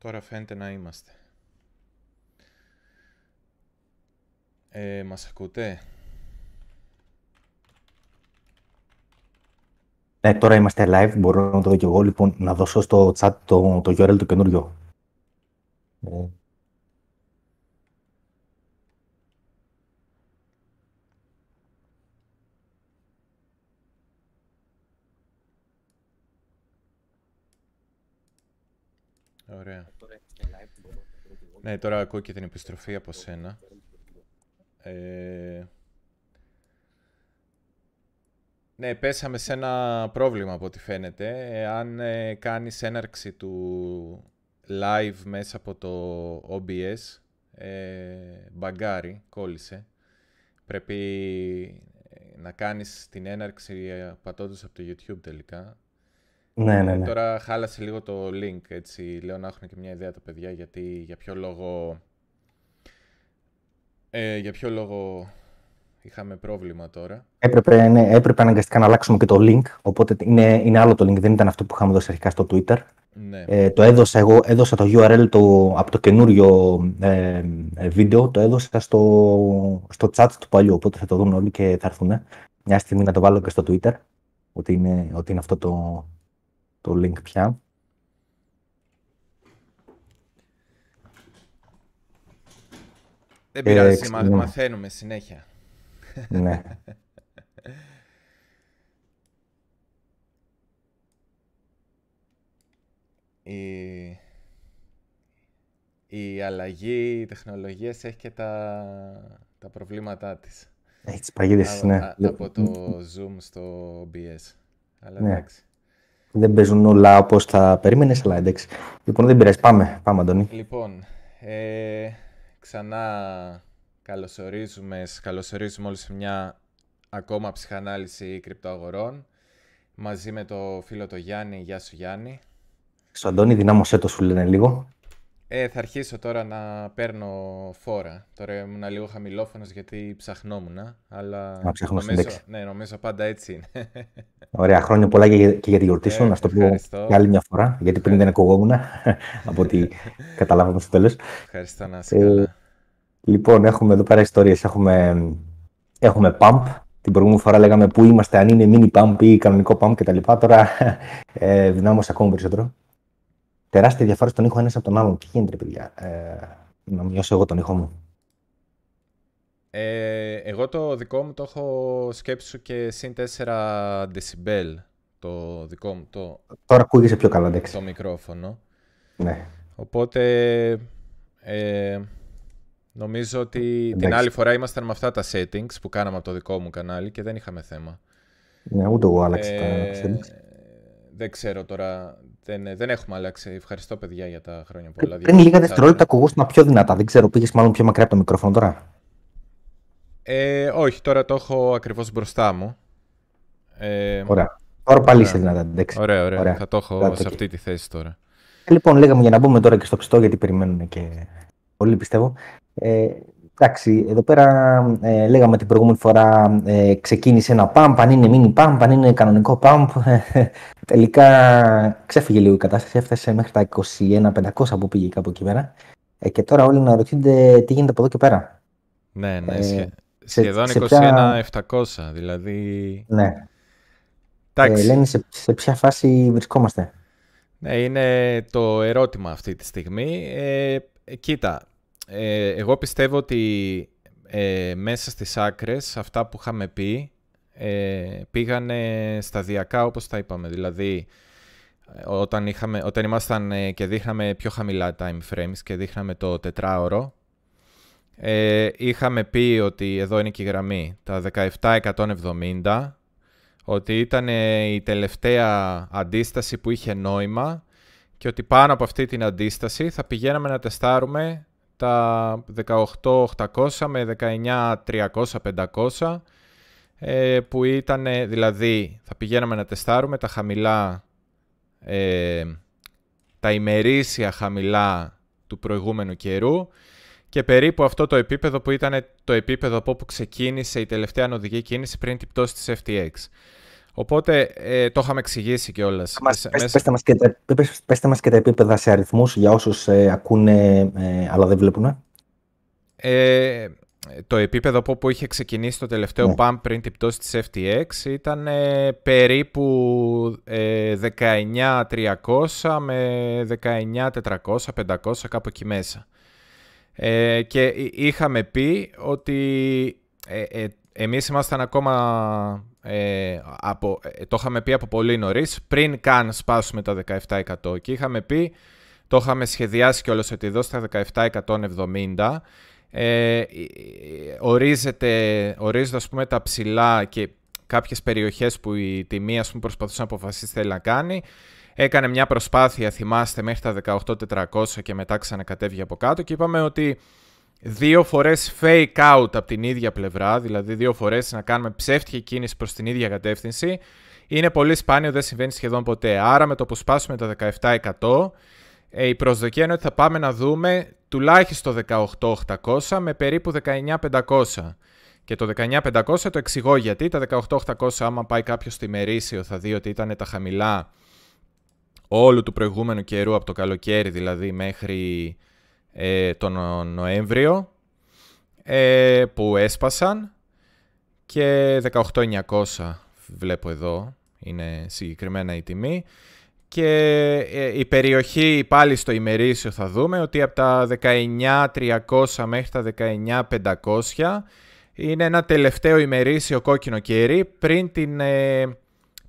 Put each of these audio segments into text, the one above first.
Τώρα φαίνεται να είμαστε. Ε, μας ακούτε; Ναι, τώρα είμαστε live, μπορώ να το δω και εγώ. Λοιπόν, να δώσω στο chat το, το URL το καινούριο. Ε, Ωραία. Ναι, τώρα ακούω και την επιστροφή από σένα. Ε... Ναι, πέσαμε σε ένα πρόβλημα από ό,τι φαίνεται. Αν ε, κάνεις έναρξη του live μέσα από το OBS, ες, μπαγκάρι, κόλλησε. Πρέπει ε, να κάνεις την έναρξη ε, πατώντας από το YouTube τελικά. Ναι, ναι, Ε, ναι. Τώρα χάλασε λίγο το link, έτσι. Λέω να έχουν και μια ιδέα τα παιδιά γιατί για ποιο λόγο... Ε, για ποιο λόγο είχαμε πρόβλημα τώρα. Έπρεπε, ναι, έπρεπε αναγκαστικά να αλλάξουμε και το link, οπότε είναι, είναι άλλο το link, δεν ήταν αυτό που είχαμε δώσει αρχικά στο Twitter. Ναι. Ε, το έδωσα εγώ, έδωσα το URL το, από το καινούριο ε, ε, βίντεο, το έδωσα στο, στο chat του παλιού, οπότε θα το δουν όλοι και θα έρθουν. Μια στιγμή να το βάλω και στο Twitter, ότι είναι, ότι είναι αυτό το, το link πια. Δεν ε, πειράζει, μα- ξέρω. μαθαίνουμε συνέχεια. ναι. Η, η αλλαγή τεχνολογίας έχει και τα, τα προβλήματά της. Έχεις τις παγίδες, Α- ναι. α- από το Zoom στο OBS. Αλλά Ναι. εντάξει. Δεν παίζουν όλα όπως θα περίμενες, αλλά εντάξει. Λοιπόν, δεν πειράζει. Πάμε, πάμε, Αντώνη. Λοιπόν, ε, ξανά καλωσορίζουμε, σας καλωσορίζουμε όλους σε μια ακόμα ψυχανάλυση κρυπτοαγορών μαζί με το φίλο το Γιάννη. Γεια σου Γιάννη. Στο Αντώνη, δυνάμωσέ το σου λένε λίγο. Ε, θα αρχίσω τώρα να παίρνω φόρα. Τώρα ήμουν λίγο χαμηλόφωνος γιατί ψαχνόμουν, αλλά Α, ψάχνω νομίζω, συνδέξη. ναι, νομίζω πάντα έτσι είναι. Ωραία, χρόνια πολλά και για, και για τη γιορτή σου. Ε, να σου το πω ευχαριστώ. και άλλη μια φορά, γιατί πριν δεν ακουγόμουν από ό,τι καταλάβαμε στο τέλος. Ευχαριστώ να είσαι Ε, καλά. Λοιπόν, έχουμε εδώ πέρα ιστορίες. Έχουμε, έχουμε pump. Την προηγούμενη φορά λέγαμε πού είμαστε, αν είναι mini pump ή κανονικό pump κτλ. Τώρα ε, δυνάμωσε ακόμα περισσότερο. Τεράστια διαφορά στον ήχο ένας από τον άλλον. Τι γίνεται, ρε παιδιά; Ε, να μειώσω εγώ τον ήχο μου. Ε, εγώ το δικό μου το έχω σκέψει και συν 4 decibel το δικό μου το, Τώρα ακούγεσαι πιο καλά, εντάξει. το μικρόφωνο. Ναι. Οπότε ε, νομίζω ότι την Εντάξει. άλλη φορά ήμασταν με αυτά τα settings που κάναμε από το δικό μου κανάλι και δεν είχαμε θέμα. ναι, ούτε εγώ άλλαξα Ε, τα settings. Δεν ξέρω τώρα. Δεν, δεν έχουμε αλλάξει. Ευχαριστώ παιδιά για τα χρόνια πολλά. Πριν λίγα Διακόψατε. δευτερόλεπτα ακουγόσουν πιο δυνατά. Δεν ξέρω, πήγες μάλλον πιο μακριά από το μικρόφωνο τώρα; Ε, όχι, τώρα το έχω ακριβώς μπροστά μου. Ε, Ωραία. Τώρα πάλι Ωραία. είσαι δυνατά. Εντάξει. Ωραία, ωραία. Ωραία. Θα το έχω Κάτω σε εκεί. αυτή τη θέση τώρα. Ε, Λοιπόν, λέγαμε για να μπούμε τώρα και στο πιστό, γιατί περιμένουν και πολλοί πιστεύω. Ε, εντάξει, εδώ πέρα ε, λέγαμε την προηγούμενη φορά ε, ξεκίνησε ένα pump, αν είναι mini pump, αν είναι κανονικό pump. τελικά ξέφυγε λίγο η κατάσταση, έφτασε μέχρι τα 21.500 που πήγε κάπου εκεί πέρα. Ε, και τώρα όλοι να ρωτιούνται τι γίνεται από εδώ και πέρα. Ναι, ναι. Ε, σχε- σε- σχεδόν σε ποια- 21.700. Δηλαδή. Ναι, Εντάξει. ε, λένε σε, σε ποια φάση βρισκόμαστε. Ναι, είναι το ερώτημα αυτή τη στιγμή. Ε, ε, κοίτα, ε, εγώ πιστεύω ότι ε, μέσα στις άκρες αυτά που είχαμε πει ε, πήγανε σταδιακά όπως τα είπαμε. Δηλαδή, ε, όταν, είχαμε, όταν ήμασταν ε, και δείχναμε πιο χαμηλά time frames και δείχναμε το τετράωρο, ε, είχαμε πει ότι εδώ είναι και η γραμμή, τα 17.170, ότι ήταν ε, η τελευταία αντίσταση που είχε νόημα και ότι πάνω από αυτή την αντίσταση θα πηγαίναμε να τεστάρουμε τα 18.800 με 19.300-500 ε, που ήταν ε, δηλαδή θα πηγαίναμε να τεστάρουμε τα χαμηλά ε, τα ημερήσια χαμηλά του προηγούμενου καιρού και περίπου αυτό το επίπεδο που ήταν το επίπεδο από όπου ξεκίνησε η τελευταία ανωδική κίνηση πριν την πτώση της FTX. Οπότε ε, το είχαμε εξηγήσει κιόλας. Πέστε μας, και τα, πέστε μας και τα επίπεδα σε αριθμούς για όσους ε, ακούνε ε, αλλά δεν βλέπουν. Ε, το επίπεδο από όπου είχε ξεκινήσει το τελευταίο ναι. pump πριν την πτώση της FTX ήταν ε, περίπου ε, 19.300 με 19.400, 500 κάπου εκεί μέσα. Ε, και είχαμε πει ότι ε, ε, εμείς ήμασταν ακόμα, ε, από, ε, το είχαμε πει από πολύ νωρίς, πριν καν σπάσουμε τα 17% και είχαμε πει, το είχαμε σχεδιάσει κιόλας ότι εδώ στα 17.170 ε, ορίζεται, ορίζεται ας πούμε τα ψηλά και κάποιες περιοχές που η τιμή ας πούμε, προσπαθούσε να αποφασίσει θέλει να κάνει. Έκανε μια προσπάθεια, θυμάστε, μέχρι τα 18.400 και μετά ξανακατέβηκε από κάτω και είπαμε ότι δύο φορές fake out από την ίδια πλευρά, δηλαδή δύο φορές να κάνουμε ψεύτικη κίνηση προς την ίδια κατεύθυνση, είναι πολύ σπάνιο, δεν συμβαίνει σχεδόν ποτέ. Άρα με το που σπάσουμε τα 17%, ε, η προσδοκία είναι ότι θα πάμε να δούμε τουλάχιστον 18.800 με περίπου 19.500. Και το 19.500 το εξηγώ γιατί. Τα 18.800 άμα πάει κάποιος στη μερίσιο θα δει ότι ήταν τα χαμηλά όλου του προηγούμενου καιρού από το καλοκαίρι δηλαδή μέχρι ε, τον Νοέμβριο ε, που έσπασαν και 18.900 βλέπω εδώ είναι συγκεκριμένα η τιμή και ε, η περιοχή πάλι στο ημερήσιο θα δούμε ότι από τα 19.300 μέχρι τα 19.500 είναι ένα τελευταίο ημερήσιο κόκκινο κέρι πριν, την, ε,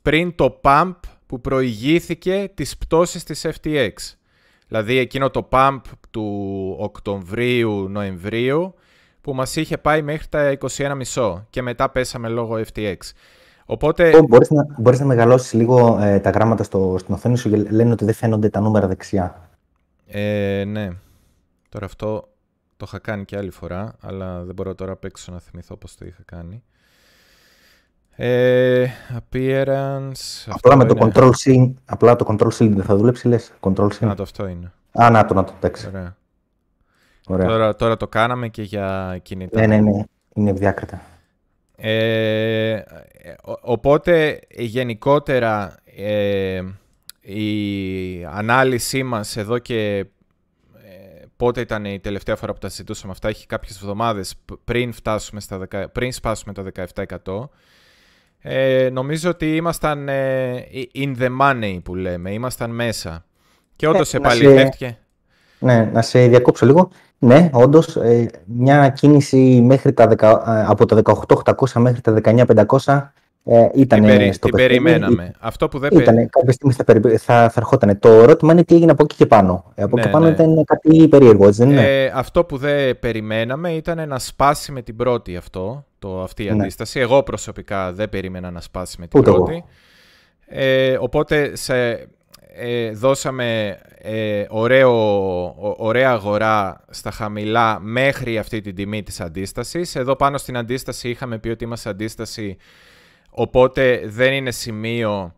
πριν το pump που προηγήθηκε τις πτώσεις της FTX. Δηλαδή εκείνο το pump του Οκτωβρίου-Νοεμβρίου που μας είχε πάει μέχρι τα 21,5 και μετά πέσαμε λόγω FTX. Οπότε... Μπορείς, να, μπορείς να μεγαλώσεις λίγο ε, τα γράμματα στο, στην οθόνη σου λένε ότι δεν φαίνονται τα νούμερα δεξιά. Ε, ναι. Τώρα αυτό το είχα κάνει και άλλη φορά, αλλά δεν μπορώ τώρα απ' έξω να θυμηθώ πώς το είχα κάνει. Ε, appearance... Απλά με το control C, απλά το control C δεν θα δουλέψει, λες. Control C. Να το αυτό είναι. Α, να το, να το, εντάξει. Ωραία. Ωραία. Τώρα, τώρα το κάναμε και για κινητά. Ναι, ναι, ναι. Είναι διάκριτα. Ε, οπότε γενικότερα ε, η ανάλυση μας εδώ και ε, πότε ήταν η τελευταία φορά που τα συζητούσαμε αυτά, έχει κάποιες εβδομάδες πριν, φτάσουμε στα, πριν σπάσουμε τα 17%. Ε, νομίζω ότι ήμασταν ε, in the money που λέμε, ήμασταν μέσα. Και όντως ε, επαληθεύτηκε. Ναι, να σε διακόψω λίγο. Ναι, όντως, ε, μια κίνηση μέχρι τα, ε, από τα 18.800 μέχρι τα 19.500 ε, ήταν την στο την περιμέναμε. Αυτό που δεν ήταν, κάποια στιγμή θα, θα, θα ερχόταν. Το ερώτημα είναι τι έγινε από εκεί και πάνω. Από εκεί ναι, πάνω ναι. ήταν κάτι περίεργο, έτσι δεν είναι; Ε, αυτό που δεν περιμέναμε ήταν να σπάσει με την πρώτη αυτό, το, αυτή η ναι. αντίσταση. Εγώ προσωπικά δεν περίμενα να σπάσει με την Ούτε πρώτη. Ε, οπότε σε, ε, δώσαμε ε, ωραίο, ωραία αγορά στα χαμηλά μέχρι αυτή την τιμή της αντίστασης. Εδώ πάνω στην αντίσταση είχαμε πει ότι είμαστε αντίσταση, οπότε δεν είναι σημείο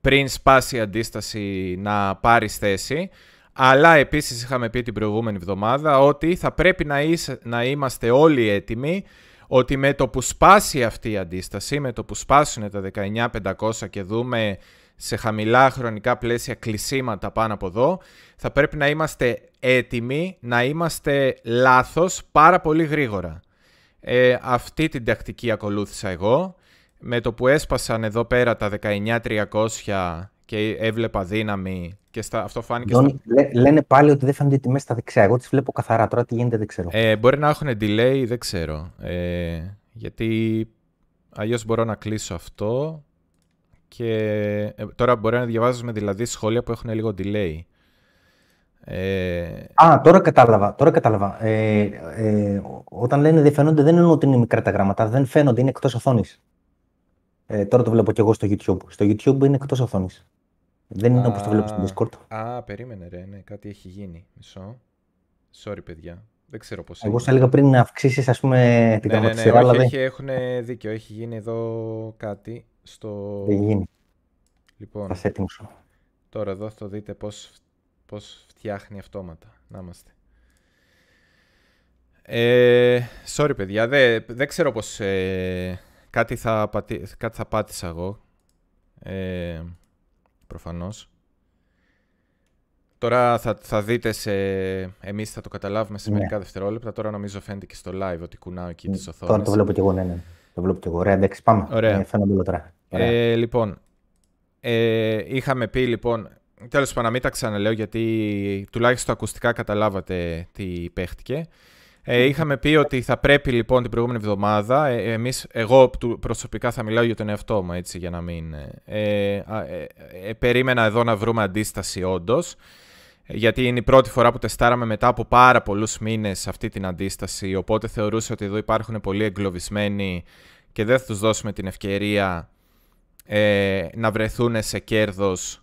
πριν σπάσει η αντίσταση να πάρεις θέση. Αλλά επίσης είχαμε πει την προηγούμενη εβδομάδα ότι θα πρέπει να, να είμαστε όλοι έτοιμοι ότι με το που σπάσει αυτή η αντίσταση, με το που σπάσουν τα 19.500 και δούμε σε χαμηλά χρονικά πλαίσια κλεισίματα πάνω από εδώ, θα πρέπει να είμαστε έτοιμοι να είμαστε λάθος πάρα πολύ γρήγορα. Ε, αυτή την τακτική ακολούθησα εγώ. Με το που έσπασαν εδώ πέρα τα 19.300 και έβλεπα δύναμη και στα, αυτό φάνηκε... στα... λένε πάλι ότι δεν φαίνονται οι τιμές στα δεξιά. Εγώ τις βλέπω καθαρά. Τώρα τι γίνεται δεν ξέρω. Ε, μπορεί να έχουν delay, δεν ξέρω. Ε, γιατί αλλιώς μπορώ να κλείσω αυτό και ε, τώρα μπορεί να διαβάζουμε δηλαδή σχόλια που έχουν λίγο delay. Ε... Α, τώρα κατάλαβα. Τώρα κατάλαβα. Ε, ε, όταν λένε δεν φαίνονται, δεν εννοώ ότι είναι μικρά τα γράμματα. Δεν φαίνονται, είναι εκτός οθόνης. Ε, τώρα το βλέπω και εγώ στο YouTube. Στο YouTube είναι εκτός οθόνης. Δεν είναι όπως το βλέπω στο Discord. Α, περίμενε ρε, ναι, κάτι έχει γίνει. Μισό. Sorry, παιδιά. Δεν ξέρω πώς. Εγώ σα έλεγα πριν να αυξήσεις, ας πούμε, την ναι, ναι, ναι, ναι, όχι, έχουν δίκιο. Έχει γίνει εδώ κάτι στο... Δεν γίνει. Λοιπόν, θα Τώρα εδώ θα δείτε πώς, πώς φτιάχνει αυτόματα. Να είμαστε. Ε, sorry παιδιά, δεν, δεν ξέρω πώς... Ε, κάτι, θα κάτι θα πάτησα εγώ. Ε, προφανώς. Τώρα θα, θα δείτε σε... Εμείς θα το καταλάβουμε σε ναι. μερικά δευτερόλεπτα. Τώρα νομίζω φαίνεται και στο live ότι κουνάω εκεί τις οθόνες. Τώρα το βλέπω και εγώ, ναι, ναι. Το βλέπω και εγώ. Ωραία, εντάξει, πάμε. Ωραία. Ε, Ε, λοιπόν, ε, είχαμε πει λοιπόν... Τέλος πάντων, να μην τα ξαναλέω γιατί τουλάχιστον ακουστικά καταλάβατε τι παίχτηκε. Ε, είχαμε πει ότι θα πρέπει λοιπόν την προηγούμενη εβδομάδα, ε, εμείς, εγώ προσωπικά θα μιλάω για τον εαυτό μου έτσι για να μην... Ε, ε, ε περίμενα εδώ να βρούμε αντίσταση όντως. γιατί είναι η πρώτη φορά που τεστάραμε μετά από πάρα πολλούς μήνες αυτή την αντίσταση, οπότε θεωρούσα ότι εδώ υπάρχουν πολύ εγκλωβισμένοι και δεν θα τους δώσουμε την ευκαιρία να βρεθούν σε κέρδος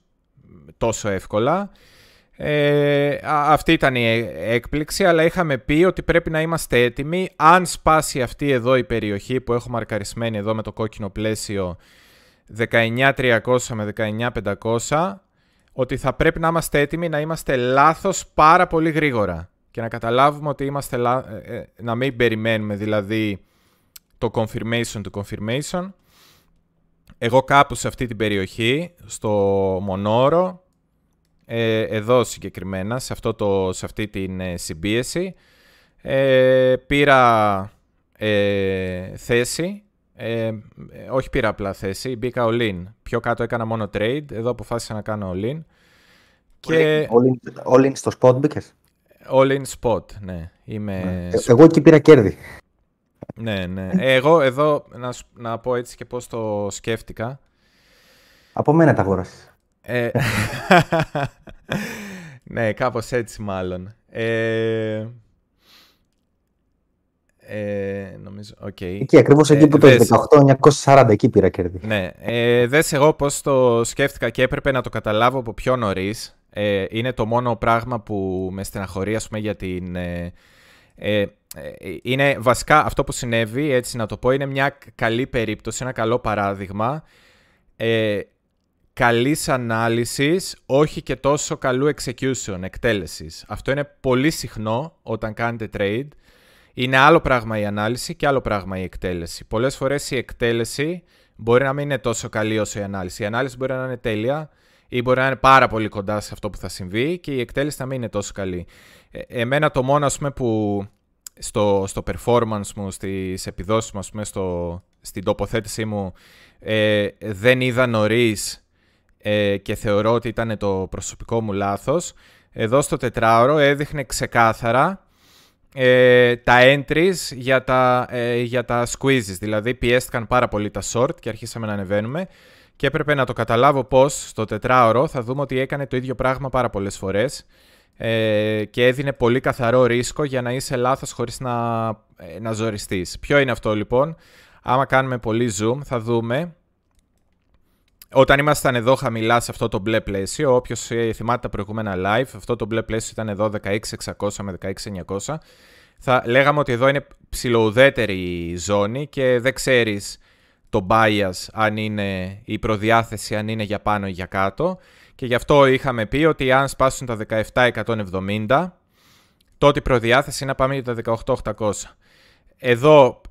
τόσο εύκολα. Ε, αυτή ήταν η έκπληξη, αλλά είχαμε πει ότι πρέπει να είμαστε έτοιμοι. Αν σπάσει αυτή εδώ η περιοχή που έχω μαρκαρισμένη εδώ με το κόκκινο πλαίσιο 19.300 με 19.500, ότι θα πρέπει να είμαστε έτοιμοι να είμαστε λάθος πάρα πολύ γρήγορα και να καταλάβουμε ότι είμαστε ε, ε, να μην περιμένουμε δηλαδή το confirmation του confirmation. Εγώ κάπου σε αυτή την περιοχή, στο Μονόρο, ε, εδώ συγκεκριμένα, σε, αυτό το, σε αυτή την ε, συμπίεση. Ε, πήρα ε, θέση, ε, όχι πήρα απλά θέση, μπήκα all-in. Πιο κάτω έκανα μόνο trade, εδώ αποφάσισα να κάνω all-in. Και... All-in, all in στο spot μπήκες; All-in spot, ναι. Είμαι... Ναι. Εγώ εκεί πήρα κέρδη. Ναι, ναι. Εγώ εδώ, να, να πω έτσι και πώς το σκέφτηκα. Από μένα τα αγόρασες. Ε, ναι, κάπως έτσι μάλλον. Ε, ε, νομίζω, okay. Εκεί ακριβώς εκεί που το 18-940 εκεί πήρα κέρδη. Ναι, ε, δες εγώ πώς το σκέφτηκα και έπρεπε να το καταλάβω από πιο νωρίς. Ε, είναι το μόνο πράγμα που με στεναχωρεί ας πούμε για την... Ε, ε, είναι βασικά αυτό που συνέβη, έτσι να το πω, είναι μια καλή περίπτωση, ένα καλό παράδειγμα ε, καλής ανάλυσης, όχι και τόσο καλού execution, εκτέλεσης. Αυτό είναι πολύ συχνό όταν κάνετε trade. Είναι άλλο πράγμα η ανάλυση και άλλο πράγμα η εκτέλεση. Πολλές φορές η εκτέλεση μπορεί να μην είναι τόσο καλή όσο η ανάλυση. Η ανάλυση μπορεί να είναι τέλεια ή μπορεί να είναι πάρα πολύ κοντά σε αυτό που θα συμβεί και η εκτέλεση να μην είναι τόσο καλή. Ε, εμένα το μόνο ας πούμε, που στο, στο performance μου, στις επιδόσεις μου, ας πούμε, στο, στην τοποθέτησή μου ε, δεν είδα νωρίς ε, και θεωρώ ότι ήταν το προσωπικό μου λάθος. Εδώ στο τετράωρο έδειχνε ξεκάθαρα ε, τα entries για τα, ε, για τα squeezes. Δηλαδή πιέστηκαν πάρα πολύ τα short και αρχίσαμε να ανεβαίνουμε. Και έπρεπε να το καταλάβω πώς στο τετράωρο θα δούμε ότι έκανε το ίδιο πράγμα πάρα πολλές φορές ε, και έδινε πολύ καθαρό ρίσκο για να είσαι λάθος χωρίς να, ε, να ζοριστείς. Ποιο είναι αυτό λοιπόν, άμα κάνουμε πολύ zoom θα δούμε όταν ήμασταν εδώ χαμηλά σε αυτό το μπλε πλαίσιο, όποιος ε, θυμάται τα προηγούμενα live, αυτό το μπλε πλαίσιο ήταν εδώ 16.600 με 16.900. Θα λέγαμε ότι εδώ είναι ψηλοουδέτερη η ζώνη και δεν ξέρεις το bias αν είναι η προδιάθεση αν είναι για πάνω ή για κάτω. Και γι' αυτό είχαμε πει ότι αν σπάσουν τα 17.170, τότε η προδιάθεση είναι να πάμε για τα 18.800. Εδώ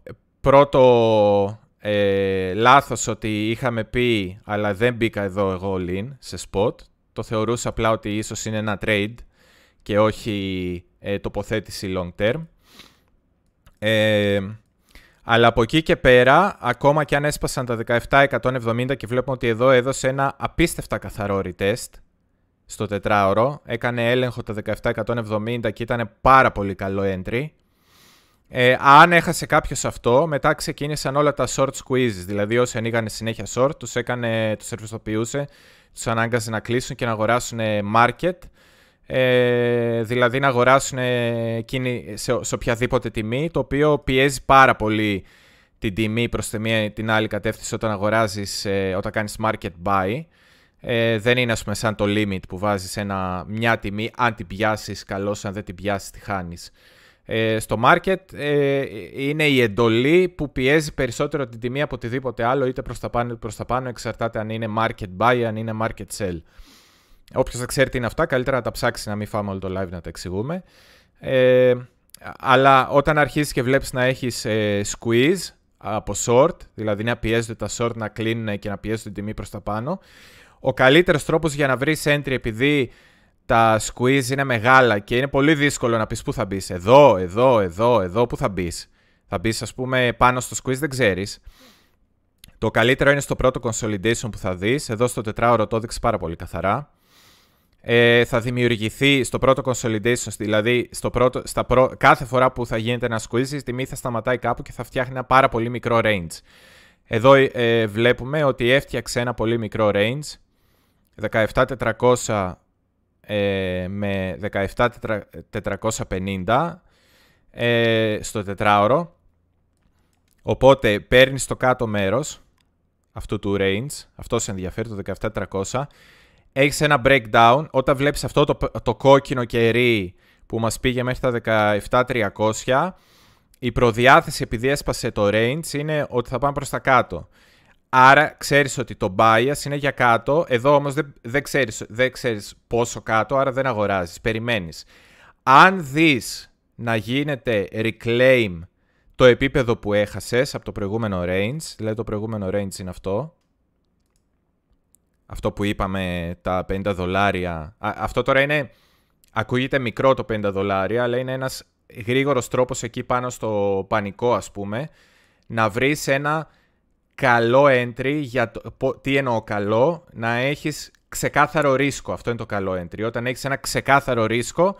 πρώτο ε, λάθος ότι είχαμε πει, αλλά δεν μπήκα εδώ εγώ all σε spot. Το θεωρούσα απλά ότι ίσως είναι ένα trade και όχι ε, τοποθέτηση long term. Ε, αλλά από εκεί και πέρα, ακόμα και αν έσπασαν τα 17-170 και βλέπουμε ότι εδώ έδωσε ένα απίστευτα καθαρό retest στο τετράωρο. Έκανε έλεγχο τα 17-170 και ήταν πάρα πολύ καλό entry. Ε, αν έχασε κάποιος αυτό, μετά ξεκίνησαν όλα τα short squeezes. Δηλαδή, όσοι ανοίγανε συνέχεια short, τους έκανε, τους ερφιστοποιούσε, τους ανάγκαζε να κλείσουν και να αγοράσουν market. Ε, δηλαδή, να αγοράσουν εκείνη σε, σε οποιαδήποτε τιμή, το οποίο πιέζει πάρα πολύ την τιμή προς τη μία την άλλη κατεύθυνση όταν αγοράζεις, ε, όταν κάνεις market buy. Ε, δεν είναι, ας πούμε, σαν το limit που βάζεις ένα, μια τιμή, αν την πιάσεις, καλώς, αν δεν την πιάσεις, τη χάνεις. Ε, στο market ε, είναι η εντολή που πιέζει περισσότερο την τιμή από οτιδήποτε άλλο, είτε προς τα πάνω είτε προς τα πάνω, εξαρτάται αν είναι market buy, αν είναι market sell. Όποιος δεν ξέρει τι είναι αυτά, καλύτερα να τα ψάξει, να μην φάμε όλο το live να τα εξηγούμε. Ε, αλλά όταν αρχίσεις και βλέπεις να έχεις ε, squeeze, από short, δηλαδή να πιέζονται τα short να κλείνουν και να πιέζουν την τιμή προς τα πάνω. Ο καλύτερος τρόπος για να βρεις entry επειδή τα squeeze είναι μεγάλα και είναι πολύ δύσκολο να πεις πού θα μπεις. Εδώ, εδώ, εδώ, εδώ, πού θα μπεις. Θα μπεις, ας πούμε, πάνω στο squeeze, δεν ξέρεις. Το καλύτερο είναι στο πρώτο consolidation που θα δεις. Εδώ στο τετράωρο το έδειξε πάρα πολύ καθαρά. Ε, θα δημιουργηθεί στο πρώτο consolidation, δηλαδή στο πρώτο, στα προ... κάθε φορά που θα γίνεται ένα squeeze, η τιμή θα σταματάει κάπου και θα φτιάχνει ένα πάρα πολύ μικρό range. Εδώ ε, βλέπουμε ότι έφτιαξε ένα πολύ μικρό range, 17.400 ε, με 17.450 ε, στο τετράωρο. Οπότε παίρνεις το κάτω μέρος αυτού του range, αυτός σε ενδιαφέρει το 17.400. Έχεις ένα breakdown, όταν βλέπεις αυτό το, το κόκκινο κερί που μας πήγε μέχρι τα 17.300, η προδιάθεση επειδή έσπασε το range είναι ότι θα πάμε προς τα κάτω. Άρα ξέρεις ότι το bias είναι για κάτω, εδώ όμως δεν, δεν, ξέρεις, δεν ξέρεις πόσο κάτω, άρα δεν αγοράζεις, περιμένεις. Αν δεις να γίνεται reclaim το επίπεδο που έχασες από το προηγούμενο range, δηλαδή το προηγούμενο range είναι αυτό, αυτό που είπαμε τα 50 δολάρια, αυτό τώρα είναι, ακούγεται μικρό το 50 δολάρια, αλλά είναι ένας γρήγορος τρόπος εκεί πάνω στο πανικό ας πούμε, να βρεις ένα καλό entry, για το, τι εννοώ καλό, να έχεις ξεκάθαρο ρίσκο. Αυτό είναι το καλό entry. Όταν έχεις ένα ξεκάθαρο ρίσκο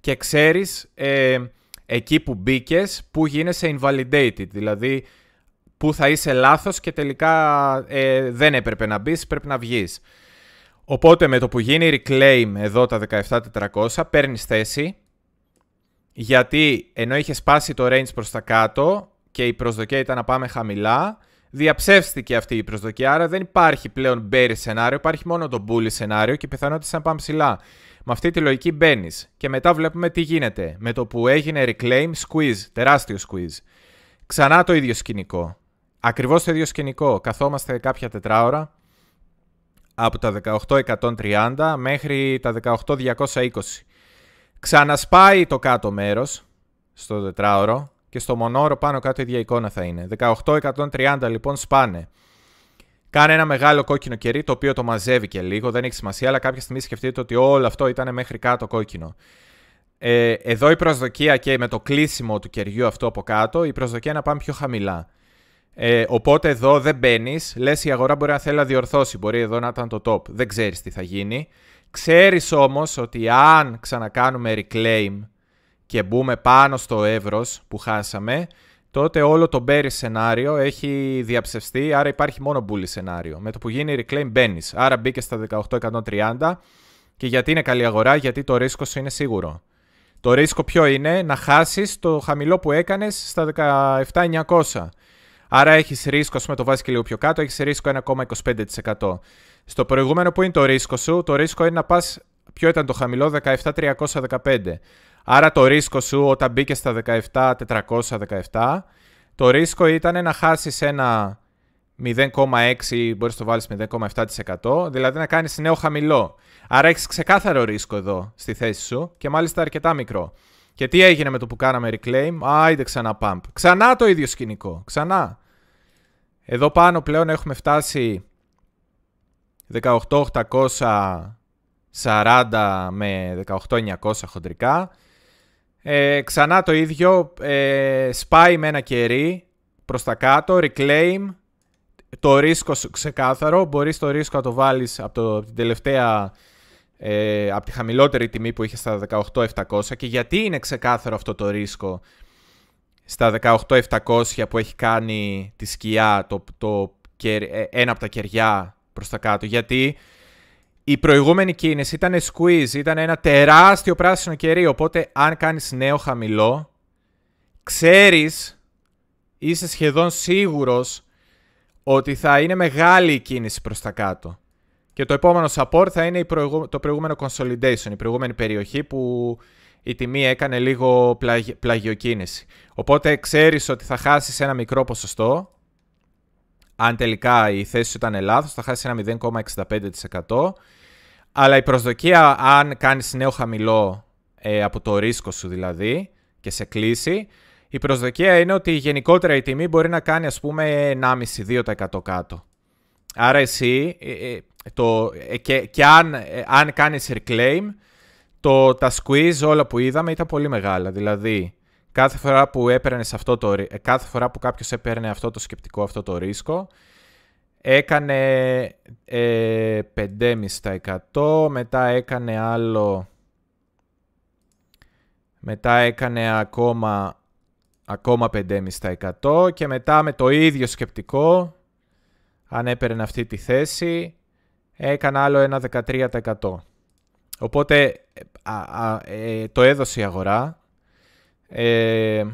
και ξέρεις ε, εκεί που μπήκες, που γίνεσαι invalidated. Δηλαδή, που θα είσαι λάθος και τελικά ε, δεν έπρεπε να μπεις, πρέπει να βγεις. Οπότε με το που γίνει reclaim εδώ τα 17.400 παίρνεις θέση γιατί ενώ είχες σπάσει το range προς τα κάτω και η προσδοκία ήταν να πάμε χαμηλά διαψεύστηκε αυτή η προσδοκία. Άρα δεν υπάρχει πλέον bearish σενάριο, υπάρχει μόνο το bullish σενάριο και πιθανότητα να πάμε ψηλά. Με αυτή τη λογική μπαίνεις και μετά βλέπουμε τι γίνεται. Με το που έγινε reclaim, squeeze, τεράστιο squeeze. Ξανά το ίδιο σκηνικό. Ακριβώς το ίδιο σκηνικό. Καθόμαστε κάποια τετράωρα από τα 18.130 μέχρι τα 18.220. Ξανασπάει το κάτω μέρος στο τετράωρο και στο μονόρο πάνω κάτω η ίδια εικόνα θα είναι. 18-130 λοιπόν σπάνε. Κάνε ένα μεγάλο κόκκινο κερί το οποίο το μαζεύει και λίγο, δεν έχει σημασία, αλλά κάποια στιγμή σκεφτείτε ότι όλο αυτό ήταν μέχρι κάτω κόκκινο. Ε, εδώ η προσδοκία και με το κλείσιμο του κεριού αυτό από κάτω, η προσδοκία να πάμε πιο χαμηλά. Ε, οπότε εδώ δεν μπαίνεις, λες η αγορά μπορεί να θέλει να διορθώσει, μπορεί εδώ να ήταν το top. Δεν ξέρεις τι θα γίνει. Ξέρεις όμως ότι αν ξανακάνουμε reclaim και μπούμε πάνω στο εύρος που χάσαμε, τότε όλο το bearish σενάριο έχει διαψευστεί, άρα υπάρχει μόνο bullish σενάριο. Με το που γίνει reclaim μπαίνεις. Άρα μπήκες στα 18.130 και γιατί είναι καλή αγορά, γιατί το ρίσκο σου είναι σίγουρο. Το ρίσκο ποιο είναι, να χάσεις το χαμηλό που έκανες στα 17.900. Άρα έχεις ρίσκο, με το βάζεις και λίγο πιο κάτω, έχεις ρίσκο 1,25%. Στο προηγούμενο που είναι το ρίσκο σου, το ρίσκο είναι να πας, ποιο ήταν το χαμηλό, 17.315. Άρα το ρίσκο σου όταν μπήκε στα 17.417, το ρίσκο ήταν να χάσεις ένα 0,6, μπορείς το βάλεις 0,7%, δηλαδή να κάνεις νέο χαμηλό. Άρα έχεις ξεκάθαρο ρίσκο εδώ στη θέση σου και μάλιστα αρκετά μικρό. Και τι έγινε με το που κάναμε reclaim, άιντε ξανά pump. Ξανά το ίδιο σκηνικό, ξανά. Εδώ πάνω πλέον έχουμε φτάσει 18.840 με 18.900 χοντρικά. Ε, ξανά το ίδιο, ε, σπάει με ένα κερί προς τα κάτω, reclaim, το ρίσκο ξεκάθαρο, μπορείς το ρίσκο να το βάλεις από, το, την τελευταία, ε, από τη χαμηλότερη τιμή που είχες στα 18.700 και γιατί είναι ξεκάθαρο αυτό το ρίσκο στα 18.700 που έχει κάνει τη σκιά, το, το, ε, ένα από τα κεριά προς τα κάτω, γιατί η προηγούμενη κίνηση ήταν squeeze, ήταν ένα τεράστιο πράσινο κερί, οπότε αν κάνεις νέο χαμηλό, ξέρεις, είσαι σχεδόν σίγουρος ότι θα είναι μεγάλη η κίνηση προς τα κάτω. Και το επόμενο support θα είναι το προηγούμενο consolidation, η προηγούμενη περιοχή που η τιμή έκανε λίγο πλαγιοκίνηση. Οπότε ξέρεις ότι θα χάσεις ένα μικρό ποσοστό. Αν τελικά η θέση σου ήταν λάθος, θα χάσεις ένα 0,65%. Αλλά η προσδοκία, αν κάνεις νέο χαμηλό ε, από το ρίσκο σου δηλαδή και σε κλείσει, η προσδοκία είναι ότι γενικότερα η τιμή μπορεί να κάνει ας πούμε 1,5-2% κάτω. Άρα εσύ, ε, ε, το, ε, και, και αν, αν κάνεις reclaim, το, τα squeeze όλα που είδαμε ήταν πολύ μεγάλα. Δηλαδή, κάθε φορά που έπαιρνε αυτό το, κάθε φορά που κάποιος έπαιρνε αυτό το σκεπτικό, αυτό το ρίσκο, έκανε ε, 5,5%, μετά έκανε άλλο, μετά έκανε ακόμα ακόμα 5,5% και μετά με το ίδιο σκεπτικό, αν έπαιρνε αυτή τη θέση, έκανα άλλο ένα 13%. Οπότε ε, το έδωσε η αγορά. Ε,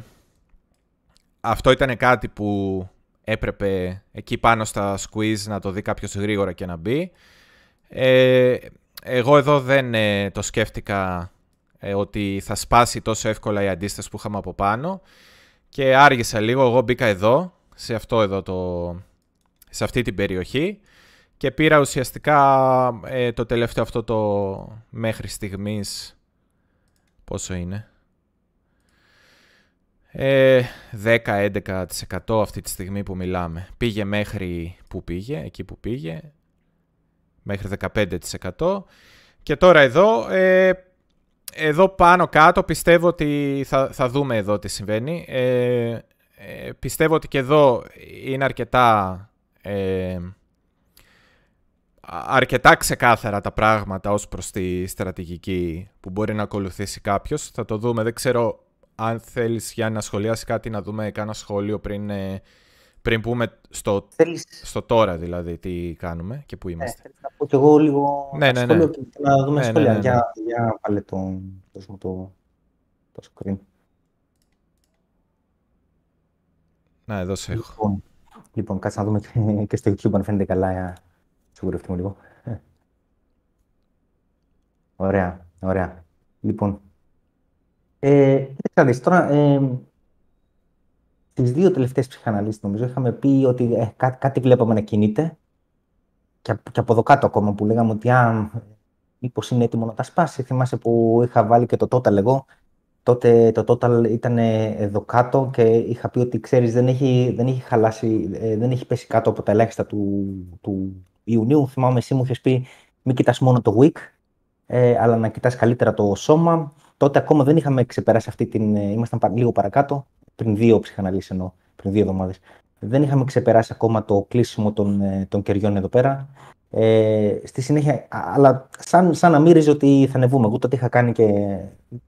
αυτό ήταν κάτι που έπρεπε εκεί πάνω στα squeeze να το δει κάποιος γρήγορα και να μπει. Ε, εγώ εδώ δεν το σκέφτηκα ότι θα σπάσει τόσο εύκολα η αντίσταση που είχαμε από πάνω και άργησα λίγο. Εγώ μπήκα εδώ, σε αυτό εδώ το... σε αυτή την περιοχή και πήρα ουσιαστικά ε, το τελευταίο αυτό το μέχρι στιγμής πόσο είναι; Ε, 10-11% αυτή τη στιγμή που μιλάμε πήγε μέχρι που πήγε εκεί που πήγε μέχρι 15% και τώρα εδώ ε, εδώ πάνω κάτω πιστεύω ότι θα, θα δούμε εδώ τι συμβαίνει. Ε, ε, πιστεύω ότι και εδώ είναι αρκετά, ε, αρκετά ξεκάθαρα τα πράγματα ως προς τη στρατηγική που μπορεί να ακολουθήσει κάποιος. Θα το δούμε. Δεν ξέρω αν θέλεις για να σχολιάσεις κάτι να δούμε κάνα σχόλιο πριν ε, πριν πούμε στο, στο τώρα δηλαδή τι κάνουμε και πού είμαστε. Ε, θα πω κι εγώ λίγο ναι, ναι, ναι. και να δούμε ναι, σχόλια. Ναι, ναι, για, για πάλι το, το, το, το screen. Να, εδώ σε έχω. Λοιπόν, λοιπόν κάτσε να δούμε και, και στο YouTube αν φαίνεται καλά. Σιγουρευτούμε λίγο. Ωραία, ωραία. Λοιπόν, ε, τώρα, ε, τις δύο τελευταίες ψυχαναλύσεις νομίζω είχαμε πει ότι ε, κάτι, κάτι βλέπαμε να κινείται και, και από εδώ κάτω ακόμα που λέγαμε ότι α, μήπως είναι έτοιμο να τα σπάσει. Θυμάσαι που είχα βάλει και το total εγώ. Τότε το total ήταν εδώ κάτω και είχα πει ότι ξέρεις δεν έχει, δεν έχει χαλάσει, ε, δεν έχει πέσει κάτω από τα ελάχιστα του, του Ιουνίου. Θυμάμαι εσύ μου είχες πει μην κοιτάς μόνο το week, ε, αλλά να κοιτάς καλύτερα το σώμα. Τότε ακόμα δεν είχαμε ξεπεράσει αυτή την, ε, ήμασταν λίγο παρακάτω πριν δύο ψυχαναλύσεις εννοώ, πριν δύο εβδομάδες. Δεν είχαμε ξεπεράσει ακόμα το κλείσιμο των, ε, των κεριών εδώ πέρα. Ε, στη συνέχεια, αλλά σαν, σαν να μύριζε ότι θα ανεβούμε. Εγώ τότε είχα κάνει και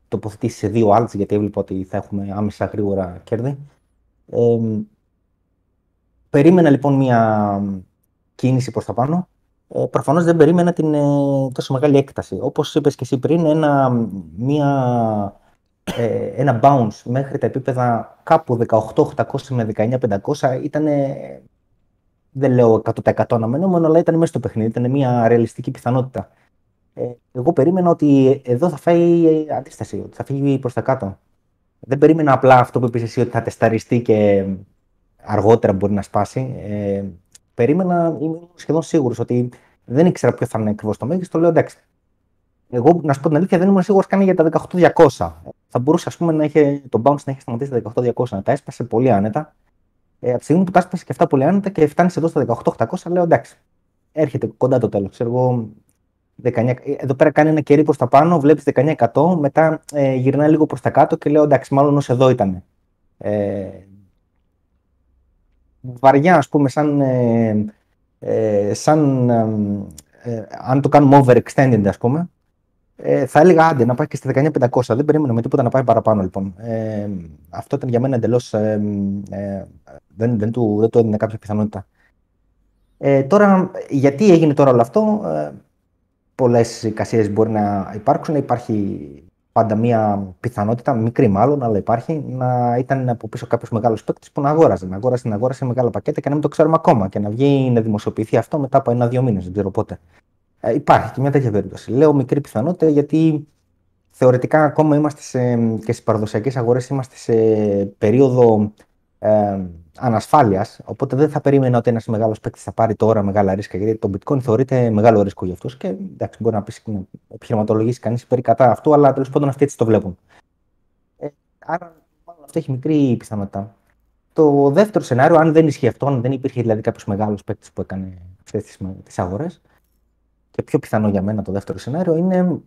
τοποθετήσει σε δύο alts, γιατί έβλεπα ότι θα έχουμε άμεσα γρήγορα κέρδη. Ε, περίμενα λοιπόν μια κίνηση προς τα πάνω. Ε, προφανώς δεν περίμενα την ε, τόσο μεγάλη έκταση. Όπως είπες και εσύ πριν, ένα, μια ε, ένα bounce μέχρι τα επίπεδα κάπου 18.800 με 19.500 ήταν, δεν λέω 100% αναμενόμενο, αλλά ήταν μέσα στο παιχνίδι, ήταν μια ρεαλιστική πιθανότητα. Ε, εγώ περίμενα ότι εδώ θα φάει αντίσταση, ότι θα φύγει προς τα κάτω. Δεν περίμενα απλά αυτό που είπες εσύ ότι θα τεσταριστεί και αργότερα μπορεί να σπάσει. Ε, περίμενα, είμαι σχεδόν σίγουρος ότι δεν ήξερα ποιος θα είναι ακριβώς το μέγιστο. Λέω εντάξει, εγώ, να σου πω την αλήθεια, δεν ήμουν σίγουρος καν για τα 18.200. Θα μπορούσε ας πούμε, να είχε, το bounce να έχει σταματήσει τα 18.200, να τα έσπασε πολύ άνετα. Ε, από τη στιγμή που τα έσπασε και αυτά πολύ άνετα και φτάνεις εδώ στα 18.800, λέω εντάξει, έρχεται κοντά το τέλος. Ξέρω εγώ, 19, εδώ πέρα κάνει ένα κερί προς τα πάνω, βλέπεις 19%, μετά ε, γυρνάει λίγο προς τα κάτω και λέω εντάξει, μάλλον ως εδώ ήταν. Ε, βαριά, ας πούμε, σαν, ε, ε σαν ε, αν το κάνουμε overextended, ας πούμε, ε, θα έλεγα άντε να πάει και στα 19.500. Δεν περίμενα με τίποτα να πάει παραπάνω λοιπόν. Ε, αυτό ήταν για μένα εντελώς. Ε, ε, δεν, δεν, του, δεν του έδινε κάποια πιθανότητα. Ε, τώρα, γιατί έγινε τώρα όλο αυτό, ε, πολλές εικασίες μπορεί να υπάρξουν. Υπάρχει πάντα μία πιθανότητα, μικρή μάλλον, αλλά υπάρχει, να ήταν από πίσω κάποιος μεγάλος παίκτης που να αγόραζε. Να αγόρασε, να αγόρασε μεγάλα πακέτα και να μην το ξέρουμε ακόμα. Και να βγει να δημοσιοποιηθεί αυτό μετά από ένα-δύο μήνες, δεν ξέρω πότε. Ε, υπάρχει και μια τέτοια περίπτωση. Λέω μικρή πιθανότητα γιατί θεωρητικά ακόμα είμαστε σε, και στις παραδοσιακές αγορές είμαστε σε περίοδο ε, ανασφάλειας. Οπότε δεν θα περίμενα ότι ένας μεγάλος παίκτης θα πάρει τώρα μεγάλα ρίσκα. Γιατί το bitcoin θεωρείται μεγάλο ρίσκο για αυτούς. Και εντάξει, μπορεί να πει να επιχειρηματολογήσει κανείς περί κατά αυτού, αλλά τέλος πάντων αυτοί έτσι το βλέπουν. Ε, άρα, μάλλον αυτό έχει μικρή πιθανότητα. Το δεύτερο σενάριο, αν δεν ισχύει αυτό, αν δεν υπήρχε δηλαδή κάποιος μεγάλος παίκτης που έκανε αυτές τις αγορές, και πιο πιθανό για μένα το δεύτερο σενάριο είναι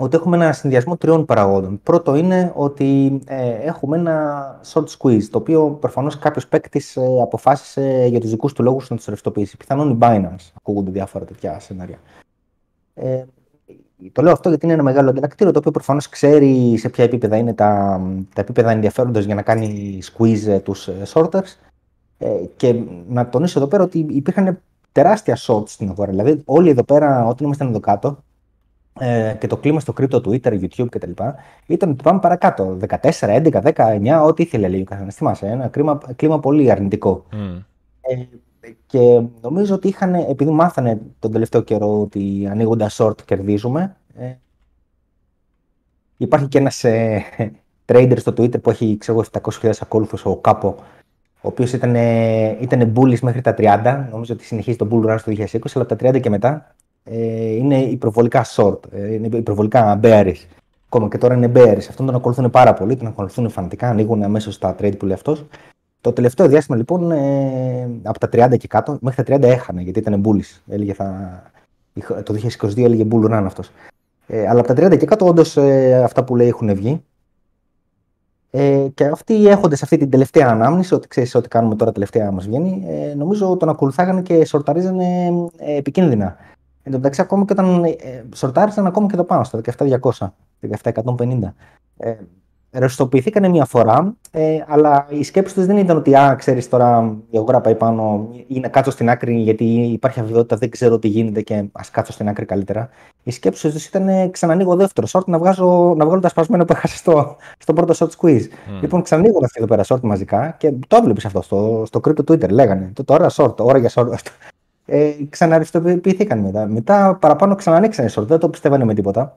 ότι έχουμε ένα συνδυασμό τριών παραγόντων. Πρώτο είναι ότι ε, έχουμε ένα short squeeze, το οποίο προφανώς κάποιος παίκτης ε, αποφάσισε για τους δικούς του λόγους να τους ρευστοποιήσει. Πιθανόν η Binance, ακούγονται διάφορα τέτοια σενάρια. Ε, το λέω αυτό γιατί είναι ένα μεγάλο αντιλακτήριο το οποίο προφανώς ξέρει σε ποια επίπεδα είναι τα, τα επίπεδα ενδιαφέροντος για να κάνει squeeze ε, τους ε, sorters. Ε, και να τονίσω εδώ πέρα ότι υπήρχαν τεράστια shorts στην αγορά. Δηλαδή, όλοι εδώ πέρα, όταν ήμασταν εδώ κάτω, ε, και το κλίμα στο crypto, Twitter, YouTube κτλ. ήταν ότι πάμε παρακάτω. 14, 11, 19, ό,τι ήθελε λέει ο καθένας. Θυμάσαι, ένα κλίμα, κλίμα πολύ αρνητικό. Mm. Ε, και νομίζω ότι είχαν, επειδή μάθανε τον τελευταίο καιρό ότι ανοίγοντα short κερδίζουμε. Ε, υπάρχει και ένας ε, trader στο Twitter που έχει ξέρω, 700.000 ακόλουθους, ο Κάπο, ο οποίος ήταν, ήταν bullish μέχρι τα 30. Νομίζω ότι συνεχίζει τον bull run στο 2020, αλλά από τα 30 και μετά ε, είναι υπερβολικά short, ε, είναι υπερβολικά bearish. Ακόμα και τώρα είναι bearish. Αυτόν τον ακολουθούν πάρα πολύ, τον ακολουθούν φανατικά, ανοίγουν αμέσως τα trade που λέει αυτός. Το τελευταίο διάστημα λοιπόν ε, από τα 30 και κάτω μέχρι τα 30 έχανε γιατί ήταν bullish. Έλεγε θα, το 2022 έλεγε bull run αυτός. Ε, αλλά από τα 30 και κάτω όντως ε, αυτά που λέει έχουν βγει. Ε, και αυτοί έχοντα αυτή την τελευταία ανάμνηση, ότι ξέρεις ό,τι κάνουμε τώρα τελευταία μας βγαίνει, ε, νομίζω τον ακολουθάγανε και σορταρίζανε ε, επικίνδυνα. Εν τω μεταξύ, ακόμα και όταν ε, σορτάρισαν ακόμα και το πάνω στα 17.200, 17.150. Ε, ρευστοποιηθήκαν μια φορά, ε, αλλά η σκέψη τους δεν ήταν ότι, α, ξέρεις τώρα, η αγορά πάει πάνω ή να κάτσω στην άκρη γιατί υπάρχει αβεβαιότητα, δεν ξέρω τι γίνεται και ας κάτσω στην άκρη καλύτερα. Η σκέψη τους ήταν ε, ξανανοίγω δεύτερο short να, βγάζω, να βγάλω τα σπασμένα που έχασε στο, στο πρώτο short squeeze. Mm. Λοιπόν, ξανανοίγω αυτή εδώ πέρα short μαζικά και το έβλεπες αυτό στο, στο crypto Twitter. Λέγανε το τώρα short, ώρα για short ε, ξαναριστοποιήθηκαν μετά. Μετά παραπάνω ξανανοίξανε short, δεν το πιστεύανε με τίποτα.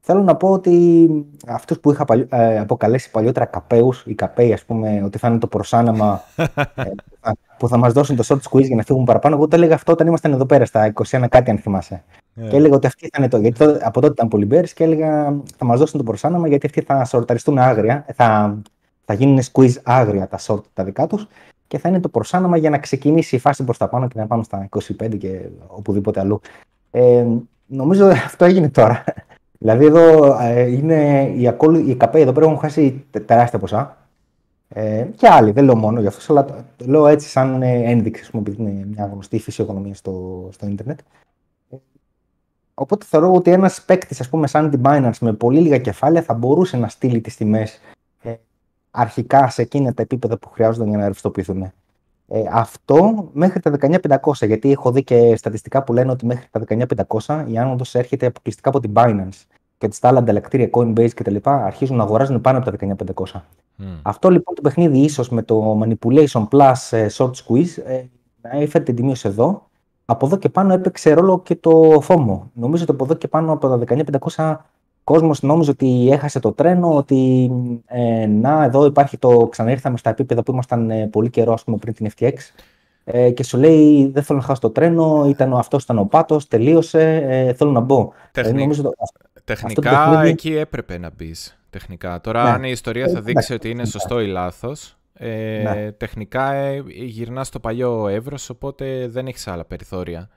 Θέλω να πω ότι αυτούς που είχα παλι... ε, αποκαλέσει παλιότερα καπέους, οι καπέοι, ας πούμε, ότι θα είναι το προσάναμα ε, που θα μας δώσουν το short squeeze για να φύγουν παραπάνω. Εγώ το έλεγα αυτό όταν ήμασταν εδώ πέρα στα 21 κάτι, αν θυμάσαι. Yeah. Και έλεγα ότι αυτοί θα είναι το. Γιατί τότε, από τότε ήταν πολύ μπέρι και έλεγα θα μας δώσουν το προσάναμα γιατί αυτοί θα σορταριστούν άγρια. Θα, θα γίνουν squeeze άγρια τα short τα δικά τους και θα είναι το προσάναμα για να ξεκινήσει η φάση προς τα πάνω και να πάμε στα 25 και οπουδήποτε αλλού. Ε, νομίζω αυτό έγινε τώρα. δηλαδή εδώ ε, είναι οι, ακόλου, οι ΚΑΠΕ εδώ πέρα έχουν χάσει τεράστια ποσά. Ε, και άλλοι, δεν λέω μόνο για αυτό, αλλά το λέω έτσι σαν ε, ένδειξη, πούμε, επειδή είναι μια γνωστή φυσιογνωμία στο, στο ίντερνετ. Οπότε θεωρώ ότι ένας παίκτης, ας πούμε, σαν την Binance με πολύ λίγα κεφάλαια θα μπορούσε να στείλει τις τιμές αρχικά σε εκείνα τα επίπεδα που χρειάζονταν για να ρευστοποιηθούν. Ε, αυτό μέχρι τα 19.500, γιατί έχω δει και στατιστικά που λένε ότι μέχρι τα 19.500 η άνοδος έρχεται αποκλειστικά από την Binance και τι άλλα ανταλλακτήρια Coinbase κτλ. αρχίζουν να αγοράζουν πάνω από τα 19.500. Mm. Αυτό λοιπόν το παιχνίδι ίσως με το Manipulation Plus ε, Short Squeeze ε, να έφερε την τιμή εδώ. Από εδώ και πάνω έπαιξε ρόλο και το FOMO. Νομίζω ότι από εδώ και πάνω από τα 19.500 κόσμος νόμιζε ότι έχασε το τρένο, ότι ε, να εδώ υπάρχει το ξαναήρθαμε στα επίπεδα που ήμασταν ε, πολύ καιρό ας πούμε, πριν την FTX ε, και σου λέει δεν θέλω να χάσω το τρένο, ήταν, αυτός ήταν ο πάτος, τελείωσε, ε, θέλω να μπω. Ε, νομίζω το, τεχνικά παιχνίδι... εκεί έπρεπε να μπεις. Τεχνικά. Τώρα ναι. αν η ιστορία θα δείξει ότι είναι σωστό ή λάθος, ε, ναι. τεχνικά ε, γυρνάς στο παλιό εύρος, οπότε δεν έχεις άλλα περιθώρια.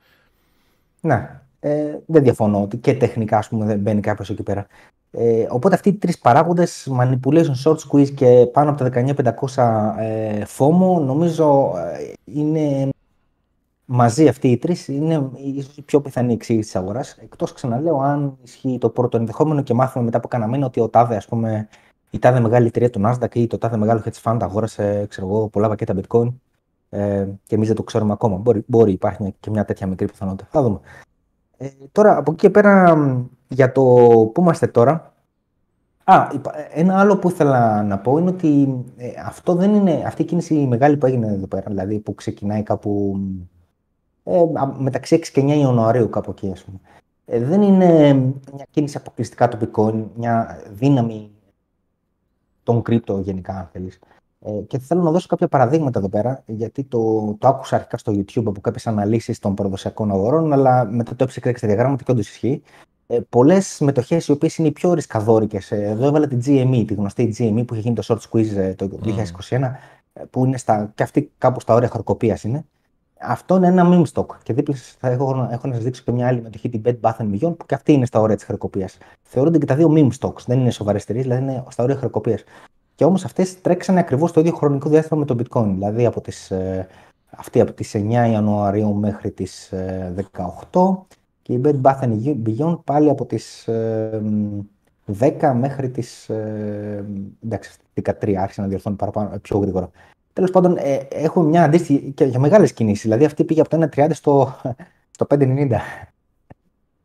Ναι, ε, δεν διαφωνώ ότι και τεχνικά ας πούμε, δεν μπαίνει κάποιος εκεί πέρα. Ε, οπότε αυτοί οι τρεις παράγοντες, manipulation, short squeeze και πάνω από τα 19.500 ε, FOMO, νομίζω ε, είναι μαζί αυτοί οι τρεις, είναι ίσως η πιο πιθανή εξήγηση της αγοράς. Εκτός ξαναλέω, αν ισχύει το πρώτο ενδεχόμενο και μάθουμε μετά από κανένα μήνα ότι ο τάδε, ας πούμε, η τάδε μεγάλη εταιρεία του Nasdaq ή το τάδε μεγάλο hedge fund αγόρασε ξέρω εγώ, πολλά πακέτα bitcoin ε, και εμείς δεν το ξέρουμε ακόμα. Μπορεί, μπορεί υπάρχει και μια τέτοια μικρή πιθανότητα. Θα δούμε. Ε, τώρα, από εκεί και πέρα, για το πού είμαστε τώρα, Α, ένα άλλο που ήθελα να πω είναι ότι ε, αυτό δεν είναι, αυτή η κίνηση μεγάλη που έγινε εδώ πέρα, δηλαδή που ξεκινάει κάπου ε, μεταξύ 6 και 9 Ιανουαρίου κάπου εκεί, ας πούμε. Ε, δεν είναι μια κίνηση αποκλειστικά τοπικών, μια δύναμη των κρύπτο γενικά, αν θέλεις. Ε, και θέλω να δώσω κάποια παραδείγματα εδώ πέρα, γιατί το, το άκουσα αρχικά στο YouTube από κάποιες αναλύσεις των παραδοσιακών αγορών, αλλά μετά το έψεξα στα διαγράμματα και όντως ισχύει. ε, πολλές μετοχές οι οποίες είναι οι πιο ρισκαδόρικες. Ε, εδώ έβαλα την GME, τη γνωστή GME που είχε γίνει το short squeeze ε, το 2021, mm. που είναι στα, και αυτή κάπου στα όρια χαρκοπία είναι. Αυτό είναι ένα meme stock. Και δίπλα θα έχω, έχω να σας δείξω και μια άλλη μετοχή, την Bed Bath Beyond, που και αυτή είναι στα όρια της χαρκοπία. Θεωρούνται και τα δύο meme stocks. Δεν είναι σοβαρές εταιρείες, δηλαδή είναι στα όρια χαρκοπία. Και όμως αυτές τρέξανε ακριβώς το ίδιο χρονικό διάστημα με το bitcoin. Δηλαδή από τις, ε, αυτή από τις 9 Ιανουαρίου μέχρι τις 18 και η Bed Bath Beyond πάλι από τις 10 μέχρι τις ε, εντάξει, 13 άρχισε να διορθώνει παραπάνω, ε, πιο γρήγορα. Τέλος πάντων, ε, έχουμε μια αντίστοιχη και για μεγάλες κινήσεις. Δηλαδή αυτή πήγε από το 1.30 στο, στο 5.90.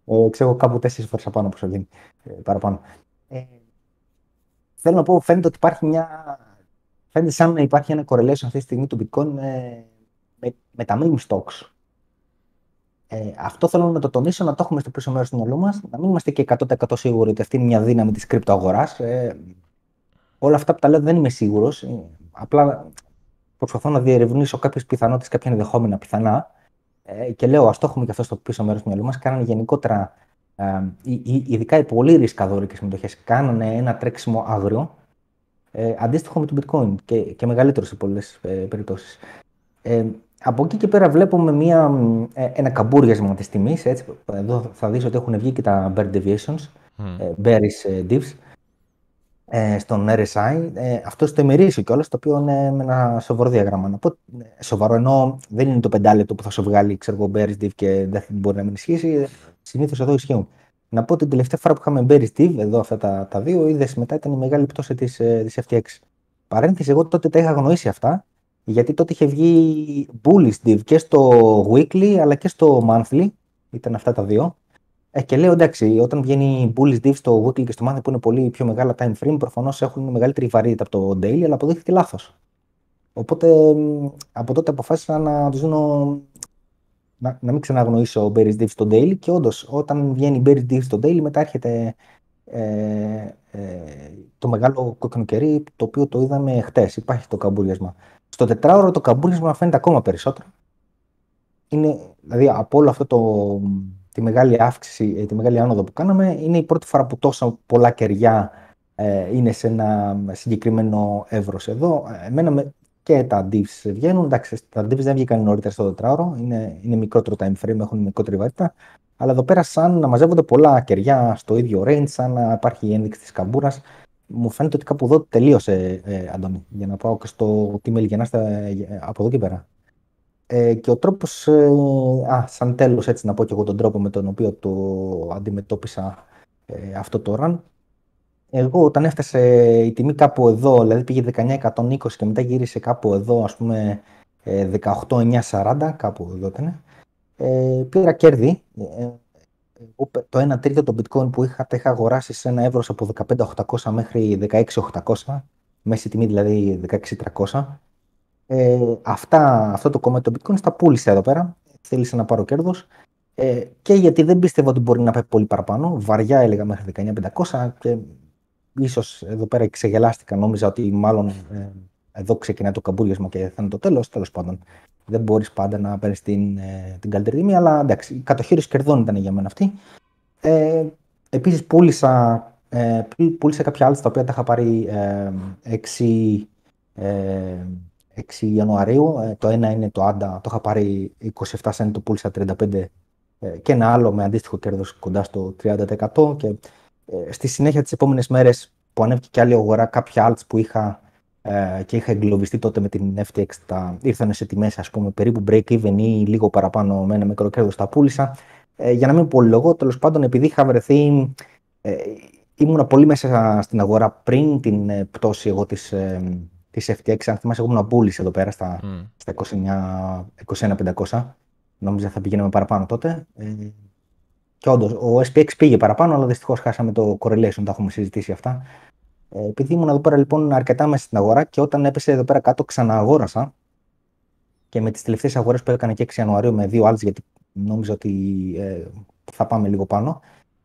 Ε, ξέρω κάπου 4 φορές απάνω που γίνει ε, παραπάνω. Ε, θέλω να πω, φαίνεται ότι υπάρχει μια... Φαίνεται σαν να υπάρχει ένα correlation αυτή τη στιγμή του bitcoin με, με, με τα meme stocks ε, αυτό θέλω να το τονίσω, να το έχουμε στο πίσω μέρος του μυαλού μας, να μην είμαστε και 100% σίγουροι ότι αυτή είναι μια δύναμη της κρυπτοαγορά. Ε, όλα αυτά που τα λέω δεν είμαι σίγουρος. Ε, απλά προσπαθώ να διερευνήσω κάποιες πιθανότητες, κάποια ενδεχόμενα πιθανά. Ε, και λέω, ας το έχουμε και αυτό στο πίσω μέρος του μυαλού μας. Κάνανε γενικότερα, ε, ειδικά οι πολύ ρισκαδόρικες μετοχέ, κάνανε ένα τρέξιμο άγριο. Ε, αντίστοιχο με το bitcoin και, και μεγαλύτερο σε πολλές ε, περιπτώσεις. Ε, από εκεί και πέρα βλέπουμε μια, ε, ένα καμπούριασμα της τιμής. Έτσι. Εδώ θα δεις ότι έχουν βγει και τα bear deviations, mm. bearish ε, divs, στον RSI. Αυτό το ημερήσιο κιόλας, το οποίο είναι με ένα σοβαρό διαγράμμα. Να πω, σοβαρό ενώ δεν είναι το πεντάλεπτο που θα σου βγάλει ξέρω, bearish div και δεν μπορεί να μην ισχύσει. Συνήθως εδώ ισχύουν. Να πω την τελευταία φορά που είχαμε bearish div, εδώ αυτά τα, τα δύο, είδε μετά ήταν η μεγάλη πτώση της, της FTX. Παρένθεση, εγώ τότε τα είχα γνωρίσει αυτά γιατί τότε είχε βγει bullish div και στο weekly αλλά και στο monthly. Ήταν αυτά τα δύο. Ε, και λέω εντάξει, όταν βγαίνει bullish div στο weekly και στο monthly που είναι πολύ πιο μεγάλα time frame, προφανώς έχουν μεγαλύτερη βαρύτητα από το daily, αλλά αποδείχθηκε λάθος. Οπότε από τότε αποφάσισα να τους δίνω. Να, να μην ξαναγνωρίσω bearish div στο daily και όντως όταν βγαίνει bearish div στο daily μετά έρχεται ε, ε, το μεγάλο κόκκινο κερί το οποίο το είδαμε χτες. Υπάρχει το καμπούριασμα. Στο τετράωρο το καμπούρισμα φαίνεται ακόμα περισσότερο. Είναι, δηλαδή από όλο αυτό το, τη μεγάλη αύξηση, ε, τη μεγάλη άνοδο που κάναμε, είναι η πρώτη φορά που τόσα πολλά κεριά ε, είναι σε ένα συγκεκριμένο εύρος εδώ. Εμένα με, και τα divs βγαίνουν. Εντάξει, τα divs δεν βγήκαν νωρίτερα στο τετράωρο, είναι, είναι μικρότερο time frame, έχουν μικρότερη βαρύτητα. Αλλά εδώ πέρα, σαν να μαζεύονται πολλά κεριά στο ίδιο range, σαν να υπάρχει η ένδειξη της καμπούρας, μου φαίνεται ότι κάπου εδώ τελείωσε, ε, Αντώνη, για να πάω και στο τι με ε, από εδώ και πέρα. Ε, και ο τρόπος, ε, α, σαν τέλος έτσι να πω και εγώ τον τρόπο με τον οποίο το αντιμετώπισα ε, αυτό το run, εγώ όταν έφτασε η τιμή κάπου εδώ, δηλαδή πήγε 19-120 και μετά γύρισε κάπου εδώ, ας πούμε 18-9-40, κάπου εδώ ήταν, ε, πήρα κέρδη, το 1 τρίτο των bitcoin που είχα, τα είχα αγοράσει σε ένα ευρώ από 15.800 μέχρι 16.800, μέση τιμή δηλαδή 16.300. Ε, αυτά, αυτό το κομμάτι των bitcoin στα πούλησα εδώ πέρα, θέλησα να πάρω κέρδος ε, και γιατί δεν πίστευα ότι μπορεί να πάει πολύ παραπάνω, βαριά έλεγα μέχρι 19.500 και ίσως εδώ πέρα ξεγελάστηκα, νόμιζα ότι μάλλον ε, εδώ ξεκινάει το καμπούριασμα και θα είναι το τέλος, τέλος πάντων. Δεν μπορείς πάντα να παίρνεις την, ε, την καλύτερη τιμή, αλλά εντάξει, η κατοχήρωση κερδών ήταν για μένα αυτή. Ε, Επίσης, πούλησα, ε, πούλησα κάποια άλλα τα οποία τα είχα πάρει ε, 6, ε, 6 Ιανουαρίου. Ε, το ένα είναι το Άντα, το είχα πάρει 27 cent, το πούλησα 35 ε, και ένα άλλο με αντίστοιχο κέρδος κοντά στο 30%. Και ε, στη συνέχεια τις επόμενες μέρες που ανέβηκε και άλλη αγορά, κάποια άλλα που είχα ε, και είχα εγκλωβιστεί τότε με την FTX, τα, ήρθαν σε τιμές ας πούμε περίπου break-even ή λίγο παραπάνω με ένα μικρό κέρδος τα πούλησα. Ε, για να μην πολυλογώ, τέλος πάντων επειδή είχα βρεθεί, ε, ήμουνα πολύ μέσα στην αγορά πριν την ε, πτώση εγώ της, ε, της FTX, αν θυμάσαι εγώ ήμουν πούληση εδώ πέρα στα, mm. στα 21.500, νόμιζα θα πηγαίνουμε παραπάνω τότε. Ε, και όντως, ο SPX πήγε παραπάνω, αλλά δυστυχώς χάσαμε το correlation, τα έχουμε συζητήσει αυτά. Ε, επειδή ήμουν εδώ πέρα λοιπόν αρκετά μέσα στην αγορά και όταν έπεσε εδώ πέρα κάτω ξανααγόρασα και με τις τελευταίες αγορές που έκανα και 6 Ιανουαρίου με δύο άλλες γιατί νόμιζα ότι ε, θα πάμε λίγο πάνω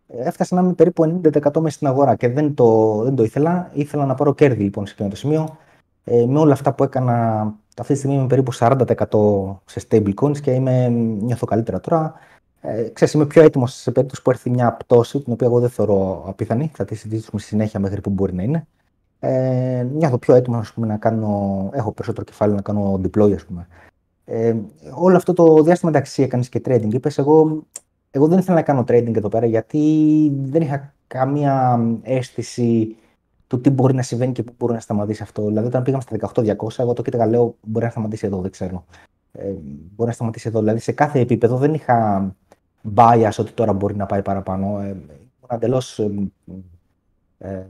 έφτασα να είμαι περίπου 90% μέσα στην αγορά και δεν το, δεν το ήθελα. Ήθελα να πάρω κέρδη λοιπόν σε εκείνο το σημείο. Ε, με όλα αυτά που έκανα αυτή τη στιγμή είμαι περίπου 40% σε stable coins και είμαι, νιώθω καλύτερα τώρα. Ε, ξέρεις, είμαι πιο έτοιμος σε περίπτωση που έρθει μια πτώση, την οποία εγώ δεν θεωρώ απίθανη. Θα τη συζητήσουμε στη συνέχεια μέχρι που μπορεί να είναι. Ε, νιώθω πιο έτοιμος να κάνω. Έχω περισσότερο κεφάλαιο να κάνω deploy, ας πούμε. Ε, όλο αυτό το διάστημα εντάξει, έκανες και trading. Είπες, εγώ, εγώ δεν ήθελα να κάνω trading εδώ πέρα γιατί δεν είχα καμία αίσθηση του τι μπορεί να συμβαίνει και πού μπορεί να σταματήσει αυτό. Δηλαδή, όταν πήγαμε στα 18-200, εγώ το κοίταγα, λέω μπορεί να σταματήσει εδώ, δεν ξέρω. Ε, μπορεί να σταματήσει εδώ. Δηλαδή, σε κάθε επίπεδο δεν είχα bias ότι τώρα μπορεί να πάει παραπάνω. Ε, εντελώς. Ε, ε,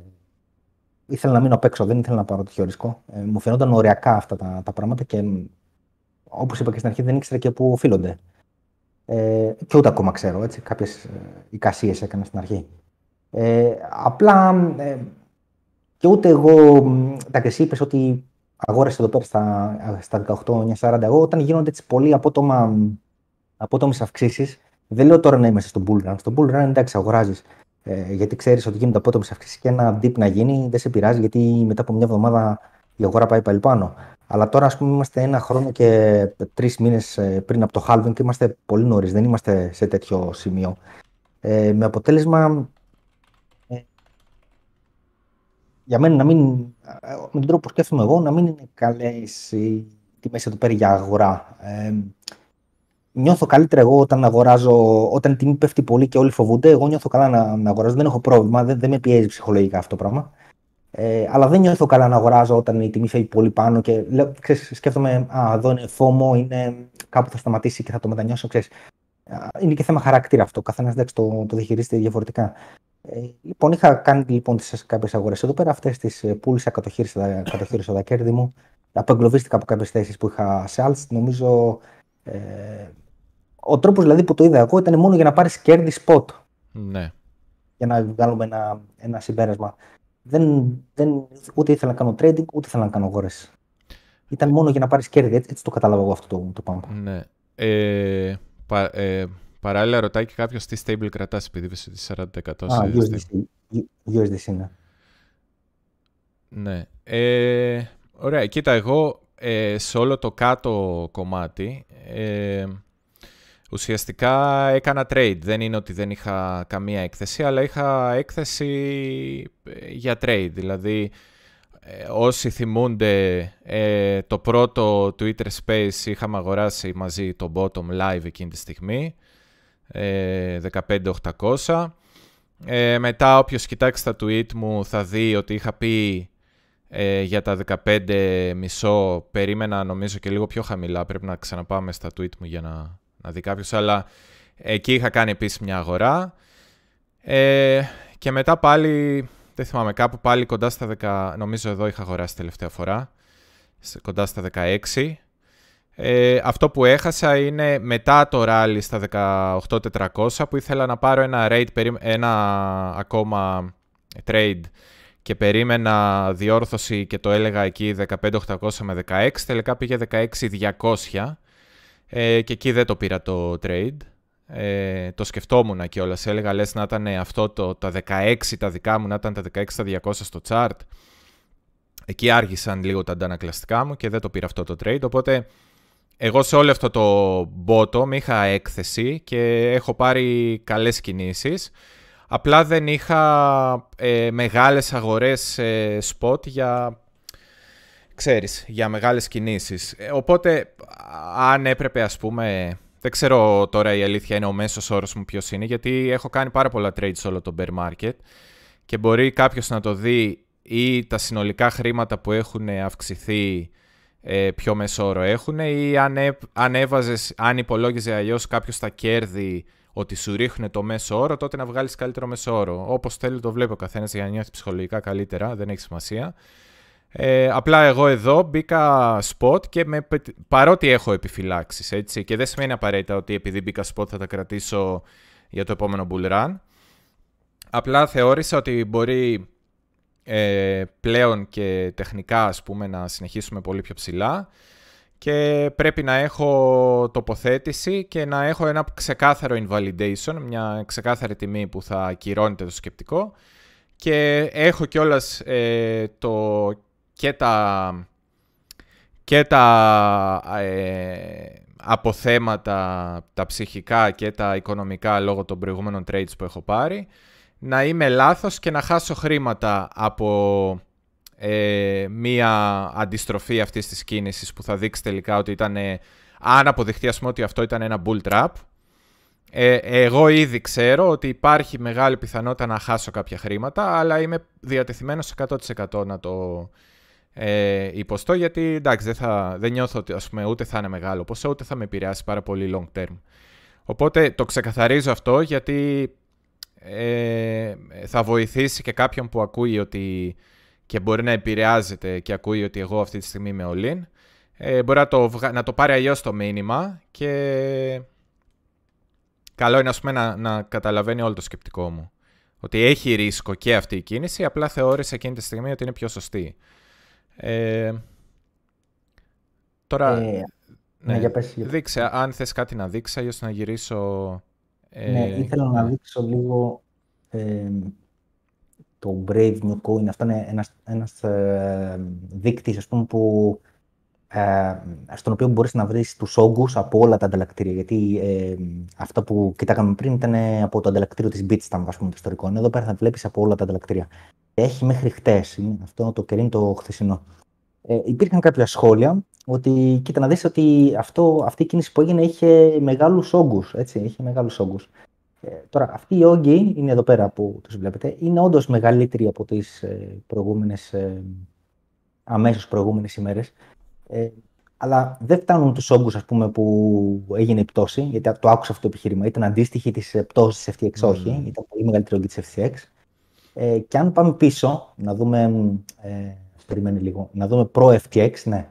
ήθελα να μείνω απ' έξω, δεν ήθελα να πάρω τέτοιο ρίσκο. Ε, μου φαινόταν ωριακά αυτά τα, τα πράγματα και όπως είπα και στην αρχή, δεν ήξερα και πού οφείλονται. Ε, και ούτε ακόμα ξέρω. Έτσι, κάποιες ε, εικασίες έκανα στην αρχή. Ε, απλά ε, και ούτε εγώ, τα και εσύ είπες ότι αγόρασε εδώ πέρα στα, στα 18-40 εγώ, όταν γίνονται έτσι πολύ απότομα, απότομες αυξήσεις, δεν λέω τώρα να είμαστε στο bull run. Στο bull run εντάξει, αγοράζεις. Ε, γιατί ξέρεις ότι γίνονται απότομε αυξήσει και ένα dip να γίνει δεν σε πειράζει, γιατί μετά από μια εβδομάδα η αγορά πάει πάλι πάνω. Αλλά τώρα, ας πούμε, είμαστε ένα χρόνο και τρεις μήνες ε, πριν από το halving και είμαστε πολύ νωρίς. Δεν είμαστε σε τέτοιο σημείο. Ε, με αποτέλεσμα ε, για μένα να μην, με τον τρόπο που σκέφτομαι εγώ, να μην είναι καλές οι τιμές εδώ πέρα για αγορά. Ε, νιώθω καλύτερα εγώ όταν αγοράζω, όταν η τιμή πέφτει πολύ και όλοι φοβούνται. Εγώ νιώθω καλά να, να αγοράζω, δεν έχω πρόβλημα, δεν, δεν με πιέζει ψυχολογικά αυτό το πράγμα. Ε, αλλά δεν νιώθω καλά να αγοράζω όταν η τιμή φεύγει πολύ πάνω και λέω, ξέρεις, σκέφτομαι, α, εδώ είναι φόμο, είναι κάπου θα σταματήσει και θα το μετανιώσω, ξέρεις. Είναι και θέμα χαρακτήρα αυτό, καθένας το, το διαχειρίζεται διαφορετικά. Ε, λοιπόν, είχα κάνει λοιπόν τις κάποιες αγορές εδώ πέρα, αυτές τις ε, πούλησα, κατοχύρισα, κατοχύρισα τα κέρδη μου, απεγκλωβίστηκα από κάποιες θέσεις που είχα σε άλλες, νομίζω ε, ο τρόπος δηλαδή που το είδα εγώ ήταν μόνο για να πάρεις κέρδη spot. Ναι. Για να βγάλουμε ένα, ένα συμπέρασμα. Δεν, δεν, ούτε ήθελα να κάνω trading, ούτε ήθελα να κάνω αγορές. Ήταν μόνο για να πάρεις κέρδη. Έτσι, έτσι, το κατάλαβα εγώ αυτό το, το πράγμα. Ναι. Ε, πα, ε, παράλληλα, ρωτάει και κάποιος τι stable κρατάς επειδή είπε ότι 40%. Α, USDC, USDC, ναι. Ναι. Ε, ωραία. Κοίτα, εγώ ε, σε όλο το κάτω κομμάτι ε, Ουσιαστικά έκανα trade. Δεν είναι ότι δεν είχα καμία έκθεση, αλλά είχα έκθεση ε, για trade. Δηλαδή, ε, όσοι θυμούνται ε, το πρώτο Twitter Space είχαμε αγοράσει μαζί το bottom live εκείνη τη στιγμή, 15.800. μετά όποιος κοιτάξει τα tweet μου θα δει ότι είχα πει για τα 15 μισό, περίμενα νομίζω και λίγο πιο χαμηλά, πρέπει να ξαναπάμε στα tweet μου για να να δει κάποιος, αλλά εκεί είχα κάνει επίσης μια αγορά. Ε, και μετά πάλι, δεν θυμάμαι, κάπου πάλι κοντά στα 10, νομίζω εδώ είχα αγοράσει τελευταία φορά, κοντά στα 16. Ε, αυτό που έχασα είναι μετά το rally στα 18.400 που ήθελα να πάρω ένα, rate, ένα ακόμα trade και περίμενα διόρθωση και το έλεγα εκεί 15.800 με 16, τελικά πήγε 16.200 ε, και εκεί δεν το πήρα το trade. Ε, το σκεφτόμουν και όλας. Έλεγα λες να ήταν αυτό το, τα 16 τα δικά μου, να ήταν τα 16 τα 200 στο chart. Εκεί άργησαν λίγο τα αντανακλαστικά μου και δεν το πήρα αυτό το trade. Οπότε εγώ σε όλο αυτό το bottom είχα έκθεση και έχω πάρει καλές κινήσεις. Απλά δεν είχα ε, μεγάλες αγορές ε, spot για ξέρεις, για μεγάλες κινήσεις. Ε, οπότε, αν έπρεπε, ας πούμε, δεν ξέρω τώρα η αλήθεια είναι ο μέσος όρος μου ποιος είναι, γιατί έχω κάνει πάρα πολλά trades σε όλο το bear market και μπορεί κάποιος να το δει ή τα συνολικά χρήματα που έχουν αυξηθεί ε, πιο μέσο όρο έχουν ή αν, έ, αν έβαζες, αν υπολόγιζε αλλιώς κάποιος τα κέρδη ότι σου ρίχνουν το μέσο όρο, τότε να βγάλεις καλύτερο μέσο όρο. Όπως θέλει το βλέπει ο καθένας για να νιώθει ψυχολογικά καλύτερα, δεν έχει σημασία. Ε, απλά εγώ εδώ μπήκα spot και με, παρότι έχω επιφυλάξεις έτσι, και δεν σημαίνει απαραίτητα ότι επειδή μπήκα spot θα τα κρατήσω για το επόμενο bull run. Απλά θεώρησα ότι μπορεί ε, πλέον και τεχνικά ας πούμε να συνεχίσουμε πολύ πιο ψηλά και πρέπει να έχω τοποθέτηση και να έχω ένα ξεκάθαρο invalidation, μια ξεκάθαρη τιμή που θα ακυρώνεται το σκεπτικό και έχω κιόλας ε, το και, τα, και τα ε, αποθέματα, τα ψυχικά και τα οικονομικά λόγω των προηγούμενων trades που έχω πάρει, να είμαι λάθος και να χάσω χρήματα από ε, μία αντιστροφή αυτής της κίνησης που θα δείξει τελικά ότι ήταν, αν αποδειχτεί ας πούμε ότι αυτό ήταν ένα bull trap, ε, εγώ ήδη ξέρω ότι υπάρχει μεγάλη πιθανότητα να χάσω κάποια χρήματα, αλλά είμαι διατεθειμένος 100% να το ε, υποστώ, γιατί εντάξει δεν, θα, δεν νιώθω ότι ας πούμε, ούτε θα είναι μεγάλο ποσό, ούτε θα με επηρεάσει πάρα πολύ long term. Οπότε το ξεκαθαρίζω αυτό γιατί ε, θα βοηθήσει και κάποιον που ακούει ότι και μπορεί να επηρεάζεται και ακούει ότι εγώ αυτή τη στιγμή είμαι all ε, μπορεί να το, να το πάρει αλλιώς το μήνυμα και καλό είναι ας πούμε, να, να καταλαβαίνει όλο το σκεπτικό μου. Ότι έχει ρίσκο και αυτή η κίνηση, απλά θεώρησε εκείνη τη στιγμή ότι είναι πιο σωστή. Ε, τώρα, ε, ναι, ναι, για πες, δείξε, αν θες κάτι να δείξει, αλλιώς να γυρίσω... Ε, ναι, ήθελα να ναι. δείξω λίγο ε, το Brave New Coin. Αυτό είναι ένας, ένας ε, δείκτης, ας πούμε, που ε, στον οποίο μπορείς να βρεις τους όγκους από όλα τα ανταλλακτήρια. Γιατί ε, αυτό που κοιτάγαμε πριν ήταν από το ανταλλακτήριο της Bitstamp, ας πούμε, το ιστορικό. Εδώ πέρα θα βλέπεις από όλα τα ανταλλακτήρια. Έχει μέχρι χτες, αυτό το κερί το χθεσινό. Ε, υπήρχαν κάποια σχόλια ότι, κοίτα να δεις ότι αυτό, αυτή η κίνηση που έγινε είχε μεγάλους όγκους, έτσι, είχε μεγάλους όγκους. Ε, τώρα, αυτοί οι όγκοι είναι εδώ πέρα που τους βλέπετε, είναι όντως μεγαλύτεροι από τις ε, προηγούμενες, ε, αμέσως προηγούμενες ημέρες. Ε, αλλά δεν φτάνουν τους όγκους που έγινε η πτώση, γιατί το άκουσα αυτό το επιχείρημα. Ήταν αντίστοιχη της πτώσης της FTX, όχι. Ήταν πολύ μεγαλύτερη όγκη της FTX. Ε, και αν πάμε πίσω, να δούμε. Ε, περιμένει λίγο. Να δούμε προ-FTX, ναι.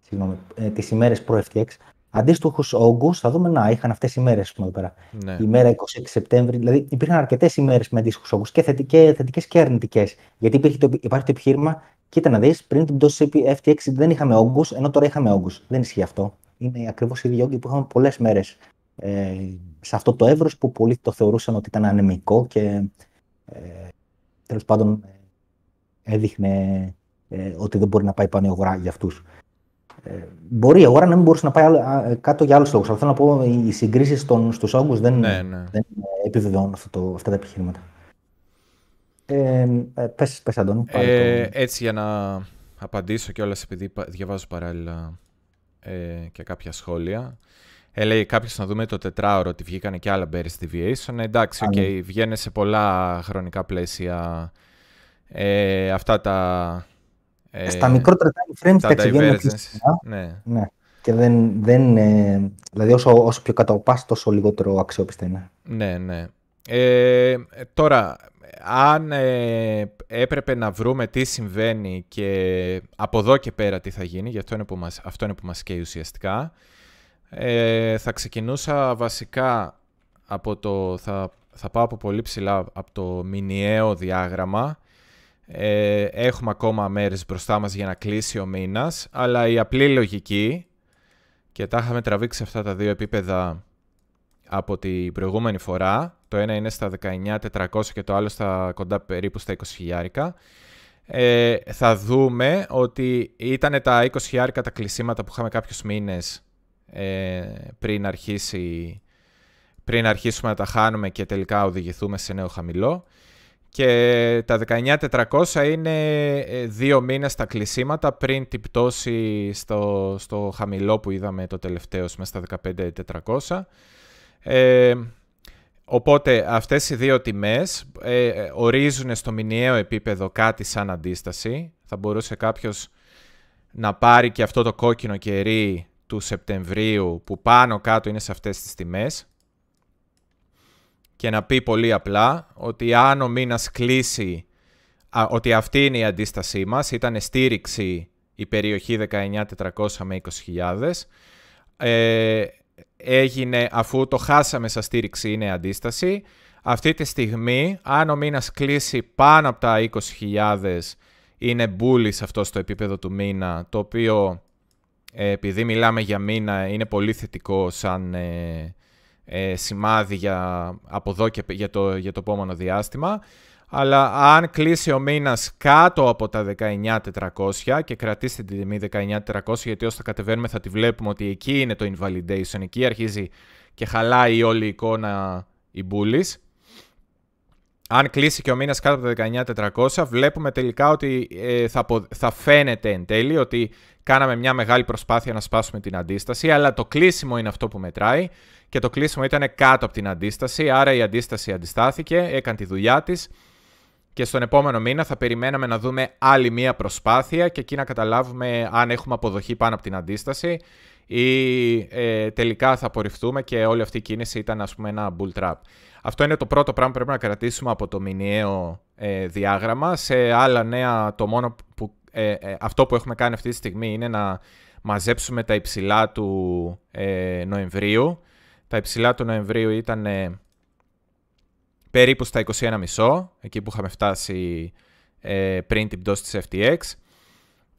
Συγγνώμη. Ε, τις ημέρες προ-FTX. Αντίστοιχου όγκου θα δούμε να είχαν αυτές οι ημέρες εδώ πέρα. Ναι. Η μέρα 26 Σεπτέμβρη, δηλαδή υπήρχαν αρκετές ημέρες με αντίστοιχους όγκους και θετικές και αρνητικές. Γιατί υπήρχε το, υπάρχει το επιχείρημα Κοίτα να δεις, πριν την πτώση FTX δεν είχαμε όγκους, ενώ τώρα είχαμε όγκους. Δεν ισχύει αυτό. Είναι ακριβώς οι ίδιοι όγκοι που είχαμε πολλές μέρες ε, σε αυτό το εύρος που πολλοί το θεωρούσαν ότι ήταν ανεμικό και ε, τέλος πάντων ε, έδειχνε ε, ότι δεν μπορεί να πάει πάνω η αγορά για αυτούς. Ε, μπορεί η αγορά να μην μπορούσε να πάει κάτω για άλλους λόγους. Αλλά θέλω να πω, οι συγκρίσεις στους όγκους δεν, ναι, ναι. δεν επιβεβαιώνουν αυτό αυτά τα επιχειρήματα. Ε, ε, πες, πες Αντώνη. Ε, Έτσι για να απαντήσω κιόλας επειδή διαβάζω παράλληλα ε, και κάποια σχόλια. Έλεγε κάποιος να δούμε το τετράωρο ότι βγήκανε και άλλα bearish deviation. Εντάξει, okay, ναι. βγαίνει σε πολλά χρονικά πλαίσια ε, αυτά τα... Ε, Στα μικρότερα time frames τα βγαίνουν ναι. ναι. Και δεν, δεν, ε, δηλαδή όσο, όσο πιο κάτω πας, τόσο λιγότερο αξιόπιστα είναι. Ναι, ναι. Ε, τώρα, αν ε, έπρεπε να βρούμε τι συμβαίνει και από εδώ και πέρα τι θα γίνει, γι' αυτό είναι που μας, αυτό είναι που μας καίει ουσιαστικά, ε, θα ξεκινούσα βασικά από το, θα, θα πάω από πολύ ψηλά, από το μηνιαίο διάγραμμα. Ε, έχουμε ακόμα μέρες μπροστά μας για να κλείσει ο μήνας, αλλά η απλή λογική, και τα είχαμε τραβήξει αυτά τα δύο επίπεδα από την προηγούμενη φορά. Το ένα είναι στα 19.400 και το άλλο στα κοντά περίπου στα 20.000. Ε, θα δούμε ότι ήταν τα 20.000 τα κλεισίματα που είχαμε κάποιους μήνες ε, πριν, αρχίσει, πριν αρχίσουμε να τα χάνουμε και τελικά οδηγηθούμε σε νέο χαμηλό. Και τα 19.400 είναι ε, δύο μήνες τα κλεισίματα πριν την πτώση στο, στο χαμηλό που είδαμε το τελευταίο μέσα στα 15.400. Ε, οπότε αυτές οι δύο τιμές ε, ορίζουν στο μηνιαίο επίπεδο κάτι σαν αντίσταση. Θα μπορούσε κάποιος να πάρει και αυτό το κόκκινο κερί του Σεπτεμβρίου που πάνω κάτω είναι σε αυτές τις τιμές και να πει πολύ απλά ότι αν ο μήνας κλείσει ότι αυτή είναι η αντίστασή μας, ήταν στήριξη η περιοχή 19.400 με 20.000, ε, έγινε αφού το χάσαμε σαν στήριξη είναι αντίσταση. Αυτή τη στιγμή, αν ο μήνας κλείσει πάνω από τα 20.000, είναι bullish αυτό στο επίπεδο του μήνα, το οποίο ε, επειδή μιλάμε για μήνα είναι πολύ θετικό σαν ε, ε, σημάδι για, από εδώ και για το, για το επόμενο διάστημα. Αλλά αν κλείσει ο μήνας κάτω από τα 19.400 και κρατήσει την τιμή 19.400, γιατί όσο θα κατεβαίνουμε θα τη βλέπουμε ότι εκεί είναι το invalidation, εκεί αρχίζει και χαλάει όλη η εικόνα η bullish. Αν κλείσει και ο μήνας κάτω από τα 19.400, βλέπουμε τελικά ότι ε, θα, θα φαίνεται εν τέλει ότι κάναμε μια μεγάλη προσπάθεια να σπάσουμε την αντίσταση, αλλά το κλείσιμο είναι αυτό που μετράει και το κλείσιμο ήταν κάτω από την αντίσταση, άρα η αντίσταση αντιστάθηκε, έκανε τη δουλειά της και στον επόμενο μήνα θα περιμέναμε να δούμε άλλη μία προσπάθεια και εκεί να καταλάβουμε αν έχουμε αποδοχή πάνω από την αντίσταση ή ε, τελικά θα απορριφθούμε και όλη αυτή η κίνηση ήταν ας πούμε ένα bull trap. Αυτό είναι το πρώτο πράγμα που πρέπει να κρατήσουμε από το μηνιαίο ε, διάγραμμα. Σε άλλα νέα το μόνο που, ε, ε, αυτό που έχουμε κάνει αυτή τη στιγμή είναι να μαζέψουμε τα υψηλά του Νοεμβρίου. Τα υψηλά του Νοεμβρίου ήταν περίπου στα 21,5, εκεί που είχαμε φτάσει πριν την πτώση της FTX.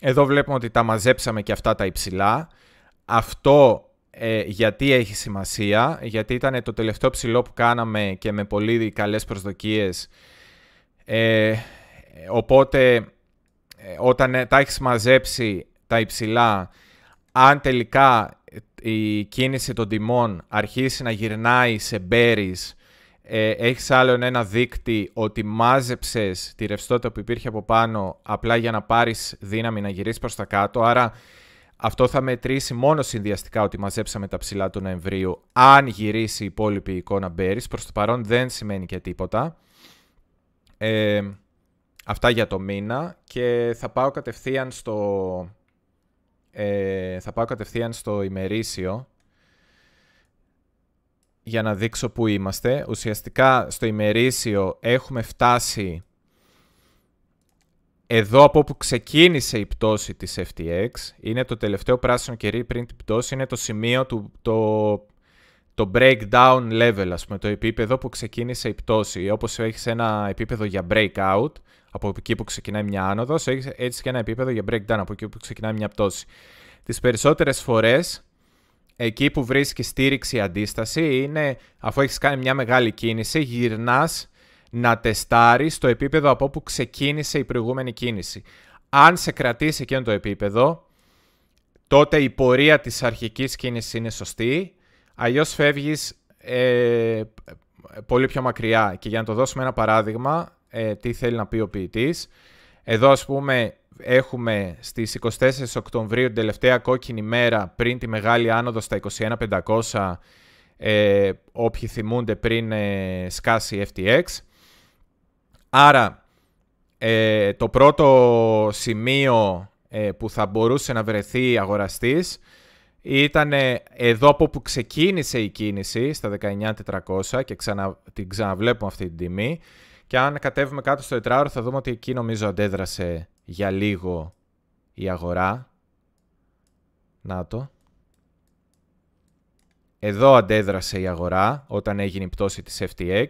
Εδώ βλέπουμε ότι τα μαζέψαμε και αυτά τα υψηλά. Αυτό ε, γιατί έχει σημασία, γιατί ήταν το τελευταίο ψηλό που κάναμε και με πολύ καλές προσδοκίες. Ε, οπότε, ε, όταν τα έχεις μαζέψει τα υψηλά, αν τελικά η κίνηση των τιμών αρχίσει να γυρνάει σε berries, ε, έχεις άλλο ένα δείκτη ότι μάζεψες τη ρευστότητα που υπήρχε από πάνω απλά για να πάρεις δύναμη να γυρίσεις προς τα κάτω, άρα αυτό θα μετρήσει μόνο συνδυαστικά ότι μαζέψαμε τα ψηλά του Νοεμβρίου αν γυρίσει η υπόλοιπη εικόνα Bearish. Προς το παρόν δεν σημαίνει και τίποτα. Ε, αυτά για το μήνα και θα πάω κατευθείαν στο, ε, θα πάω κατευθείαν στο ημερήσιο για να δείξω που είμαστε. Ουσιαστικά στο ημερήσιο έχουμε φτάσει εδώ από όπου ξεκίνησε η πτώση της FTX, είναι το τελευταίο πράσινο κερί πριν την πτώση, είναι το σημείο του, το, το breakdown level, ας πούμε, το επίπεδο που ξεκίνησε η πτώση. Όπως έχεις ένα επίπεδο για breakout, από εκεί που ξεκινάει μια άνοδος, έχεις έτσι και ένα επίπεδο για breakdown, από εκεί που ξεκινάει μια πτώση. Τις περισσότερες φορές, εκεί που βρίσκεις στήριξη αντίσταση, είναι αφού έχεις κάνει μια μεγάλη κίνηση, γυρνάς να τεστάρεις στο επίπεδο από όπου ξεκίνησε η προηγούμενη κίνηση. Αν σε κρατήσει εκείνο το επίπεδο, τότε η πορεία της αρχικής κίνησης είναι σωστή, αλλιώς φεύγεις ε, πολύ πιο μακριά. Και για να το δώσουμε ένα παράδειγμα, ε, τι θέλει να πει ο ποιητής, εδώ ας πούμε έχουμε στις 24 Οκτωβρίου την τελευταία κόκκινη μέρα πριν τη μεγάλη άνοδο στα 21.500 ε, όποιοι θυμούνται πριν ε, σκάσει FTX. Άρα, ε, το πρώτο σημείο ε, που θα μπορούσε να βρεθεί αγοραστής ήταν εδώ από που ξεκίνησε η κίνηση στα 19.400 και ξανα, την ξαναβλέπουμε αυτή την τιμή και αν κατέβουμε κάτω στο τετράωρο θα δούμε ότι εκεί νομίζω αντέδρασε για λίγο η αγορά. Να το. Εδώ αντέδρασε η αγορά όταν έγινε η πτώση της FTX.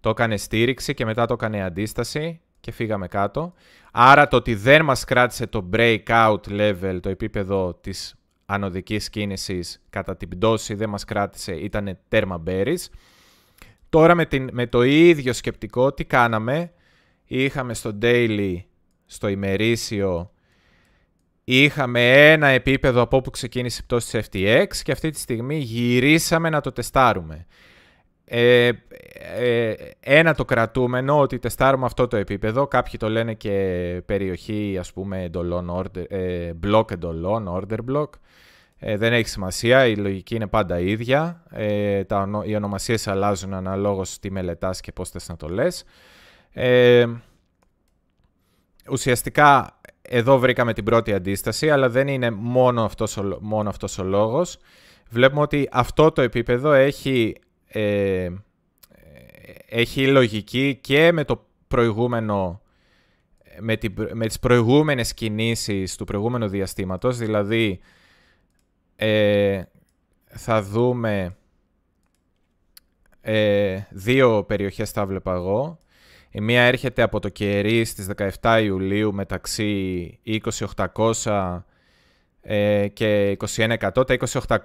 Το έκανε στήριξη και μετά το έκανε αντίσταση και φύγαμε κάτω. Άρα το ότι δεν μας κράτησε το breakout level, το επίπεδο της ανωδικής κίνησης κατά την πτώση δεν μας κράτησε, ήταν τέρμα bearish. Τώρα με, την, με το ίδιο σκεπτικό τι κάναμε; Είχαμε στο daily, στο ημερήσιο, είχαμε ένα επίπεδο από όπου ξεκίνησε η πτώση της FTX και αυτή τη στιγμή γυρίσαμε να το τεστάρουμε. Ε, ε, ένα το κρατούμενο ότι τεστάρουμε αυτό το επίπεδο. Κάποιοι το λένε και περιοχή ας πούμε εντολών, order, ε, block εντολών, order block. Ε, δεν έχει σημασία, η λογική είναι πάντα ίδια. Ε, τα, οι ονομασίες αλλάζουν αναλόγως τι μελετάς και πώς θες να το λες. Ε, ουσιαστικά εδώ βρήκαμε την πρώτη αντίσταση, αλλά δεν είναι μόνο αυτός ο, μόνο αυτός ο λόγος. Βλέπουμε ότι αυτό το επίπεδο έχει ε, έχει λογική και με το προηγούμενο με, την, με τις προηγούμενες κινήσεις του προηγούμενου διαστήματος, δηλαδή ε, θα δούμε ε, δύο περιοχές θα βλέπα εγώ. Η μία έρχεται από το κερί στις 17 Ιουλίου μεταξύ 20.800 ε, και 21%. Τα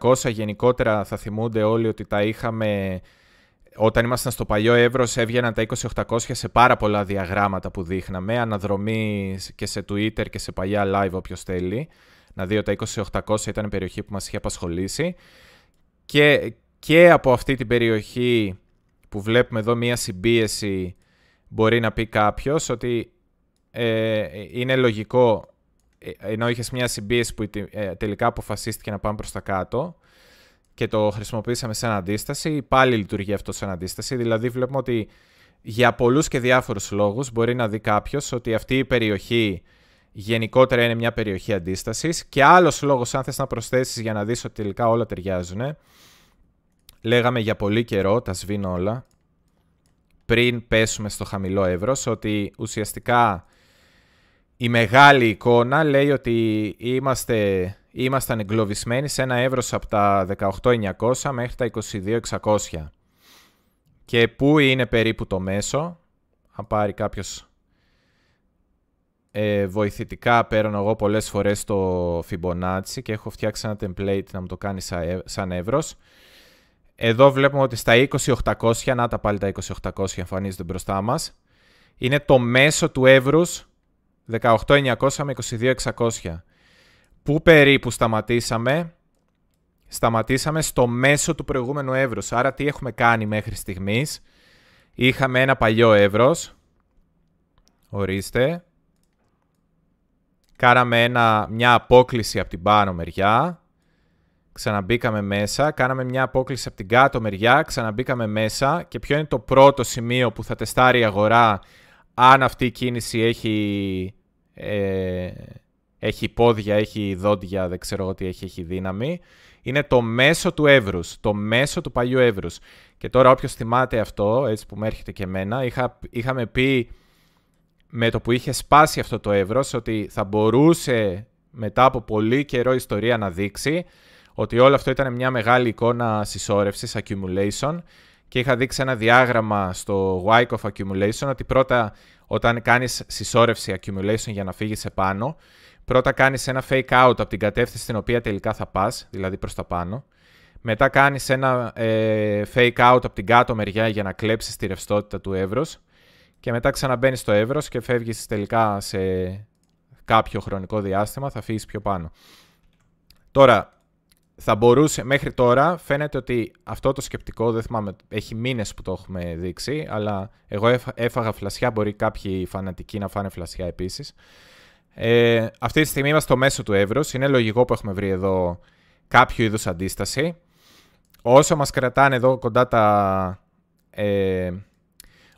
20.800 γενικότερα θα θυμούνται όλοι ότι τα είχαμε όταν ήμασταν στο παλιό Εύρος έβγαιναν τα 2800 σε πάρα πολλά διαγράμματα που δείχναμε, αναδρομή και σε Twitter και σε παλιά live όποιος θέλει. Να δει ότι τα 2800 ήταν η περιοχή που μας είχε απασχολήσει. Και, και από αυτή την περιοχή που βλέπουμε εδώ μία συμπίεση μπορεί να πει κάποιος ότι ε, είναι λογικό ε, ενώ είχες μια συμπίεση που ε, τελικά αποφασίστηκε να πάμε προς τα κάτω και το χρησιμοποιήσαμε σαν αντίσταση, πάλι λειτουργεί αυτό σαν αντίσταση. Δηλαδή βλέπουμε ότι για πολλούς και διάφορους λόγους μπορεί να δει κάποιος ότι αυτή η περιοχή γενικότερα είναι μια περιοχή αντίστασης και άλλος λόγος αν θες να προσθέσεις για να δεις ότι τελικά όλα ταιριάζουν. Λέγαμε για πολύ καιρό, τα σβήνω όλα, πριν πέσουμε στο χαμηλό εύρος, ότι ουσιαστικά η μεγάλη εικόνα λέει ότι είμαστε ήμασταν εγκλωβισμένοι σε ένα εύρος από τα 18.900 μέχρι τα 22.600. Και πού είναι περίπου το μέσο, αν πάρει κάποιος ε, βοηθητικά παίρνω εγώ πολλές φορές το Fibonacci και έχω φτιάξει ένα template να μου το κάνει σαν εύρος. Εδώ βλέπουμε ότι στα 2800, να τα πάλι τα 2800 εμφανίζονται μπροστά μας, είναι το μέσο του εύρους 18.900 με 22.600. Πού περίπου σταματήσαμε; Σταματήσαμε στο μέσο του προηγούμενου εύρους. Άρα τι έχουμε κάνει μέχρι στιγμής; Είχαμε ένα παλιό εύρος. Ορίστε. Κάναμε ένα, μια απόκληση από την πάνω μεριά. Ξαναμπήκαμε μέσα. Κάναμε μια απόκληση από την κάτω μεριά. Ξαναμπήκαμε μέσα. Και ποιο είναι το πρώτο σημείο που θα τεστάρει η αγορά αν αυτή η κίνηση έχει... Ε, έχει πόδια, έχει δόντια, δεν ξέρω εγώ τι έχει, έχει δύναμη. Είναι το μέσο του εύρους, το μέσο του παλιού εύρους. Και τώρα όποιος θυμάται αυτό, έτσι που με έρχεται και εμένα, είχα, είχαμε πει με το που είχε σπάσει αυτό το εύρος ότι θα μπορούσε μετά από πολύ καιρό ιστορία να δείξει ότι όλο αυτό ήταν μια μεγάλη εικόνα συσσόρευσης, accumulation και είχα δείξει ένα διάγραμμα στο Wyckoff accumulation ότι πρώτα όταν κάνεις συσσόρευση accumulation για να φύγεις επάνω Πρώτα κάνεις ένα fake out από την κατεύθυνση στην οποία τελικά θα πας, δηλαδή προς τα πάνω. Μετά κάνεις ένα ε, fake out από την κάτω μεριά για να κλέψεις τη ρευστότητα του εύρους. Και μετά ξαναμπαίνεις στο εύρος και φεύγεις τελικά σε κάποιο χρονικό διάστημα, θα φύγεις πιο πάνω. Τώρα, θα μπορούσε, μέχρι τώρα φαίνεται ότι αυτό το σκεπτικό, δεν θυμάμαι, έχει μήνες που το έχουμε δείξει, αλλά εγώ έφαγα φλασιά, μπορεί κάποιοι φανατικοί να φάνε φλασιά επίσης. Ε, αυτή τη στιγμή είμαστε στο μέσο του εύρους. Είναι λογικό που έχουμε βρει εδώ κάποιο είδους αντίσταση. Όσο μας κρατάνε εδώ κοντά τα... Ε,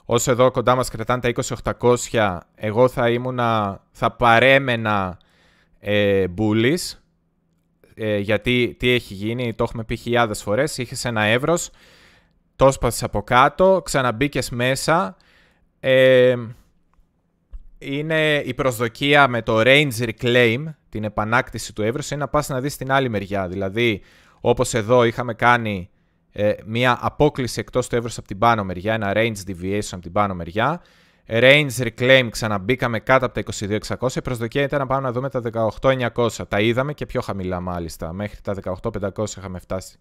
όσο εδώ κοντά μας κρατάνε τα 2800, εγώ θα ήμουνα, θα παρέμενα ε, bullish, ε, γιατί τι έχει γίνει, το έχουμε πει χιλιάδες φορές, είχες ένα εύρος, το σπασες από κάτω, ξαναμπήκες μέσα, ε, είναι η προσδοκία με το range reclaim, την επανάκτηση του εύρους, είναι να πας να δεις την άλλη μεριά. Δηλαδή, όπως εδώ είχαμε κάνει ε, μια απόκληση εκτός του εύρους από την πάνω μεριά, ένα range deviation από την πάνω μεριά. Range reclaim ξαναμπήκαμε κάτω από τα 22.600. Η προσδοκία ήταν να πάμε να δούμε τα 18.900. Τα είδαμε και πιο χαμηλά μάλιστα. Μέχρι τα 18.500 είχαμε φτάσει.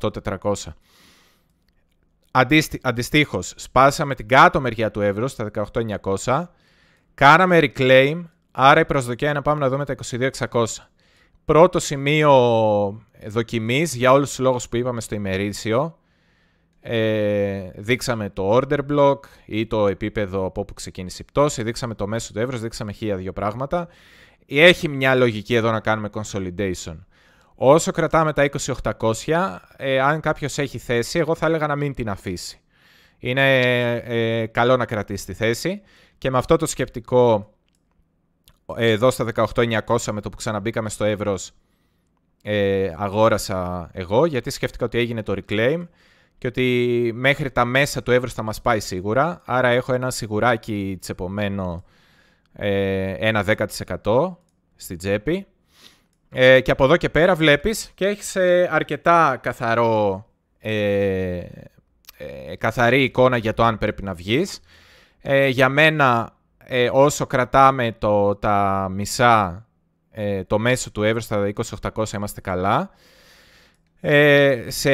18.400. Αντιστοίχως, σπάσαμε την κάτω μεριά του εύρου στα 18.900 Κάναμε reclaim, άρα η προσδοκία είναι να πάμε να δούμε τα 22.600. Πρώτο σημείο δοκιμής για όλους τους λόγους που είπαμε στο ημερήσιο. Ε, δείξαμε το order block ή το επίπεδο από όπου ξεκίνησε η πτώση, δείξαμε το μέσο του εύρος, δείξαμε χίλια δύο πράγματα. Έχει μια λογική εδώ να κάνουμε consolidation. Όσο κρατάμε τα 2800, ε, αν κάποιος έχει θέση, εγώ θα έλεγα να μην την αφήσει. Είναι ε, καλό να κρατήσει τη θέση. Και με αυτό το σκεπτικό, εδώ στα 18.900 με το που ξαναμπήκαμε στο εύρος, ε, αγόρασα εγώ, γιατί σκέφτηκα ότι έγινε το reclaim και ότι μέχρι τα μέσα του εύρους θα μας πάει σίγουρα. Άρα έχω ένα σιγουράκι τσεπωμένο ε, ένα 10% στην τσέπη. Ε, και από εδώ και πέρα βλέπεις και έχεις ε, αρκετά καθαρό, ε, καθαρή εικόνα για το αν πρέπει να βγεις. Ε, για μένα, ε, όσο κρατάμε το, τα μισά, ε, το μέσο του εύρους στα 2800 είμαστε καλά. Ε, σε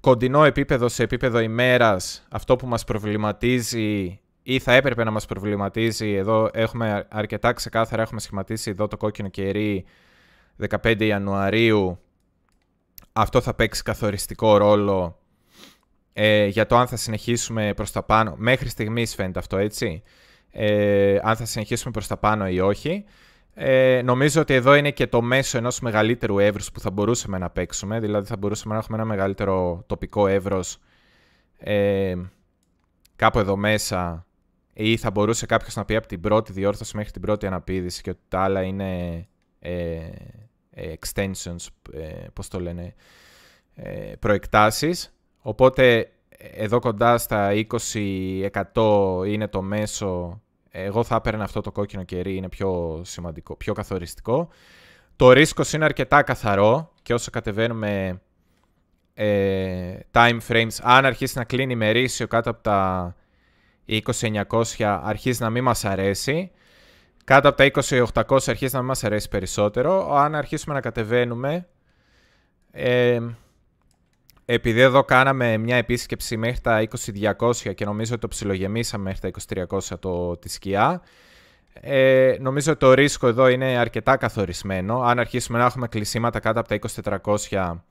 κοντινό επίπεδο σε επίπεδο ημέρας, αυτό που μας προβληματίζει ή θα έπρεπε να μας προβληματίζει, εδώ έχουμε αρκετά ξεκάθαρα, έχουμε σχηματίσει εδώ το κόκκινο κερί 15 Ιανουαρίου, αυτό θα παίξει καθοριστικό ρόλο ε, για το αν θα συνεχίσουμε προς τα πάνω. Μέχρι στιγμής φαίνεται αυτό έτσι. Ε, αν θα συνεχίσουμε προς τα πάνω ή όχι. Ε, νομίζω ότι εδώ είναι και το μέσο ενός μεγαλύτερου εύρους που θα μπορούσαμε να παίξουμε. Δηλαδή θα μπορούσαμε να έχουμε ένα μεγαλύτερο τοπικό εύρος ε, κάπου εδώ μέσα ή θα μπορούσε κάποιος να πει από την πρώτη διόρθωση μέχρι την πρώτη αναπήδηση και ότι τα άλλα είναι ε, extensions, ε, πώς το λένε, ε, προεκτάσεις. Οπότε εδώ κοντά στα 20% είναι το μέσο. Εγώ θα έπαιρνα αυτό το κόκκινο κερί, είναι πιο σημαντικό, πιο καθοριστικό. Το ρίσκο είναι αρκετά καθαρό και όσο κατεβαίνουμε ε, time frames, αν αρχίσει να κλείνει μερίσιο κάτω από τα 20.900 αρχίζει να μην μας αρέσει. Κάτω από τα 20.800 αρχίζει να μην μας αρέσει περισσότερο. Αν αρχίσουμε να κατεβαίνουμε, ε, επειδή εδώ κάναμε μια επίσκεψη μέχρι τα 20.200 και νομίζω ότι το ψιλογεμίσαμε μέχρι τα 2300 το, τη σκιά, ε, νομίζω ότι το ρίσκο εδώ είναι αρκετά καθορισμένο. Αν αρχίσουμε να έχουμε κλεισίματα κάτω από τα 2400,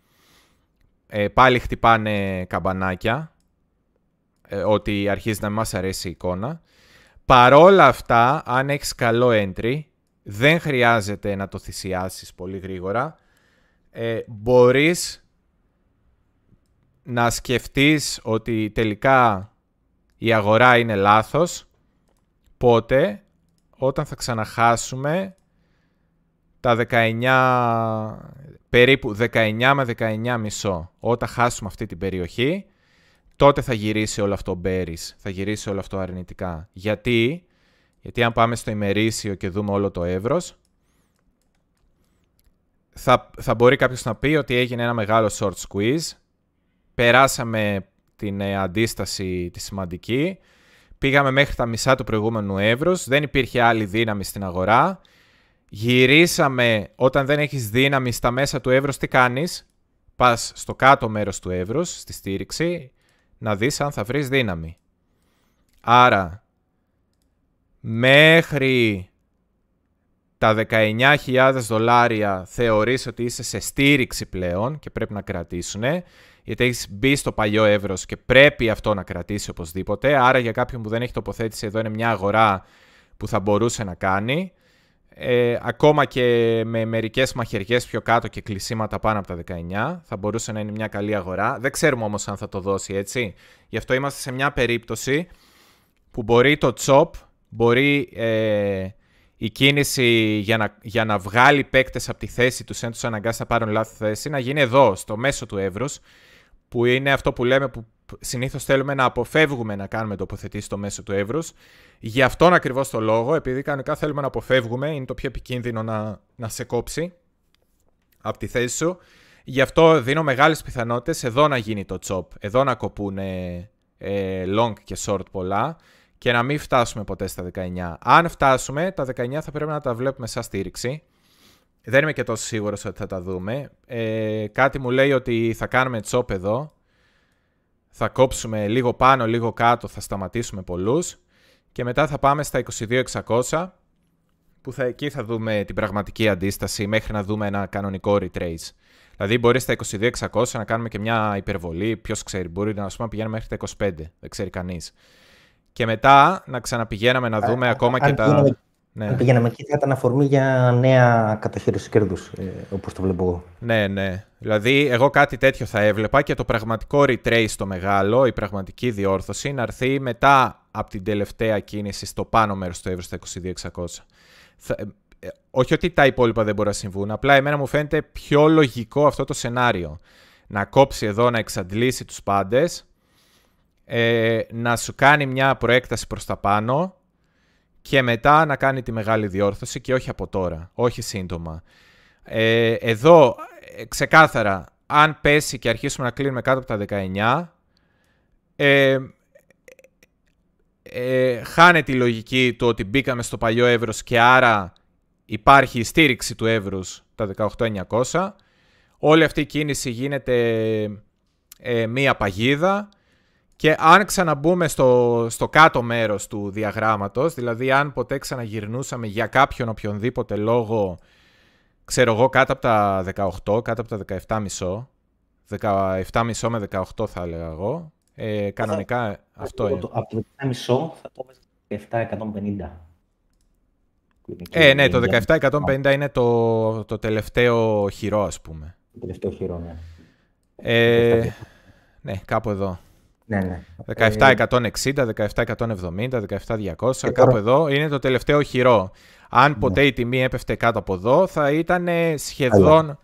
ε, πάλι χτυπάνε καμπανάκια, ε, ότι αρχίζει να μας αρέσει η εικόνα. Παρόλα αυτά, αν έχεις καλό entry, δεν χρειάζεται να το θυσιάσεις πολύ γρήγορα. Ε, μπορείς να σκεφτείς ότι τελικά η αγορά είναι λάθος, πότε, όταν θα ξαναχάσουμε τα 19, περίπου 19 με 19 μισό. Όταν χάσουμε αυτή την περιοχή, τότε θα γυρίσει όλο αυτό μπέρις, θα γυρίσει όλο αυτό αρνητικά. Γιατί, γιατί αν πάμε στο ημερήσιο και δούμε όλο το εύρος, θα, θα μπορεί κάποιος να πει ότι έγινε ένα μεγάλο short squeeze, περάσαμε την ε, αντίσταση τη σημαντική, πήγαμε μέχρι τα μισά του προηγούμενου εύρους, δεν υπήρχε άλλη δύναμη στην αγορά, γυρίσαμε όταν δεν έχεις δύναμη στα μέσα του εύρους, τι κάνεις, πας στο κάτω μέρος του εύρους, στη στήριξη, να δεις αν θα βρεις δύναμη. Άρα, μέχρι τα 19.000 δολάρια θεωρείς ότι είσαι σε στήριξη πλέον και πρέπει να κρατήσουν, γιατί έχεις μπει στο παλιό εύρος και πρέπει αυτό να κρατήσει οπωσδήποτε. Άρα για κάποιον που δεν έχει τοποθέτηση εδώ είναι μια αγορά που θα μπορούσε να κάνει. Ε, ακόμα και με μερικές μαχαιριές πιο κάτω και κλεισίματα πάνω από τα 19 θα μπορούσε να είναι μια καλή αγορά. Δεν ξέρουμε όμως αν θα το δώσει έτσι. Γι' αυτό είμαστε σε μια περίπτωση που μπορεί το chop, μπορεί ε, η κίνηση για να, για να βγάλει παίκτες από τη θέση τους, αν τους αναγκάσει να πάρουν λάθη θέση, να γίνει εδώ, στο μέσο του εύρους, που είναι αυτό που λέμε που συνήθως θέλουμε να αποφεύγουμε να κάνουμε τοποθετήσεις στο μέσο του εύρους. Γι' αυτόν ακριβώς το λόγο, επειδή κανονικά θέλουμε να αποφεύγουμε, είναι το πιο επικίνδυνο να, να σε κόψει από τη θέση σου. Γι' αυτό δίνω μεγάλες πιθανότητες εδώ να γίνει το chop, εδώ να κοπούν ε, long και short πολλά και να μην φτάσουμε ποτέ στα 19. Αν φτάσουμε, τα 19 θα πρέπει να τα βλέπουμε σαν στήριξη. Δεν είμαι και τόσο σίγουρος ότι θα τα δούμε. Ε, κάτι μου λέει ότι θα κάνουμε τσόπ εδώ. Θα κόψουμε λίγο πάνω, λίγο κάτω, θα σταματήσουμε πολλούς. Και μετά θα πάμε στα 22.600 που θα, εκεί θα δούμε την πραγματική αντίσταση μέχρι να δούμε ένα κανονικό retrace. Δηλαδή μπορεί στα 22.600 να κάνουμε και μια υπερβολή, ποιος ξέρει, μπορεί να πούμε, πηγαίνουμε μέχρι τα 25, δεν ξέρει κανείς. Και μετά να ξαναπηγαίναμε να δούμε ακόμα και τα... Ναι. Αν πήγαιναμε εκεί, θα ήταν αφορμή για νέα κατοχήρωση κέρδους, ε, όπως το βλέπω εγώ. Ναι, ναι. Δηλαδή, εγώ κάτι τέτοιο θα έβλεπα και το πραγματικό retrace το μεγάλο, η πραγματική διόρθωση, να έρθει μετά από την τελευταία κίνηση στο πάνω μέρος του εύρου στα 22.600. Θα, ε, ε, όχι ότι τα υπόλοιπα δεν μπορούν να συμβούν, απλά εμένα μου φαίνεται πιο λογικό αυτό το σενάριο. Να κόψει εδώ, να εξαντλήσει τους πάντες, ε, να σου κάνει μια προέκταση προς τα πάνω, και μετά να κάνει τη μεγάλη διόρθωση και όχι από τώρα, όχι σύντομα. Ε, εδώ, ε, ξεκάθαρα, αν πέσει και αρχίσουμε να κλείνουμε κάτω από τα 19, ε, ε, χάνεται η λογική του ότι μπήκαμε στο παλιό εύρος και άρα υπάρχει η στήριξη του εύρους τα 18.900. Όλη αυτή η κίνηση γίνεται ε, μία παγίδα και αν ξαναμπούμε στο, στο κάτω μέρος του διαγράμματος, δηλαδή αν ποτέ ξαναγυρνούσαμε για κάποιον οποιονδήποτε λόγο, ξέρω εγώ, κάτω από τα 18, κάτω από τα 17,5, 17,5 με 18 θα έλεγα εγώ, ε, κανονικά αυτό είναι. Από το 17,5 θα το βάζω 17,150. Ε, ναι, το 17,150 είναι το, το τελευταίο χειρό, ας πούμε. Το τελευταίο χειρό, ναι. Ε, ναι, κάπου εδώ. Ναι, ναι. 17,160, 17,170, 17,200, κάπου εδώ είναι το τελευταίο χειρό. Αν ναι. ποτέ η τιμή έπεφτε κάτω από εδώ, θα ήταν σχεδόν...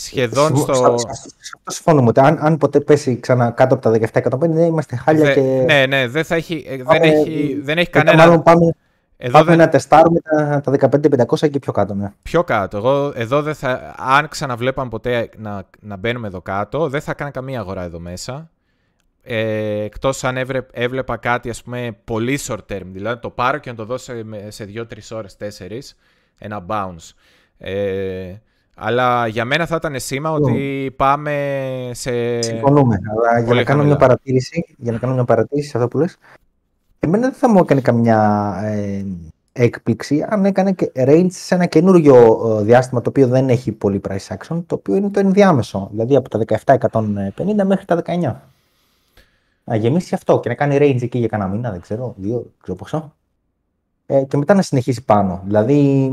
Σχεδόν στο. Αυτό συμφωνούμε. Ότι αν, αν ποτέ πέσει ξανά κάτω από τα 17,150, είμαστε χάλια Δε, και. Ναι, ναι, δεν, θα έχει, δεν, έχει, δεν έχει κανένα. Μάλλον πάμε, εδώ πάμε δεν... να τεστάρουμε τα, τα 15.500 και πιο κάτω. Ναι. Πιο κάτω. Εγώ, εδώ δεν θα, αν ξαναβλέπαμε ποτέ να, να μπαίνουμε εδώ κάτω, δεν θα κάνω καμία αγορά εδώ μέσα. Ε, εκτός αν έβλε, έβλεπα κάτι ας πούμε πολύ short term, δηλαδή το πάρω και να το δώσω σε, σε 2-3 ώρες, 4, ένα bounce. Ε, αλλά για μένα θα ήταν σήμα ότι πάμε σε. Συμφωνούμε. Αλλά για να, κάνω μια παρατήρηση, για να κάνω μια παρατήρηση σε αυτό που λες, εμένα δεν θα μου έκανε καμιά ε, έκπληξη αν έκανε και range σε ένα καινούριο ε, διάστημα το οποίο δεν έχει πολύ price action, το οποίο είναι το ενδιάμεσο. Δηλαδή από τα 17.150 μέχρι τα 19. Να γεμίσει αυτό και να κάνει range εκεί για κανένα μήνα, δεν ξέρω, δύο, ξέρω πόσο. Ε, και μετά να συνεχίσει πάνω. Δηλαδή,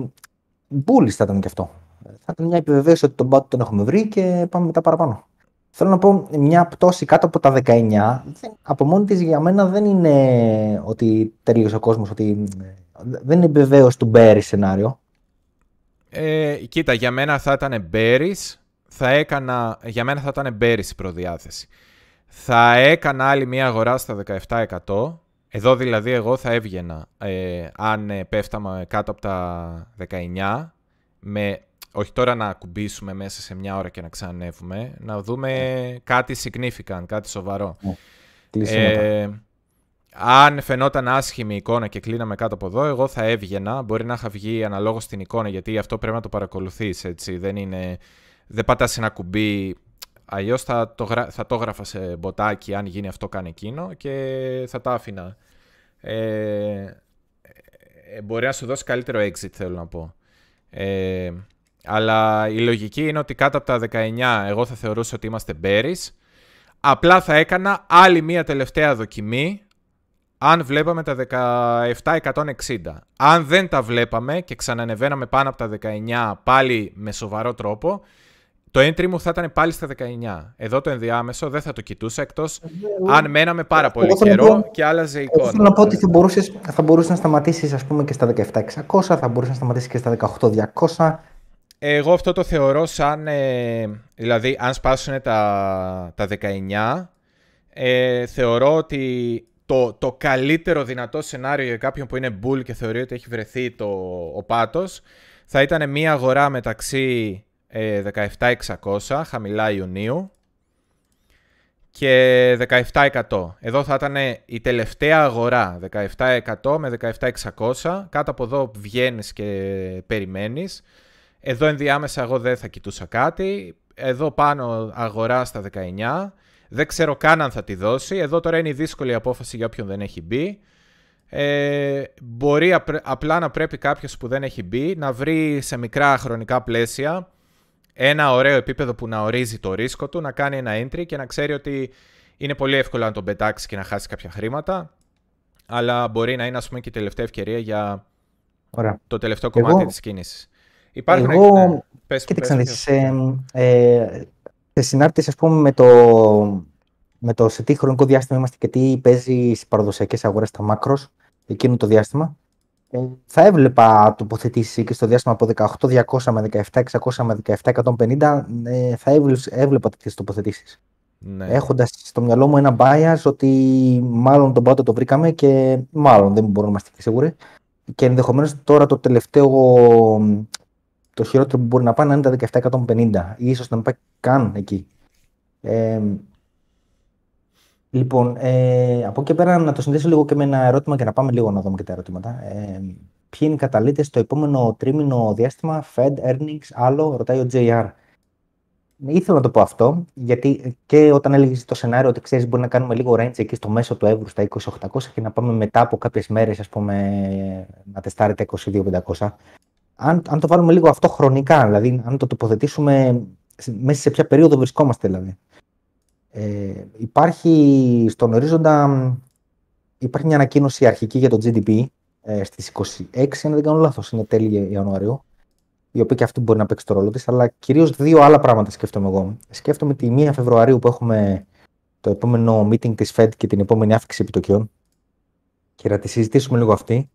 bullish θα ήταν και αυτό θα ήταν μια επιβεβαίωση ότι τον πάτο τον έχουμε βρει και πάμε μετά παραπάνω. Θέλω να πω, μια πτώση κάτω από τα 19, από μόνη της για μένα δεν είναι ότι τελείωσε ο κόσμος, ότι δεν είναι επιβεβαίωση του Μπέρι σενάριο. Ε, κοίτα, για μένα θα ήταν Μπέρις, θα έκανα, για μένα θα ήταν Μπέρις η προδιάθεση. Θα έκανα άλλη μια αγορά στα 17%. Εδώ δηλαδή εγώ θα έβγαινα ε, αν πέφταμε κάτω από τα 19 με όχι τώρα να ακουμπήσουμε μέσα σε μια ώρα και να ξανανεύουμε, να δούμε ναι. κάτι significant, κάτι σοβαρό. Ναι. Ε, αν φαινόταν άσχημη η εικόνα και κλείναμε κάτω από εδώ, εγώ θα έβγαινα. Μπορεί να είχα βγει αναλόγως στην εικόνα, γιατί αυτό πρέπει να το παρακολουθείς. Δεν, είναι, δεν πατάς ένα κουμπί. Αλλιώς θα το, θα το έγραφα σε μποτάκι, αν γίνει αυτό, κάνει εκείνο και θα τα άφηνα. Ε, ε, μπορεί να σου δώσει καλύτερο exit, θέλω να πω. Ε, αλλά η λογική είναι ότι κάτω από τα 19 εγώ θα θεωρούσα ότι είμαστε berries. Απλά θα έκανα άλλη μία τελευταία δοκιμή αν βλέπαμε τα 17-160. Αν δεν τα βλέπαμε και ξανανεβαίναμε πάνω από τα 19 πάλι με σοβαρό τρόπο, το entry μου θα ήταν πάλι στα 19. Εδώ το ενδιάμεσο δεν θα το κοιτούσα εκτός αν μέναμε πάρα πολύ καιρό και άλλαζε η εικόνα. Θέλω να πω ότι θα μπορούσε θα μπορούσες να σταματήσεις και στα 17.600, θα μπορούσες να σταματήσεις και στα 18.200. Εγώ αυτό το θεωρώ σαν, ε, δηλαδή αν σπάσουν τα, τα 19, ε, θεωρώ ότι το, το καλύτερο δυνατό σενάριο για κάποιον που είναι bull και θεωρεί ότι έχει βρεθεί το, ο πάτος θα ήταν μία αγορά μεταξύ ε, 17.600 χαμηλά Ιουνίου και 17%. Εδώ θα ήταν η τελευταία αγορά 17% με 17.600. Κάτω από εδώ βγαίνεις και περιμένεις. Εδώ ενδιάμεσα εγώ δεν θα κοιτούσα κάτι. Εδώ πάνω αγορά στα 19. Δεν ξέρω καν αν θα τη δώσει. Εδώ τώρα είναι η δύσκολη απόφαση για όποιον δεν έχει μπει. Ε, μπορεί απλά να πρέπει κάποιος που δεν έχει μπει να βρει σε μικρά χρονικά πλαίσια ένα ωραίο επίπεδο που να ορίζει το ρίσκο του, να κάνει ένα entry και να ξέρει ότι είναι πολύ εύκολο να τον πετάξει και να χάσει κάποια χρήματα. Αλλά μπορεί να είναι ας πούμε και η τελευταία ευκαιρία για το τελευταίο κομμάτι Εγώ... της κίνησης. Υπάρχουν, Εγώ, ναι. πες, κοίταξε, πες, σε, ε, σε συνάρτηση ας πούμε με το, με το σε τι χρονικό διάστημα είμαστε και τι παίζει στις παραδοσιακές αγορές στα μάκρος εκείνο το διάστημα, ε, θα έβλεπα τοποθετήσει και στο διάστημα από 18.200 με 17.600 με 17.150 ε, θα έβλεπα τέτοιες τοποθετήσεις. Ναι. Έχοντας στο μυαλό μου ένα bias ότι μάλλον τον πρώτο το βρήκαμε και μάλλον δεν μπορούμε να είμαστε σίγουροι. Και ενδεχομένως τώρα το τελευταίο το χειρότερο που μπορεί να πάει να είναι τα 17-150 ή ίσως να μην πάει καν εκεί. Ε, λοιπόν, ε, από εκεί πέρα να το συνδέσω λίγο και με ένα ερώτημα και να πάμε λίγο να δούμε και τα ερωτήματα. Ε, ποιοι είναι οι καταλήτες στο επόμενο τρίμηνο διάστημα, Fed, Earnings, άλλο, ρωτάει ο JR. ήθελα να το πω αυτό, γιατί και όταν έλεγες το σενάριο ότι ξέρεις, μπορεί να κάνουμε λίγο range εκεί στο μέσο του εύρου στα 2800 και να πάμε μετά από κάποιες μέρες, ας πούμε, να τεστάρετε 22.500. Αν, αν το βάλουμε λίγο αυτό χρονικά, δηλαδή αν το τοποθετήσουμε μέσα σε ποια περίοδο βρισκόμαστε, δηλαδή. Ε, υπάρχει στον ορίζοντα υπάρχει μια ανακοίνωση αρχική για το GDP ε, στις 26, αν δεν κάνω λάθος, είναι τέλη Ιανουαρίου, η οποία και αυτή μπορεί να παίξει το ρόλο της, αλλά κυρίως δύο άλλα πράγματα σκέφτομαι εγώ. Σκέφτομαι τη 1 Φεβρουαρίου που έχουμε το επόμενο meeting της Fed και την επόμενη αύξηση επιτοκιών και να τη συζητήσουμε λίγο αυτή,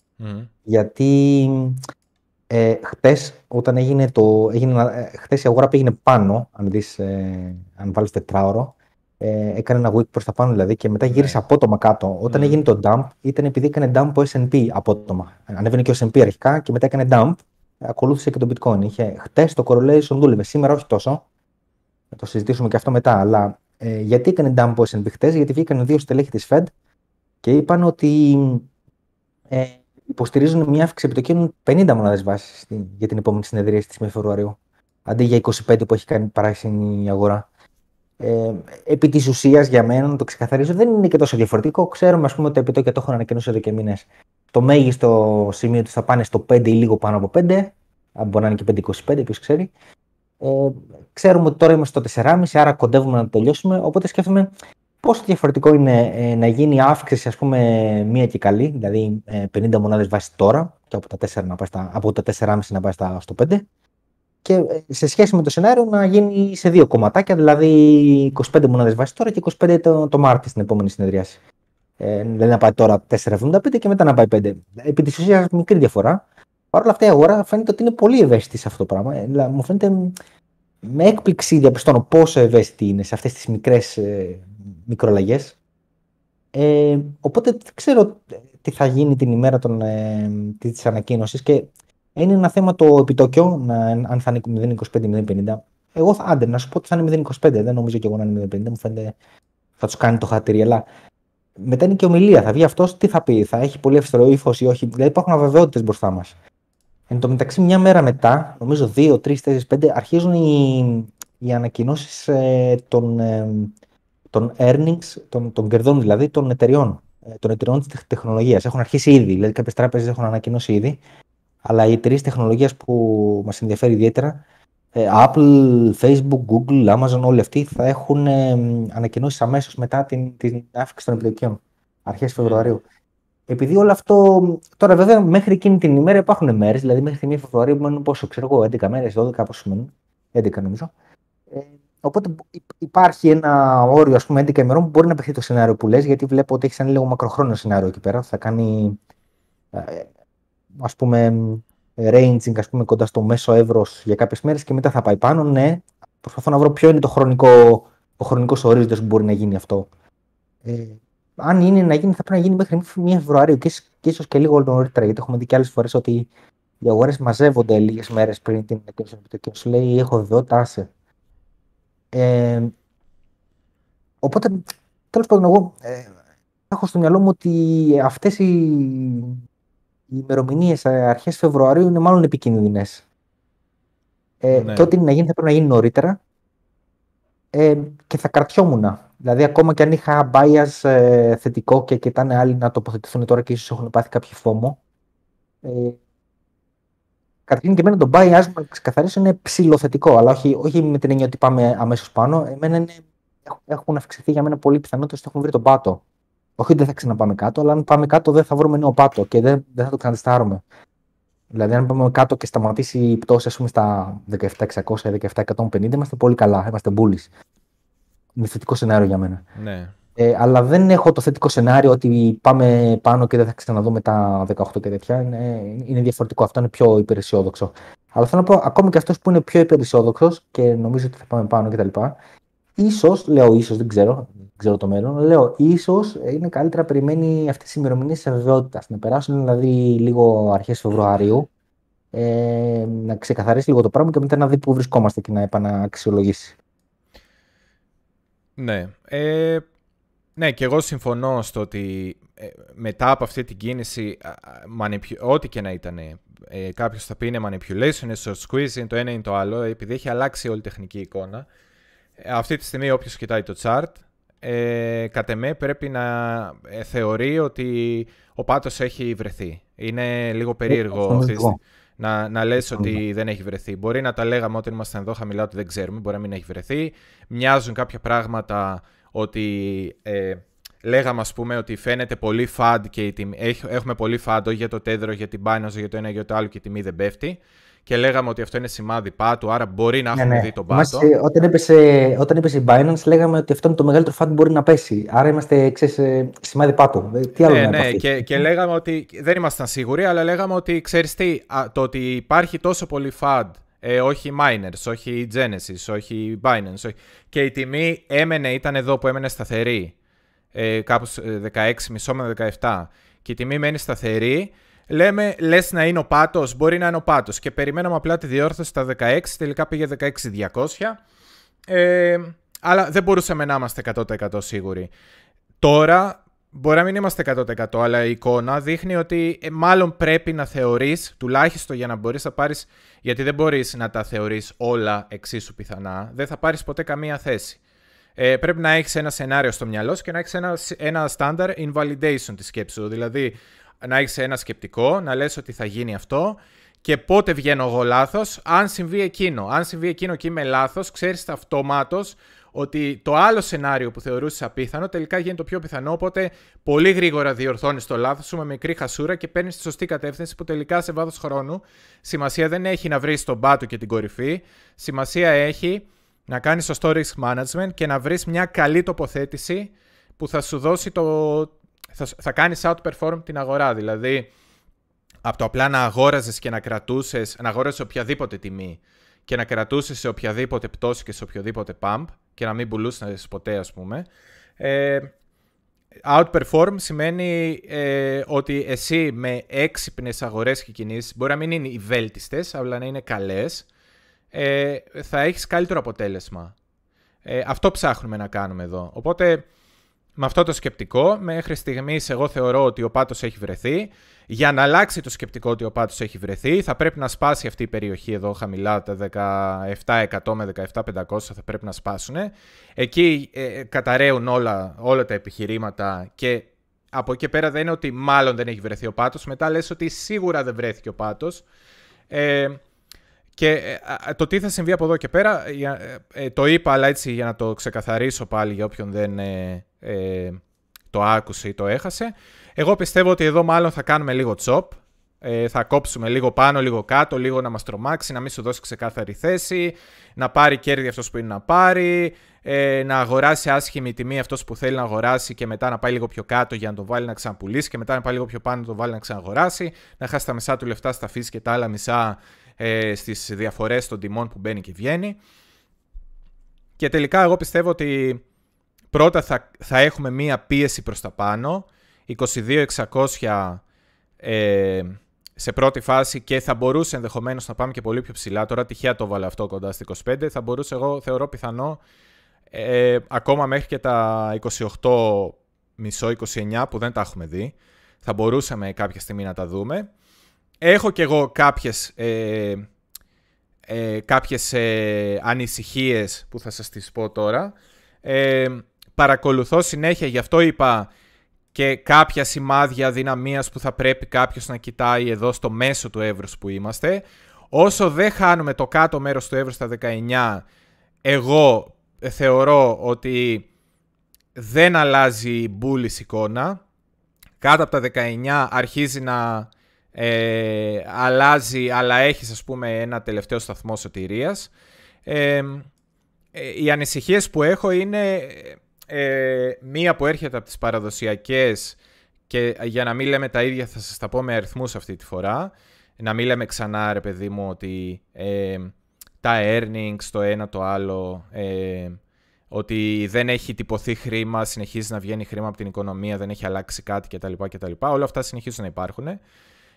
γιατί ε, χτες όταν έγινε το, έγινε, ε, χτες η αγορά πήγαινε πάνω, αν δεις, ε, αν βάλεις τετράωρο, ε, έκανε ένα week προς τα πάνω δηλαδή και μετά γύρισε ναι. απότομα κάτω. Όταν έγινε το dump ήταν επειδή έκανε dump ο S&P απότομα. Ανέβαινε και ο S&P αρχικά και μετά έκανε dump ακολούθησε και το bitcoin. Είχε χτες το correlation δούλευε, σήμερα όχι τόσο. Θα το συζητήσουμε και αυτό μετά. Αλλά ε, γιατί έκανε dump ο S&P χτες, γιατί βγήκαν δύο στελέχη της Fed και είπαν ότι ε, υποστηρίζουν μια αύξηση επιτοκίων 50 μονάδες βάσης για την επόμενη συνεδρία της 1 Φεβρουαρίου. Αντί για 25 που έχει κάνει παράξενη η αγορά. Ε, επί της ουσίας, για μένα, να το ξεκαθαρίσω, δεν είναι και τόσο διαφορετικό. Ξέρουμε, ας πούμε, ότι τα επιτόκια το έχουν ανακοινώσει εδώ και μήνες το μέγιστο σημείο τους θα πάνε στο 5 ή λίγο πάνω από 5. Μπορεί να είναι και 5,25, ποιος ξέρει. Ε, ξέρουμε ότι τώρα είμαστε στο 4,5, άρα κοντεύουμε να τελειώσουμε. Οπότε σκέφτομαι πόσο διαφορετικό είναι ε, να γίνει αύξηση, ας πούμε, μία και καλή, δηλαδή ε, 50 μονάδες βάση τώρα, και από τα 4 να πάει στα, από τα 4,5 να πάει στα, στο 5. Και ε, σε σχέση με το σενάριο να γίνει σε δύο κομματάκια, δηλαδή 25 μονάδες βάση τώρα και 25 το, το Μάρτιο στην επόμενη συνεδρίαση. Ε, δηλαδή να πάει τώρα 4,75 και μετά να πάει 5. Επί της ουσίας μικρή διαφορά. Παρ' όλα αυτά η αγορά φαίνεται ότι είναι πολύ ευαίσθητη σε αυτό το πράγμα. Ε, δηλαδή, μου φαίνεται με έκπληξη διαπιστώνω πόσο ευαίσθητη είναι σε αυτές τις μικρές ε, μικρολαγές. Ε, οπότε δεν ξέρω τι θα γίνει την ημέρα των, ε, της ανακοίνωσης και είναι ένα θέμα το επιτόκιο, να, αν θα είναι 0,25-0,50. Εγώ θα, άντε, να σου πω ότι θα είναι 0,25, δεν νομίζω και εγώ να είναι 0,50, μου φαίνεται θα τους κάνει το χατήρι, αλλά μετά είναι και ομιλία. Θα βγει αυτός, τι θα πει, θα έχει πολύ αυστηρό ύφος ή όχι. Δηλαδή υπάρχουν αβεβαιότητες μπροστά μας. Εν τω μεταξύ, μια μέρα μετά, νομίζω 2, 3, 4, 5, αρχίζουν οι, οι ανακοινώσεις ε, των, ε, των earnings, των, των κερδών δηλαδή των εταιριών. Ε, των εταιριών της τεχνολογίας. Έχουν αρχίσει ήδη. Δηλαδή, κάποιες τράπεζες έχουν ανακοινώσει ήδη. Αλλά οι εταιρείε τεχνολογία που μας ενδιαφέρει ιδιαίτερα ε, Apple, Facebook, Google, Amazon, όλοι αυτοί θα έχουν ε, ανακοινώσεις αμέσως μετά την, την αύξηση των επιτοκίων, αρχές Φεβρουαρίου. Επειδή όλο αυτό. Τώρα, βέβαια, μέχρι εκείνη την ημέρα υπάρχουν μέρες, δηλαδή μέχρι την 1 Φεβρουαρίου μένουν πόσο, ξέρω εγώ, 11 μέρες, 12 πόσο μένουν. 11 νομίζω. Ε, οπότε υπάρχει ένα όριο, ας πούμε, 11 ημερών που μπορεί να παιχθεί το σενάριο που λες, γιατί βλέπω ότι έχεις ένα λίγο μακροχρόνιο σενάριο εκεί πέρα. Θα κάνει. Ε, ας πούμε ranging ας πούμε κοντά στο μέσο εύρος για κάποιες μέρες και μετά θα πάει πάνω. Ναι, προσπαθώ να βρω ποιο είναι το χρονικό, ο χρονικός ορίζοντας που μπορεί να γίνει αυτό. Ε, αν είναι να γίνει, θα πρέπει να γίνει μέχρι 1 Φεβρουαρίου και, και ίσως και λίγο νωρίτερα. Γιατί έχουμε δει και άλλες φορές ότι οι αγορές μαζεύονται λίγες μέρες πριν την εκκίνηση και σου λέει: Έχω βεβαιότητα, άσε. Ε, οπότε, τέλος πάντων, εγώ ε, έχω στο μυαλό μου ότι αυτές οι οι ημερομηνίες αρχές Φεβρουαρίου είναι μάλλον επικίνδυνες. Ε, ναι. Και ό,τι είναι να γίνει θα πρέπει να γίνει νωρίτερα. Ε, και θα κρατιόμουν. Δηλαδή, ακόμα και αν είχα bias ε, θετικό και κοιτάνε άλλοι να τοποθετηθούν τώρα και ίσως έχουν πάθει κάποιο φόμο. Ε, Καταρχήν και εμένα το bias, να ξεκαθαρίσω, είναι ψηλοθετικό, αλλά όχι, όχι με την έννοια ότι πάμε αμέσως πάνω. Εμένα είναι, έχουν αυξηθεί για μένα πολύ πιθανότητες ότι έχουν βρει τον πάτο. Όχι δεν θα ξαναπάμε κάτω, αλλά αν πάμε κάτω δεν θα βρούμε νέο πάτο και δεν, δεν θα το ξανατεστάρουμε. Δηλαδή, αν πάμε κάτω και σταματήσει η πτώση ας πούμε, στα 17.600 17.150, είμαστε πολύ καλά. Είμαστε μπουλεί. Είναι θετικό σενάριο για μένα. Ναι. Ε, αλλά δεν έχω το θετικό σενάριο ότι πάμε πάνω και δεν θα ξαναδούμε τα 18 και τέτοια. Είναι, είναι διαφορετικό. Αυτό είναι πιο υπεραισιόδοξο. Αλλά θέλω να πω, ακόμη και αυτός που είναι πιο υπεραισιόδοξος και νομίζω ότι θα πάμε πάνω κτλ. Ίσως, λέω ίσως, δεν ξέρω, ξέρω το μέλλον. Λέω, ίσως είναι καλύτερα περιμένει αυτές τι ημερομηνίες τη αβεβαιότητας. Να περάσουν δηλαδή λίγο αρχές Φεβρουαρίου, ε, να ξεκαθαρίσει λίγο το πράγμα και μετά να δει πού βρισκόμαστε και να επαναξιολογήσει. Ναι. Ε, ναι, και εγώ συμφωνώ στο ότι ε, μετά από αυτή την κίνηση, ό,τι και να ήταν, ε, κάποιος θα πει είναι manipulation, είναι short squeezing, το ένα είναι το άλλο, επειδή έχει αλλάξει όλη η τεχνική εικόνα. Αυτή τη στιγμή όποιος κοιτάει το chart, ε, κατ' εμέ πρέπει να ε, θεωρεί ότι ο πάτος έχει βρεθεί. Είναι λίγο περίεργο ε, να, να λες ότι δεν έχει βρεθεί. Μπορεί να τα λέγαμε όταν ήμασταν εδώ χαμηλά ότι δεν ξέρουμε, μπορεί να μην έχει βρεθεί. Μοιάζουν κάποια πράγματα ότι ε, λέγαμε ας πούμε ότι φαίνεται πολύ FAD και η τιμή, έχουμε πολύ FAD για το τέδρο, για την Binance, για το ένα για το άλλο και η τιμή δεν πέφτει και λέγαμε ότι αυτό είναι σημάδι πάτου, άρα μπορεί να ναι, έχουμε ναι. δει τον πάτο. όταν, έπεσε, όταν έπεσε η Binance, λέγαμε ότι αυτό είναι το μεγαλύτερο φάτ που μπορεί να πέσει. Άρα είμαστε ξέρεις, ε, σημάδι πάτου. Ε, τι άλλο ναι, ναι, και, και λέγαμε ότι δεν ήμασταν σίγουροι, αλλά λέγαμε ότι ξέρεις τι, το ότι υπάρχει τόσο πολύ FAD, ε, όχι miners, όχι Genesis, όχι Binance, όχι, και η τιμή έμενε, ήταν εδώ που έμενε σταθερή, ε, κάπου 16,5 με 17, και η τιμή μένει σταθερή, λέμε λες να είναι ο πάτος, μπορεί να είναι ο πάτος. Και περιμέναμε απλά τη διόρθωση στα 16, τελικά πήγε 16.200. Ε, αλλά δεν μπορούσαμε να είμαστε 100% σίγουροι. Τώρα μπορεί να μην είμαστε 100% αλλά η εικόνα δείχνει ότι ε, μάλλον πρέπει να θεωρείς, τουλάχιστον για να μπορείς να πάρεις, γιατί δεν μπορείς να τα θεωρείς όλα εξίσου πιθανά, δεν θα πάρεις ποτέ καμία θέση. Ε, πρέπει να έχεις ένα σενάριο στο μυαλό σου και να έχεις ένα, ένα standard invalidation της σκέψης σου. Δηλαδή, να έχεις ένα σκεπτικό, να λες ότι θα γίνει αυτό και πότε βγαίνω εγώ λάθος, αν συμβεί εκείνο. Αν συμβεί εκείνο και είμαι λάθος, ξέρεις αυτομάτω ότι το άλλο σενάριο που θεωρούσες απίθανο τελικά γίνεται το πιο πιθανό. Οπότε πολύ γρήγορα διορθώνεις το λάθος σου με μικρή χασούρα και παίρνεις τη σωστή κατεύθυνση που τελικά σε βάθος χρόνου σημασία δεν έχει να βρεις τον πάτο και την κορυφή. Σημασία έχει να κάνεις σωστό risk management και να βρεις μια καλή τοποθέτηση που θα σου δώσει το, θα, θα κάνεις outperform την αγορά. Δηλαδή, από το απλά να αγόραζες και να κρατούσες, να αγόραζες οποιαδήποτε τιμή και να κρατούσες σε οποιαδήποτε πτώση και σε οποιοδήποτε pump και να μην πουλούσες ποτέ, ας πούμε. Ε, outperform σημαίνει ε, ότι εσύ με έξυπνες αγορές και κινήσεις, μπορεί να μην είναι οι βέλτιστες, αλλά να είναι καλές, ε, θα έχεις καλύτερο αποτέλεσμα. Ε, αυτό ψάχνουμε να κάνουμε εδώ. Οπότε με αυτό το σκεπτικό, μέχρι στιγμής εγώ θεωρώ ότι ο πάτος έχει βρεθεί. Για να αλλάξει το σκεπτικό ότι ο πάτος έχει βρεθεί, θα πρέπει να σπάσει αυτή η περιοχή εδώ χαμηλά, τα 17% με 17.500 θα πρέπει να σπάσουν. Εκεί ε, καταραίουν όλα, όλα τα επιχειρήματα και από εκεί πέρα δεν είναι ότι μάλλον δεν έχει βρεθεί ο πάτος, μετά λες ότι σίγουρα δεν βρέθηκε ο πάτος. Ε, και ε, το τι θα συμβεί από εδώ και πέρα, ε, ε, το είπα, αλλά έτσι για να το ξεκαθαρίσω πάλι για όποιον δεν ε, το άκουσε ή το έχασε. Εγώ πιστεύω ότι εδώ μάλλον θα κάνουμε λίγο chop. Ε, θα κόψουμε λίγο πάνω, λίγο κάτω, λίγο να μας τρομάξει, να μην σου δώσει ξεκάθαρη θέση, να πάρει κέρδη αυτός που είναι να πάρει, ε, να αγοράσει άσχημη τιμή αυτός που θέλει να αγοράσει και μετά να πάει λίγο πιο κάτω για να το βάλει να ξαναπουλήσει και μετά να πάει λίγο πιο πάνω να το βάλει να ξαναγοράσει, να χάσει τα μισά του λεφτά στα φύση και τα άλλα μισά ε, στις διαφορές των τιμών που μπαίνει και βγαίνει. Και τελικά εγώ πιστεύω ότι πρώτα θα, θα έχουμε μία πίεση προς τα πάνω, 22.600 ε, σε πρώτη φάση και θα μπορούσε ενδεχομένως να πάμε και πολύ πιο ψηλά. Τώρα τυχαία το βάλε αυτό κοντά στη 25. Θα μπορούσε εγώ θεωρώ πιθανό ε, ακόμα μέχρι και τα 28 μισό 29 που δεν τα έχουμε δει. Θα μπορούσαμε κάποια στιγμή να τα δούμε. Έχω και εγώ κάποιες, ε, ε, κάποιες ε, ανησυχίες που θα σας τις πω τώρα. Ε, παρακολουθώ συνέχεια, γι' αυτό είπα και κάποια σημάδια δυναμίας που θα πρέπει κάποιος να κοιτάει εδώ στο μέσο του εύρους που είμαστε. Όσο δεν χάνουμε το κάτω μέρος του εύρους στα 19, εγώ θεωρώ ότι δεν αλλάζει η μπούλης εικόνα. Κάτω από τα 19 αρχίζει να ε, αλλάζει, αλλά έχει ας πούμε ένα τελευταίο σταθμό σωτηρίας. Ε, ε, οι ανησυχίες που έχω είναι ε, μία που έρχεται από τις παραδοσιακές και για να μην λέμε τα ίδια θα σας τα πω με αριθμούς αυτή τη φορά. Να μην λέμε ξανά ρε παιδί μου ότι ε, τα earnings το ένα το άλλο, ε, ότι δεν έχει τυπωθεί χρήμα, συνεχίζει να βγαίνει χρήμα από την οικονομία, δεν έχει αλλάξει κάτι κτλ. κτλ. Όλα αυτά συνεχίζουν να υπάρχουν.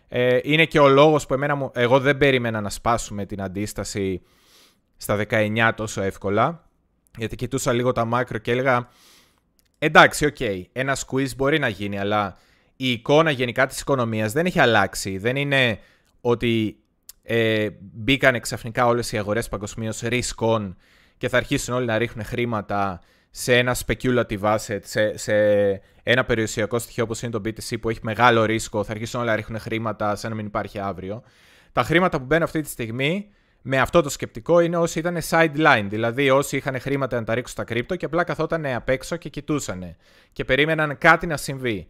Ε, είναι και ο λόγος που εμένα, εγώ δεν περίμενα να σπάσουμε την αντίσταση στα 19 τόσο εύκολα. Γιατί κοιτούσα λίγο τα macro και έλεγα εντάξει, OK, okay, ένα squeeze μπορεί να γίνει, αλλά η εικόνα γενικά της οικονομίας δεν έχει αλλάξει. Δεν είναι ότι ε, μπήκαν ξαφνικά όλες οι αγορές παγκοσμίως risk on και θα αρχίσουν όλοι να ρίχνουν χρήματα σε ένα speculative asset, σε, σε ένα περιουσιακό στοιχείο όπως είναι το BTC που έχει μεγάλο ρίσκο, θα αρχίσουν όλοι να ρίχνουν χρήματα σαν να μην υπάρχει αύριο. Τα χρήματα που μπαίνουν αυτή τη στιγμή με αυτό το σκεπτικό είναι όσοι ήταν sideline, δηλαδή όσοι είχαν χρήματα να τα ρίξουν στα κρύπτο και απλά καθόταν απ' έξω και κοιτούσαν και περίμεναν κάτι να συμβεί.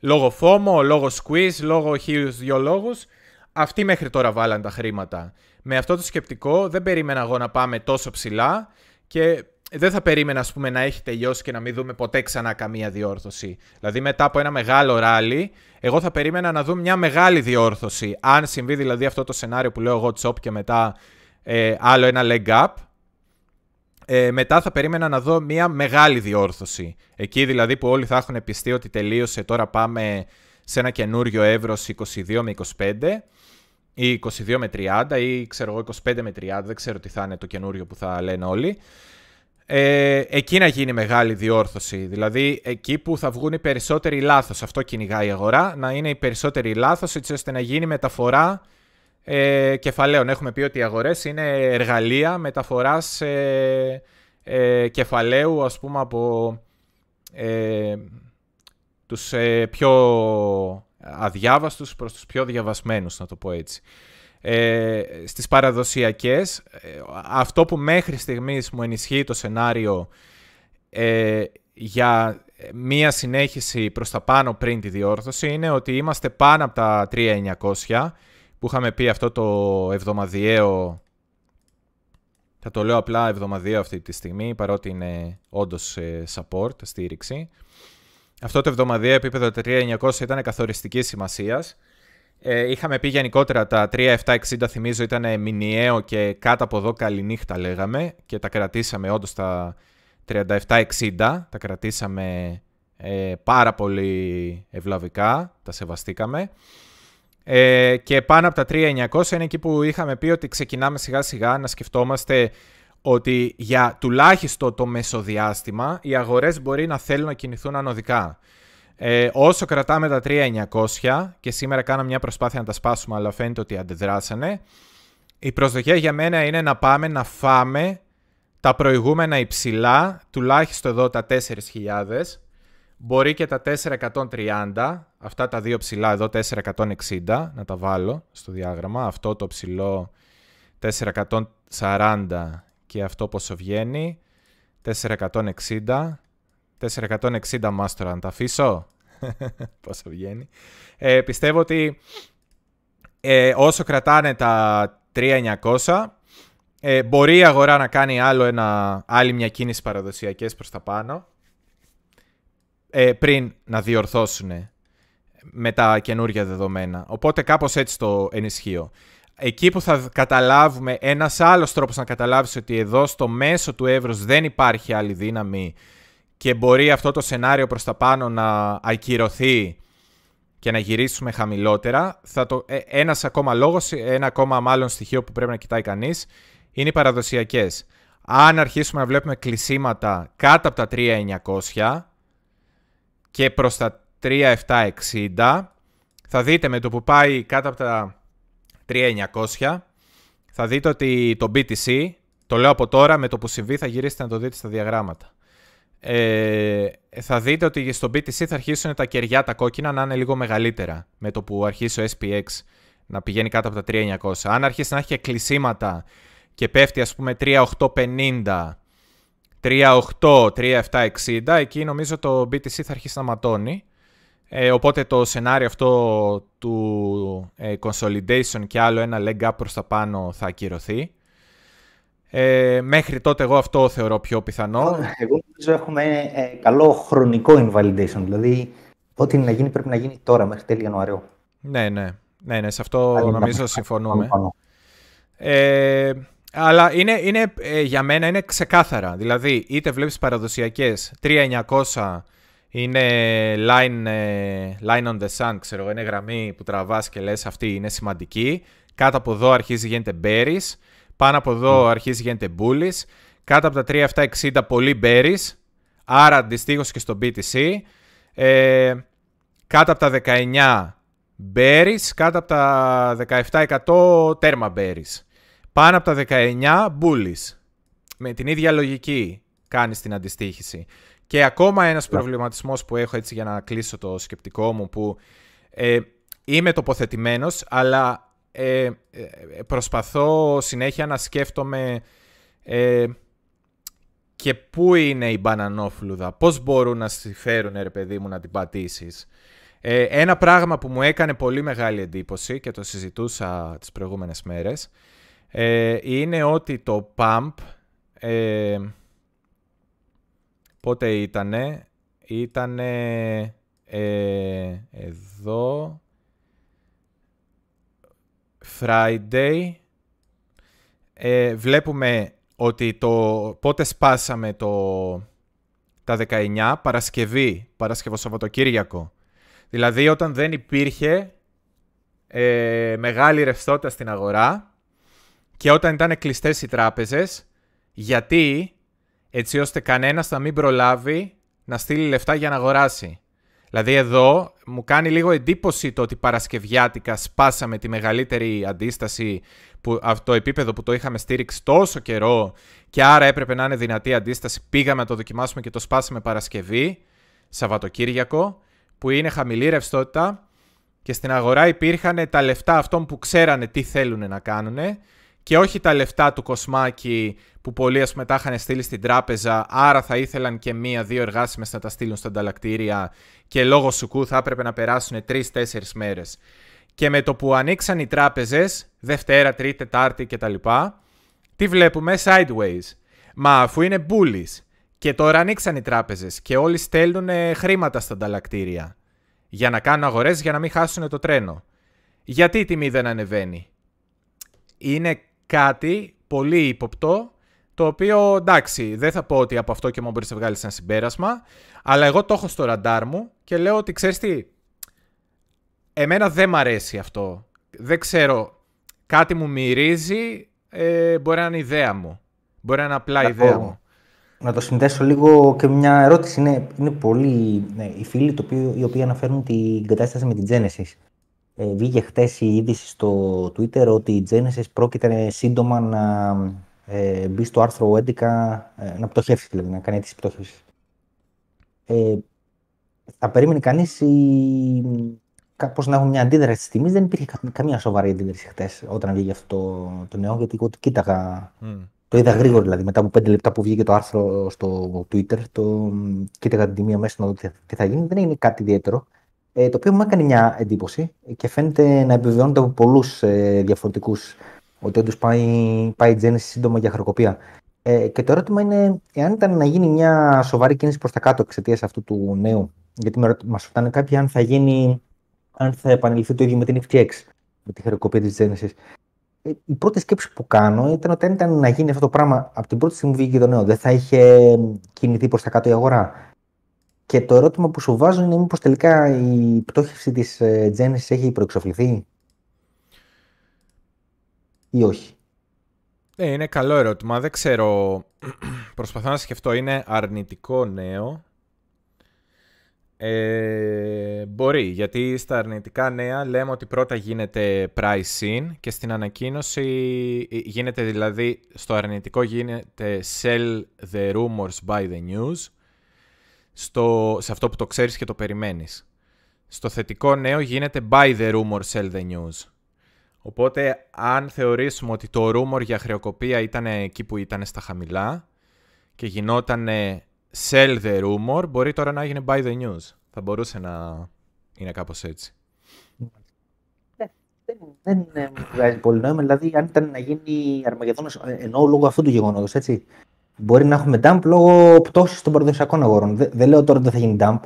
Λόγω φόμο, λόγω squeeze, λόγω χίλιους δυο λόγους, αυτοί μέχρι τώρα βάλαν τα χρήματα. Με αυτό το σκεπτικό δεν περίμενα εγώ να πάμε τόσο ψηλά και δεν θα περίμενα ας πούμε, να έχει τελειώσει και να μην δούμε ποτέ ξανά καμία διόρθωση. Δηλαδή μετά από ένα μεγάλο ράλι, εγώ θα περίμενα να δούμε μια μεγάλη διόρθωση. Αν συμβεί δηλαδή αυτό το σενάριο που λέω εγώ τσόπ και μετά ε, άλλο ένα leg up, ε, μετά θα περίμενα να δω μια μεγάλη διόρθωση. Εκεί δηλαδή που όλοι θα έχουν πιστεί ότι τελείωσε, τώρα πάμε σε ένα καινούριο εύρος 22 με 25 ή 22 με 30 ή ξέρω εγώ 25 με 30, δεν ξέρω τι θα είναι το καινούριο που θα λένε όλοι. Ε, εκεί να γίνει μεγάλη διόρθωση. Δηλαδή εκεί που θα βγουν οι περισσότεροι λάθος. Αυτό κυνηγάει η αγορά. Να είναι οι περισσότεροι λάθος έτσι ώστε να γίνει μεταφορά ε, κεφαλαίων. Έχουμε πει ότι οι αγορές είναι εργαλεία μεταφοράς ε, ε, κεφαλαίου ας πούμε από ε, τους ε, πιο αδιάβαστους προς τους πιο διαβασμένους να το πω έτσι. Ε, στις παραδοσιακές ε, αυτό που μέχρι στιγμής μου ενισχύει το σενάριο ε, για μία συνέχιση προς τα πάνω πριν τη διόρθωση είναι ότι είμαστε πάνω από τα 3900 που είχαμε πει αυτό το εβδομαδιαίο θα το λέω απλά εβδομαδιαίο αυτή τη στιγμή παρότι είναι όντως ε, support, στήριξη. Αυτό το εβδομαδιαίο επίπεδο 3900 ήταν καθοριστικής σημασίας ε, είχαμε πει γενικότερα τα 3-7-60 θυμίζω ήταν μηνιαίο και κάτω από εδώ καληνύχτα λέγαμε και τα κρατήσαμε όντως τα 37-60, τα κρατήσαμε ε, πάρα πολύ ευλαβικά, τα σεβαστήκαμε. Ε, και πάνω από τα 3.900 είναι εκεί που είχαμε πει ότι ξεκινάμε σιγά σιγά να σκεφτόμαστε ότι για τουλάχιστον το μεσοδιάστημα οι αγορές μπορεί να θέλουν να κινηθούν ανωδικά. Ε, όσο κρατάμε τα 3900 και σήμερα κάναμε μια προσπάθεια να τα σπάσουμε αλλά φαίνεται ότι αντιδράσανε η προσδοκία για μένα είναι να πάμε να φάμε τα προηγούμενα υψηλά, τουλάχιστον εδώ τα 4.000, μπορεί και τα 430, αυτά τα δύο ψηλά εδώ 460, να τα βάλω στο διάγραμμα, αυτό το ψηλό 440 και αυτό πόσο βγαίνει, 460, 460 μάστορα να τα αφήσω. Πόσο βγαίνει. Ε, πιστεύω ότι ε, όσο κρατάνε τα 3900, ε, μπορεί η αγορά να κάνει άλλο ένα, άλλη μια κίνηση παραδοσιακές προς τα πάνω ε, πριν να διορθώσουν με τα καινούργια δεδομένα. Οπότε κάπως έτσι το ενισχύω. Εκεί που θα καταλάβουμε, ένας άλλος τρόπος να καταλάβεις ότι εδώ στο μέσο του εύρους δεν υπάρχει άλλη δύναμη και μπορεί αυτό το σενάριο προς τα πάνω να ακυρωθεί και να γυρίσουμε χαμηλότερα, θα το, ε, ένας ακόμα λόγος, ένα ακόμα μάλλον στοιχείο που πρέπει να κοιτάει κανείς, είναι οι παραδοσιακές. Αν αρχίσουμε να βλέπουμε κλεισίματα κάτω από τα 3.900 και προς τα 3.760, θα δείτε με το που πάει κάτω από τα 3.900, θα δείτε ότι το BTC, το λέω από τώρα, με το που συμβεί θα γυρίσετε να το δείτε στα διαγράμματα ε, θα δείτε ότι στο BTC θα αρχίσουν τα κεριά τα κόκκινα να είναι λίγο μεγαλύτερα με το που αρχίσει ο SPX να πηγαίνει κάτω από τα 3900. Αν αρχίσει να έχει και κλεισίματα και πέφτει ας πούμε 3850, 38, 3760, εκεί νομίζω το BTC θα αρχίσει να ματώνει. Ε, οπότε το σενάριο αυτό του ε, consolidation και άλλο ένα leg up προς τα πάνω θα ακυρωθεί. Ε, μέχρι τότε εγώ αυτό θεωρώ πιο πιθανό. Εγώ νομίζω έχουμε ε, καλό χρονικό invalidation. Δηλαδή, ό,τι είναι να γίνει πρέπει να γίνει τώρα, μέχρι τέλη Ιανουαρίου. Ναι, ναι. Ναι, ναι σε αυτό νομίζω συμφωνούμε. Ε, αλλά είναι, είναι, ε, για μένα είναι ξεκάθαρα. Δηλαδή, είτε βλέπεις παραδοσιακές 3900 είναι line, ε, line on the sun, ξέρω είναι γραμμή που τραβάς και λες αυτή είναι σημαντική. Κάτω από εδώ αρχίζει γίνεται berries. Πάνω από εδώ mm. αρχίζει γίνεται bullish. Κάτω από τα 3760 πολύ bearish. Άρα αντιστοίχως και στο BTC. Ε, κάτω από τα 19 bearish. Κάτω από τα 17% τέρμα bearish. Πάνω από τα 19 bullish. με την ίδια λογική κάνεις την αντιστοίχηση. Και ακόμα ένας προβληματισμός που έχω έτσι για να κλείσω το σκεπτικό μου που ε, είμαι τοποθετημένος αλλά ε, ε, προσπαθώ συνέχεια να σκέφτομαι ε, και πού είναι η μπανανόφλουδα, πώς μπορούν να στη φέρουν ρε παιδί μου να την πατήσεις. Ε, ένα πράγμα που μου έκανε πολύ μεγάλη εντύπωση και το συζητούσα τις προηγούμενες μέρες ε, είναι ότι το pump ε, πότε ήτανε; Ήτανε ε, εδώ Friday ε, βλέπουμε ότι το πότε σπάσαμε το, τα 19 Παρασκευή, Παρασκευό Σαββατοκύριακο Δηλαδή όταν δεν υπήρχε ε, μεγάλη ρευστότητα στην αγορά και όταν ήταν κλειστές οι τράπεζες, γιατί έτσι ώστε κανένας να μην προλάβει να στείλει λεφτά για να αγοράσει. Δηλαδή εδώ μου κάνει λίγο εντύπωση το ότι Παρασκευιάτικα σπάσαμε τη μεγαλύτερη αντίσταση, που, το επίπεδο που το είχαμε στήριξει τόσο καιρό και άρα έπρεπε να είναι δυνατή αντίσταση. Πήγαμε να το δοκιμάσουμε και το σπάσαμε Παρασκευή, Σαββατοκύριακο που είναι χαμηλή ρευστότητα και στην αγορά υπήρχαν τα λεφτά αυτών που ξέρανε τι θέλουν να κάνουν και όχι τα λεφτά του κοσμάκι που πολλοί ας μετά είχαν στείλει στην τράπεζα, άρα θα ήθελαν και μία-δύο εργάσιμες να τα στείλουν στα ανταλλακτήρια και λόγω σουκού θα έπρεπε να περάσουν τρει-τέσσερι μέρες. Και με το που ανοίξαν οι τράπεζες, Δευτέρα, Τρίτη, Τετάρτη κτλ. Τι βλέπουμε, sideways. Μα αφού είναι bullies και τώρα ανοίξαν οι τράπεζες και όλοι στέλνουν χρήματα στα ανταλλακτήρια για να κάνουν αγορές για να μην χάσουν το τρένο. Γιατί η τιμή δεν ανεβαίνει; Είναι κάτι πολύ ύποπτο το οποίο εντάξει δεν θα πω ότι από αυτό και μόνο μπορείς να βγάλεις ένα συμπέρασμα αλλά εγώ το έχω στο ραντάρ μου και λέω ότι ξέρεις τι εμένα δεν μ' αρέσει αυτό. Δεν ξέρω κάτι μου μυρίζει ε, μπορεί να είναι ιδέα μου. Μπορεί να είναι απλά ιδέα μου να το συνδέσω λίγο και μια ερώτηση. Είναι, είναι πολύ ναι, οι φίλοι το οποίο, οι οποίοι αναφέρουν την κατάσταση με την Genesis. Ε, βγήκε χτες η είδηση στο Twitter ότι η Genesis πρόκειται σύντομα να ε, μπει στο άρθρο 11, ε, να πτωχεύσει δηλαδή, να κάνει τις πτώχευσης. Ε, θα περίμενε κανείς κάπως να έχουν μια αντίδραση της τιμής. Δεν υπήρχε καμία σοβαρή αντίδραση χτες όταν βγήκε αυτό το, το νέο, γιατί εγώ κοίταγα το είδα γρήγορα δηλαδή. Μετά από πέντε λεπτά που βγήκε το άρθρο στο Twitter, το κοίταγα την τιμή αμέσως να δω τι θα γίνει. Δεν έγινε κάτι ιδιαίτερο. Ε, το οποίο μου έκανε μια εντύπωση και φαίνεται να επιβεβαιώνεται από πολλούς ε, διαφορετικούς ότι όντως πάει, πάει η Genesis σύντομα για χρεοκοπία. Ε, και το ερώτημα είναι εάν ήταν να γίνει μια σοβαρή κίνηση προς τα κάτω εξαιτίας αυτού του νέου. Γιατί μας ρωτάνε κάποιοι αν θα γίνει, αν θα επανεληφθεί το ίδιο με την FTX, με τη χρεοκοπία της Genesis. Ε, η πρώτη σκέψη που κάνω ήταν ότι αν ήταν να γίνει αυτό το πράγμα από την πρώτη στιγμή που βγήκε το νέο, δεν θα είχε κινηθεί προς τα κάτω η αγορά. Και το ερώτημα που σου βάζω είναι μήπως τελικά η πτώχευση της ε, Genesis έχει προεξοφληθεί; Ή όχι; Ε, είναι καλό ερώτημα. Δεν ξέρω. Προσπαθώ να σκεφτώ. Είναι αρνητικό νέο. Ε, μπορεί, γιατί στα αρνητικά νέα λέμε ότι πρώτα γίνεται price in και στην ανακοίνωση γίνεται δηλαδή, στο αρνητικό γίνεται sell the rumors by the news, στο, σε αυτό που το ξέρεις και το περιμένεις. Στο θετικό νέο γίνεται by the rumor, sell the news. Οπότε αν θεωρήσουμε ότι το rumor για χρεοκοπία ήταν εκεί που ήταν στα χαμηλά και γινόταν sell the rumor, μπορεί τώρα να έγινε by the news. Θα μπορούσε να είναι κάπως έτσι. Δεν, δεν βγάζει πολύ νόημα. Δηλαδή, αν ήταν να γίνει Αρμαγεδόνος, ε, εννοώ λόγω αυτού του γεγονότος, έτσι. Μπορεί να έχουμε dump λόγω πτώσης των παραδοσιακών αγορών. Δεν, δεν λέω τώρα ότι δεν θα γίνει dump.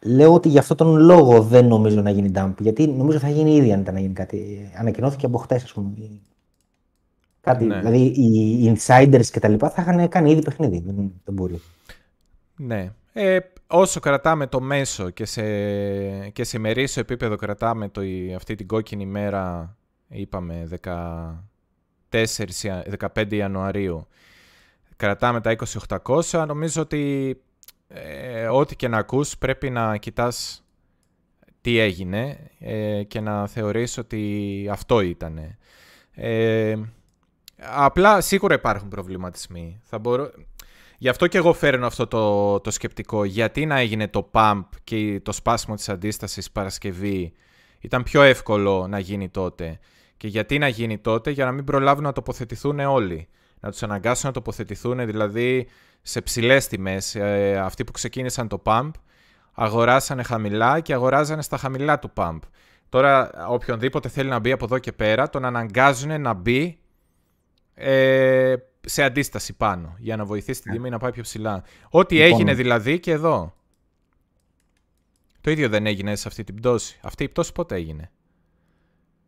Λέω ότι γι' αυτόν τον λόγο δεν νομίζω να γίνει dump. Γιατί νομίζω θα γίνει ήδη αν ήταν να γίνει κάτι. Ανακοινώθηκε από χτες, ας πούμε. Κάτι, ναι. Δηλαδή οι insiders και τα λοιπά θα είχαν κάνει ήδη παιχνίδι. Δεν, δεν μπορεί. Ναι. Ε, όσο κρατάμε το μέσο και σε, και σε μερίσιο επίπεδο κρατάμε το, αυτή την κόκκινη μέρα, είπαμε 14, 15 Ιανουαρίου, κρατάμε τα 2800, νομίζω ότι ε, ό,τι και να ακούς πρέπει να κοιτάς τι έγινε ε, και να θεωρείς ότι αυτό ήτανε. Ε, Απλά σίγουρα υπάρχουν προβληματισμοί. Θα μπορώ... Γι' αυτό και εγώ φέρνω αυτό το, το σκεπτικό. Γιατί να έγινε το pump και το σπάσιμο της αντίστασης Παρασκευή ήταν πιο εύκολο να γίνει τότε. Και γιατί να γίνει τότε, για να μην προλάβουν να τοποθετηθούν όλοι. Να τους αναγκάσουν να τοποθετηθούν δηλαδή σε ψηλές τιμές. Ε, αυτοί που ξεκίνησαν το pump αγοράσανε χαμηλά και αγοράζανε στα χαμηλά του pump. Τώρα οποιονδήποτε θέλει να μπει από εδώ και πέρα τον αναγκάζουν να μπει ε, σε αντίσταση πάνω για να βοηθήσει την ναι. τιμή να πάει πιο ψηλά. Ό,τι λοιπόν. έγινε δηλαδή και εδώ. Το ίδιο δεν έγινε σε αυτή την πτώση. Αυτή η πτώση πότε έγινε;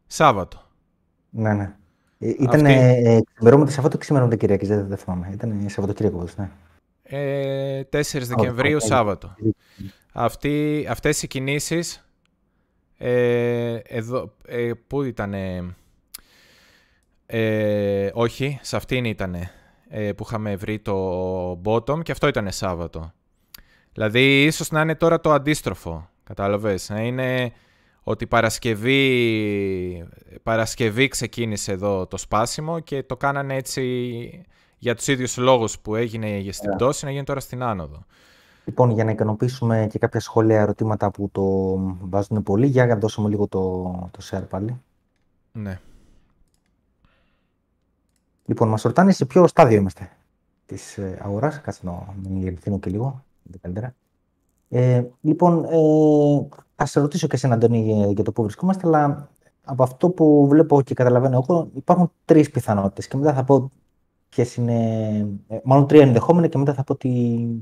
Σάββατο. Ναι, ναι. Ε, ήταν αυτή... ξημερώματα Σαββάτο ξημερώματα Κυριακή, δεν, δεν θυμάμαι. Ήταν Σαββατοκύριακος, ναι. Ε, 4 Δεκεμβρίου, Σάββατο. Αυτή, αυτές οι κινήσεις, ε, εδώ, ε, πού ήταν, ε, όχι, σε αυτήν ήταν ε, που είχαμε βρει το bottom και αυτό ήταν Σάββατο. Δηλαδή, ίσως να είναι τώρα το αντίστροφο, κατάλαβες, να είναι ότι Παρασκευή, Παρασκευή ξεκίνησε εδώ το σπάσιμο και το κάνανε έτσι για τους ίδιους λόγους που έγινε στην πτώση να γίνει τώρα στην άνοδο. Λοιπόν, για να ικανοποιήσουμε και κάποια σχόλια, ερωτήματα που το βάζουν πολύ, για να δώσουμε λίγο το, το share πάλι. Ναι. Λοιπόν, μας ρωτάνε σε ποιο στάδιο είμαστε της ε, αγοράς. Κάτσε να μην και λίγο. Ε, λοιπόν, ε, θα σε ρωτήσω και εσένα, Αντώνη, για το πού βρισκόμαστε, αλλά από αυτό που βλέπω και καταλαβαίνω εγώ, υπάρχουν τρεις πιθανότητες. Και μετά θα πω ποιες είναι. Ε, μάλλον τρία ενδεχόμενα και μετά θα πω τι,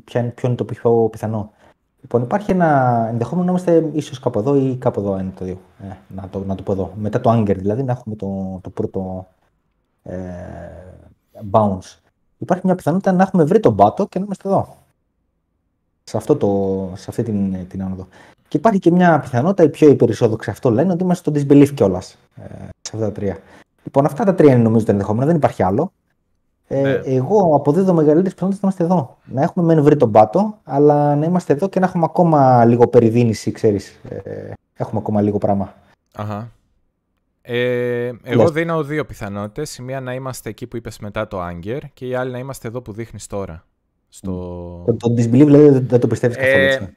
ποια είναι, ποιο είναι το πιο πιθανό. Λοιπόν, υπάρχει ένα ενδεχόμενο να είμαστε ίσως κάπου εδώ ή κάπου εδώ είναι το δύο. Ε, να, το, να το πω εδώ. Μετά το anger, δηλαδή, να έχουμε το, το πρώτο ε, bounce. Υπάρχει μια πιθανότητα να έχουμε βρει τον πάτο και να είμαστε εδώ. Σε, αυτό το, σε αυτή την, την άνοδο. Και υπάρχει και μια πιθανότητα, οι πιο υπερισόδοξοι αυτό λένε, ότι είμαστε στο disbelief κιόλας ε, σε αυτά τα τρία. Λοιπόν, αυτά τα τρία είναι νομίζω τα ενδεχόμενα, δεν υπάρχει άλλο. Ε, ναι. Εγώ αποδίδω μεγαλύτερες πιθανότητες να είμαστε εδώ. Να έχουμε μεν βρει τον πάτο, αλλά να είμαστε εδώ και να έχουμε ακόμα λίγο περιδίνηση, ξέρεις. Ε, έχουμε ακόμα λίγο πράγμα. Αχα. Ε, εγώ δίνω δύο πιθανότητες. Η μία να είμαστε εκεί που είπες μετά το Anger και η άλλη να είμαστε εδώ που δείχνεις τώρα. Στο... Το, το disbelief δηλαδή δεν το πιστεύεις καθόλου. Ε,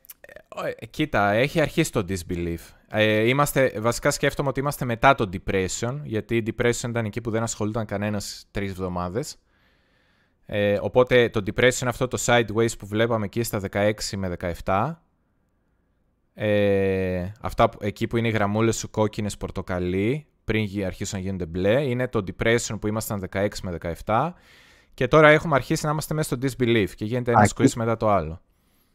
ε, κοίτα, έχει αρχίσει το disbelief. Ε, είμαστε, βασικά σκέφτομαι ότι είμαστε μετά το depression, γιατί η depression ήταν εκεί που δεν ασχολούνταν κανένας τρεις εβδομάδες. Ε, οπότε το depression είναι αυτό το sideways που βλέπαμε εκεί στα 16 με 17. Ε, αυτά εκεί που είναι οι γραμμούλες σου κόκκινες πορτοκαλί, πριν αρχίσουν να γίνονται μπλε, είναι το depression που ήμασταν 16 με 17. Και τώρα έχουμε αρχίσει να είμαστε μέσα στο disbelief και γίνεται ένα squeeze μετά το άλλο.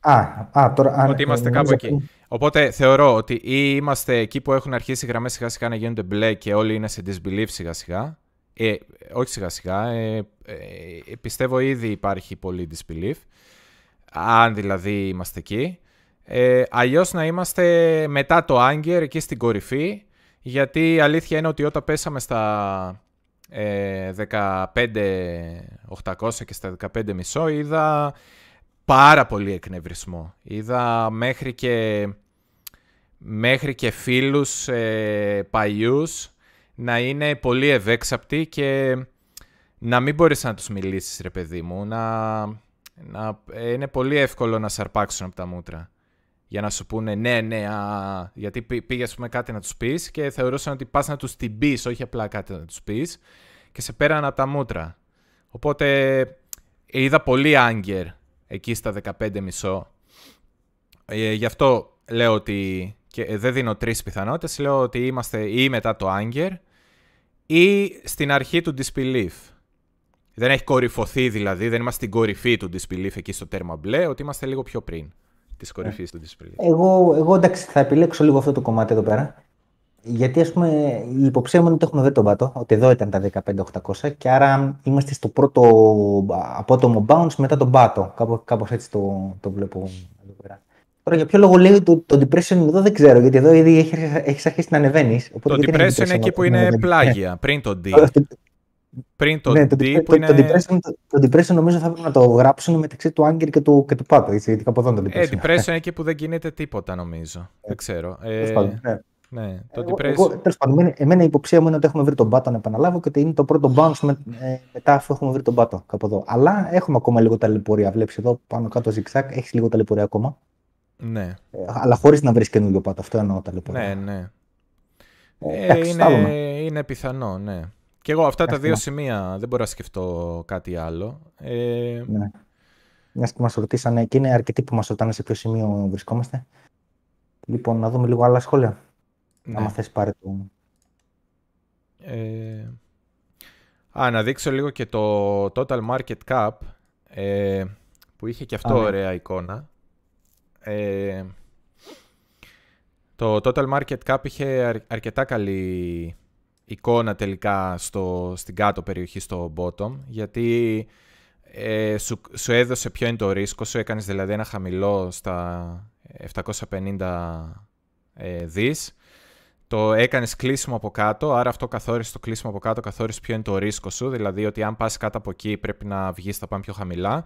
Α, α, τώρα, ότι είμαστε κάπου εκεί. Οπότε θεωρώ ότι ή είμαστε εκεί που έχουν αρχίσει οι γραμμές σιγά σιγά να γίνονται μπλε και όλοι είναι σε disbelief σιγά σιγά. Ε, όχι σιγά σιγά. Ε, ε, πιστεύω ήδη υπάρχει πολύ disbelief. Αν δηλαδή είμαστε εκεί. Ε, Αλλιώς να είμαστε μετά το Anger εκεί στην κορυφή. Γιατί η αλήθεια είναι ότι όταν πέσαμε στα ε, 15.800 και στα 15.500 είδα πάρα πολύ εκνευρισμό. Είδα μέχρι και, μέχρι και φίλους ε, παλιούς να είναι πολύ ευέξαπτοι και να μην μπορείς να τους μιλήσεις ρε παιδί μου. Να, να, ε, είναι πολύ εύκολο να σαρπάξουν από τα μούτρα. Για να σου πούνε ναι, ναι, α, γιατί πήγες πούμε κάτι να τους πεις και θεωρούσαν ότι πας να τους την πεις, όχι απλά κάτι να τους πεις και σε πέραν από τα μούτρα. Οπότε είδα πολύ άγκερ εκεί στα 15,5. Ε, γι' αυτό λέω ότι και ε, δεν δίνω τρεις πιθανότητες, λέω ότι είμαστε ή μετά το Anger ή στην αρχή του Disbelief. Δεν έχει κορυφωθεί δηλαδή, δεν είμαστε στην κορυφή του Disbelief εκεί στο τέρμα μπλε, ότι είμαστε λίγο πιο πριν της κορυφής του Disbelief. Εγώ, εγώ εντάξει θα επιλέξω λίγο αυτό το κομμάτι εδώ πέρα. Γιατί ας πούμε η υποψία μου είναι ότι έχουμε δει τον πάτο, ότι εδώ ήταν τα 15.800 και άρα είμαστε στο πρώτο απότομο bounce μετά τον πάτο. Κάπως, κάπως έτσι το, το βλέπω εδώ πέρα. Τώρα για ποιο λόγο λέει το, το depression εδώ δεν ξέρω, γιατί εδώ ήδη έχει αρχίσει να ανεβαίνεις. Το depression είναι εκεί που είναι πλάγια, πριν το D. Πριν το ναι, D που είναι... Το depression, το depression νομίζω θα πρέπει να το γράψουν μεταξύ του Άγκερ και του, και του Πάτο. Έτσι, γιατί κάπου εδώ το depression. Ε, depression είναι εκεί που δεν κινείται τίποτα νομίζω. δεν ξέρω. Ε, ναι. Ναι, το Εγώ, depress... εγώ, τέλος πάντων, εμένα- εμένα η υποψία μου είναι ότι έχουμε βρει τον πάτο να επαναλάβω και ότι είναι το πρώτο bounce με, ε, μετά αφού έχουμε βρει τον πάτο κάπου εδώ. Αλλά έχουμε ακόμα λίγο ταλαιπωρία. Βλέπεις εδώ πάνω κάτω ζυγσάκ, έχεις λίγο ταλαιπωρία ακόμα. Ναι, Ε, αλλά χωρίς να βρεις καινούριο πάτο. Αυτό εννοώ ταλαιπωρία. ναι, ναι. Ε, Ε, εντάξει, θα είναι, δούμε. είναι πιθανό, ναι. Και εγώ αυτά τα Εντάξει, δύο ναι. σημεία δεν μπορώ να σκεφτώ κάτι άλλο. Ε, Ναι. Μιας και μας ρωτήσανε, και είναι αρκετοί που μας ρωτάνε σε ποιο σημείο βρισκόμαστε. Λοιπόν, να δούμε λίγο άλλα σχόλια. ναι. Άμα θες πάρε το. Ε, α, να δείξω λίγο και το Total Market Cap ε, που είχε και αυτό Α, ναι. ωραία εικόνα. Ε, το Total Market Cap είχε αρ- αρκετά καλή εικόνα τελικά στο, στην κάτω περιοχή στο bottom γιατί ε, σου, σου έδωσε ποιο είναι το ρίσκο σου, έκανες δηλαδή ένα χαμηλό στα 750 ε, δις το έκανες κλείσιμο από κάτω, άρα αυτό καθόρισε το κλείσιμο από κάτω, καθόρισε ποιο είναι το ρίσκο σου. Δηλαδή ότι αν πας κάτω από εκεί πρέπει να βγεις, θα πάμε πιο χαμηλά.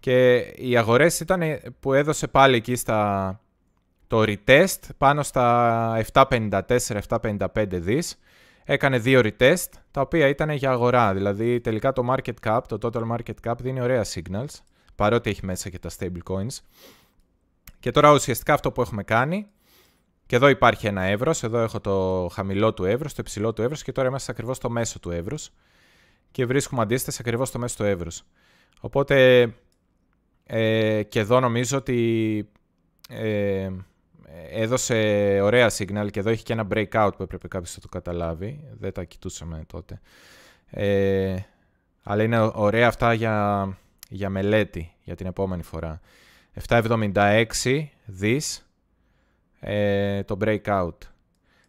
Και οι αγορές ήταν που έδωσε πάλι εκεί στα, το retest πάνω στα 754-755 δις. Έκανε δύο retest, τα οποία ήταν για αγορά. Δηλαδή τελικά το market cap, το total market cap δίνει ωραία signals, παρότι έχει μέσα και τα stable coins. Και τώρα ουσιαστικά αυτό που έχουμε κάνει και εδώ υπάρχει ένα εύρος. Εδώ έχω το χαμηλό του εύρος, το υψηλό του εύρος και τώρα είμαστε ακριβώς στο μέσο του εύρο. Και βρίσκουμε αντίσταση ακριβώς στο μέσο του εύρο. Οπότε ε, και εδώ νομίζω ότι ε, έδωσε ωραία signal και εδώ έχει και ένα breakout που έπρεπε κάποιος να το καταλάβει. Δεν τα κοιτούσαμε τότε. Ε, αλλά είναι ωραία αυτά για, για μελέτη για την επόμενη φορά. 776 δις ε, το breakout.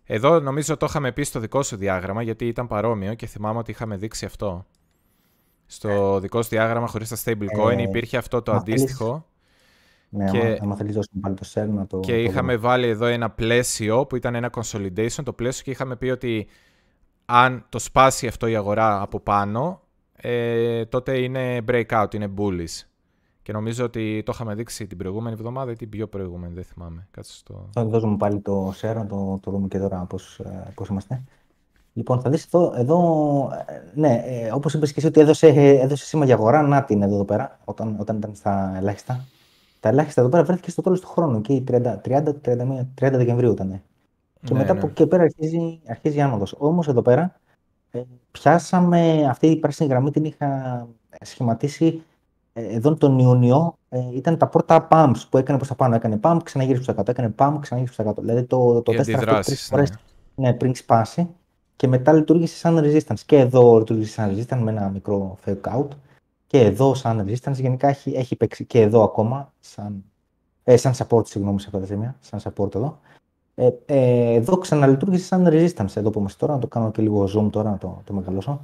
Εδώ νομίζω το είχαμε πει στο δικό σου διάγραμμα γιατί ήταν παρόμοιο και θυμάμαι ότι είχαμε δείξει αυτό. Στο δικό σου διάγραμμα χωρίς τα stablecoin Ε, υπήρχε αυτό το μα αντίστοιχο Ναι, Και- άμα, άμα θέλεις δώσουμε πάλι το share να το. και το είχαμε δούμε. βάλει εδώ ένα πλαίσιο που ήταν ένα consolidation το πλαίσιο και είχαμε πει ότι αν το σπάσει αυτό η αγορά από πάνω ε, τότε είναι breakout, είναι bullish. Και νομίζω ότι το είχαμε δείξει την προηγούμενη εβδομάδα ή την πιο προηγούμενη, δεν θυμάμαι. Κάτσε στο... Θα δώσουμε πάλι το share, να το, το δούμε και τώρα πώς, ε, πώς είμαστε. Λοιπόν, θα δεις εδώ, εδώ ε, ναι, ε, όπως είπες και εσύ ότι έδωσε, έδωσε σήμα για αγορά, να την εδώ, εδώ πέρα, όταν, όταν ήταν στα ελάχιστα. Τα ελάχιστα εδώ πέρα βρέθηκε στο τέλος του χρόνου, εκεί 30, 30, 31, 30 Δεκεμβρίου ήταν. Και Ναι, μετά ναι. από εκεί και πέρα αρχίζει, αρχίζει η άνοδος. Όμως εδώ πέρα ε, πιάσαμε αυτή η πράσινη γραμμή, την είχα σχηματίσει ε, εδώ τον Ιούνιο. Ε, ήταν τα πρώτα pumps που έκανε προς τα πάνω. Έκανε pump, ξαναγύρισε προς τα κάτω, έκανε pump, ξαναγύρισε προς τα κάτω. Δηλαδή το, το Οι τεστ αυτό αντιδράσεις, τρεις ναι. φορές ναι, πριν σπάσει και μετά λειτουργήσε σαν resistance. Και εδώ λειτουργήσε σαν resistance με ένα μικρό fake out και εδώ σαν resistance. Γενικά έχει, έχει παίξει και εδώ ακόμα σαν, ε, σαν support, συγγνώμη σε αυτά τα σημεία, σαν support εδώ. Ε, ε, εδώ ξαναλειτουργήσε σαν resistance εδώ που είμαστε τώρα, να το κάνω και λίγο zoom τώρα, να το, το μεγαλώσω.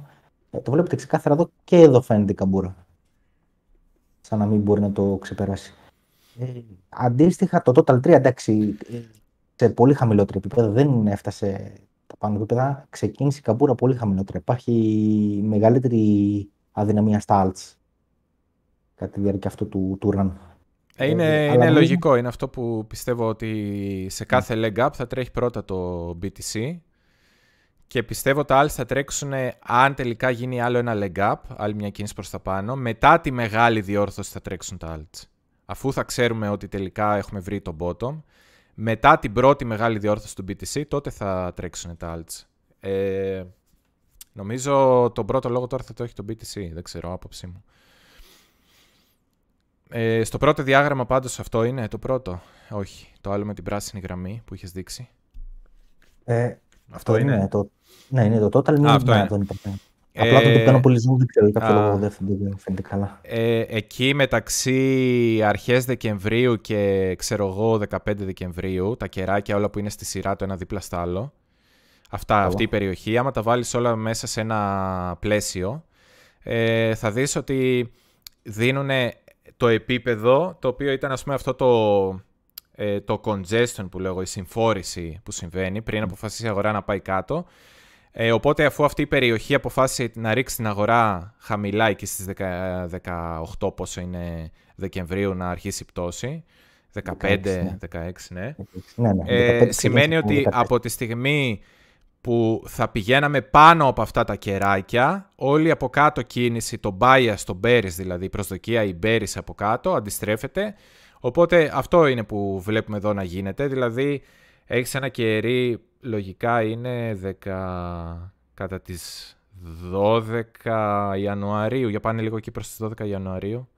Ε, το βλέπετε ξεκάθαρα εδώ και εδώ φαίνεται η καμπούρα. Σαν να μην μπορεί να το ξεπεράσει. Ε, αντίστοιχα το Total 3 εντάξει, ε, σε πολύ χαμηλότερο επίπεδο, δεν έφτασε τα πάνω επίπεδα, ξεκίνησε η καμπούρα πολύ χαμηλότερα. Υπάρχει μεγαλύτερη αδυναμία στα alts κατά τη διάρκεια αυτού του, του run. Ε, είναι, Ε, αλλά είναι νομίζω- λογικό. Είναι αυτό που πιστεύω ότι σε κάθε leg up θα τρέχει πρώτα το BTC και πιστεύω τα άλλα θα τρέξουν αν τελικά γίνει άλλο ένα leg up, άλλη μια κίνηση προς τα πάνω. Μετά τη μεγάλη διόρθωση θα τρέξουν τα alts. Αφού θα ξέρουμε ότι τελικά έχουμε βρει το bottom, μετά την πρώτη μεγάλη διόρθωση του BTC, τότε θα τρέξουν τα alts. Ε, νομίζω τον πρώτο λόγο τώρα θα το έχει το BTC, δεν ξέρω, άποψή μου. Ε, στο πρώτο διάγραμμα πάντως αυτό είναι το πρώτο. Όχι, το άλλο με την πράσινη γραμμή που είχες δείξει. Ε, Αυτό είναι; Το, ναι, είναι το total. Μην, αυτό ναι, είναι. δεν υπάρχει. Ε, Απλά το, το κάνω πολύ zoom, δεν ξέρω, για κάποιο α. λόγο δεν φαίνεται, δεν φαίνεται καλά. Ε, εκεί μεταξύ αρχές Δεκεμβρίου και ξέρω εγώ 15 Δεκεμβρίου, τα κεράκια όλα που είναι στη σειρά το ένα δίπλα στο άλλο, αυτά, Καλά. αυτή η περιοχή, άμα τα βάλεις όλα μέσα σε ένα πλαίσιο, ε, θα δεις ότι δίνουν το επίπεδο, το οποίο ήταν ας πούμε αυτό το, ε, το congestion που λέγω, η συμφόρηση που συμβαίνει πριν αποφασίσει η αγορά να πάει κάτω. Ε, οπότε αφού αυτή η περιοχή αποφάσισε να ρίξει την αγορά χαμηλά εκεί στις 10 18 πόσο είναι Δεκεμβρίου να αρχίσει η πτώση, 15, 16, ναι. ναι. ναι, ε, σημαίνει ότι από τη στιγμή που θα πηγαίναμε πάνω από αυτά τα κεράκια, όλη από κάτω κίνηση, το bias, το bearish δηλαδή, η προσδοκία, η bearish από κάτω, αντιστρέφεται. Οπότε αυτό είναι που βλέπουμε εδώ να γίνεται, δηλαδή έχεις ένα κερί, λογικά είναι 10, κατά τις 12 Ιανουαρίου, για πάνε λίγο εκεί προς τις 12 Ιανουαρίου.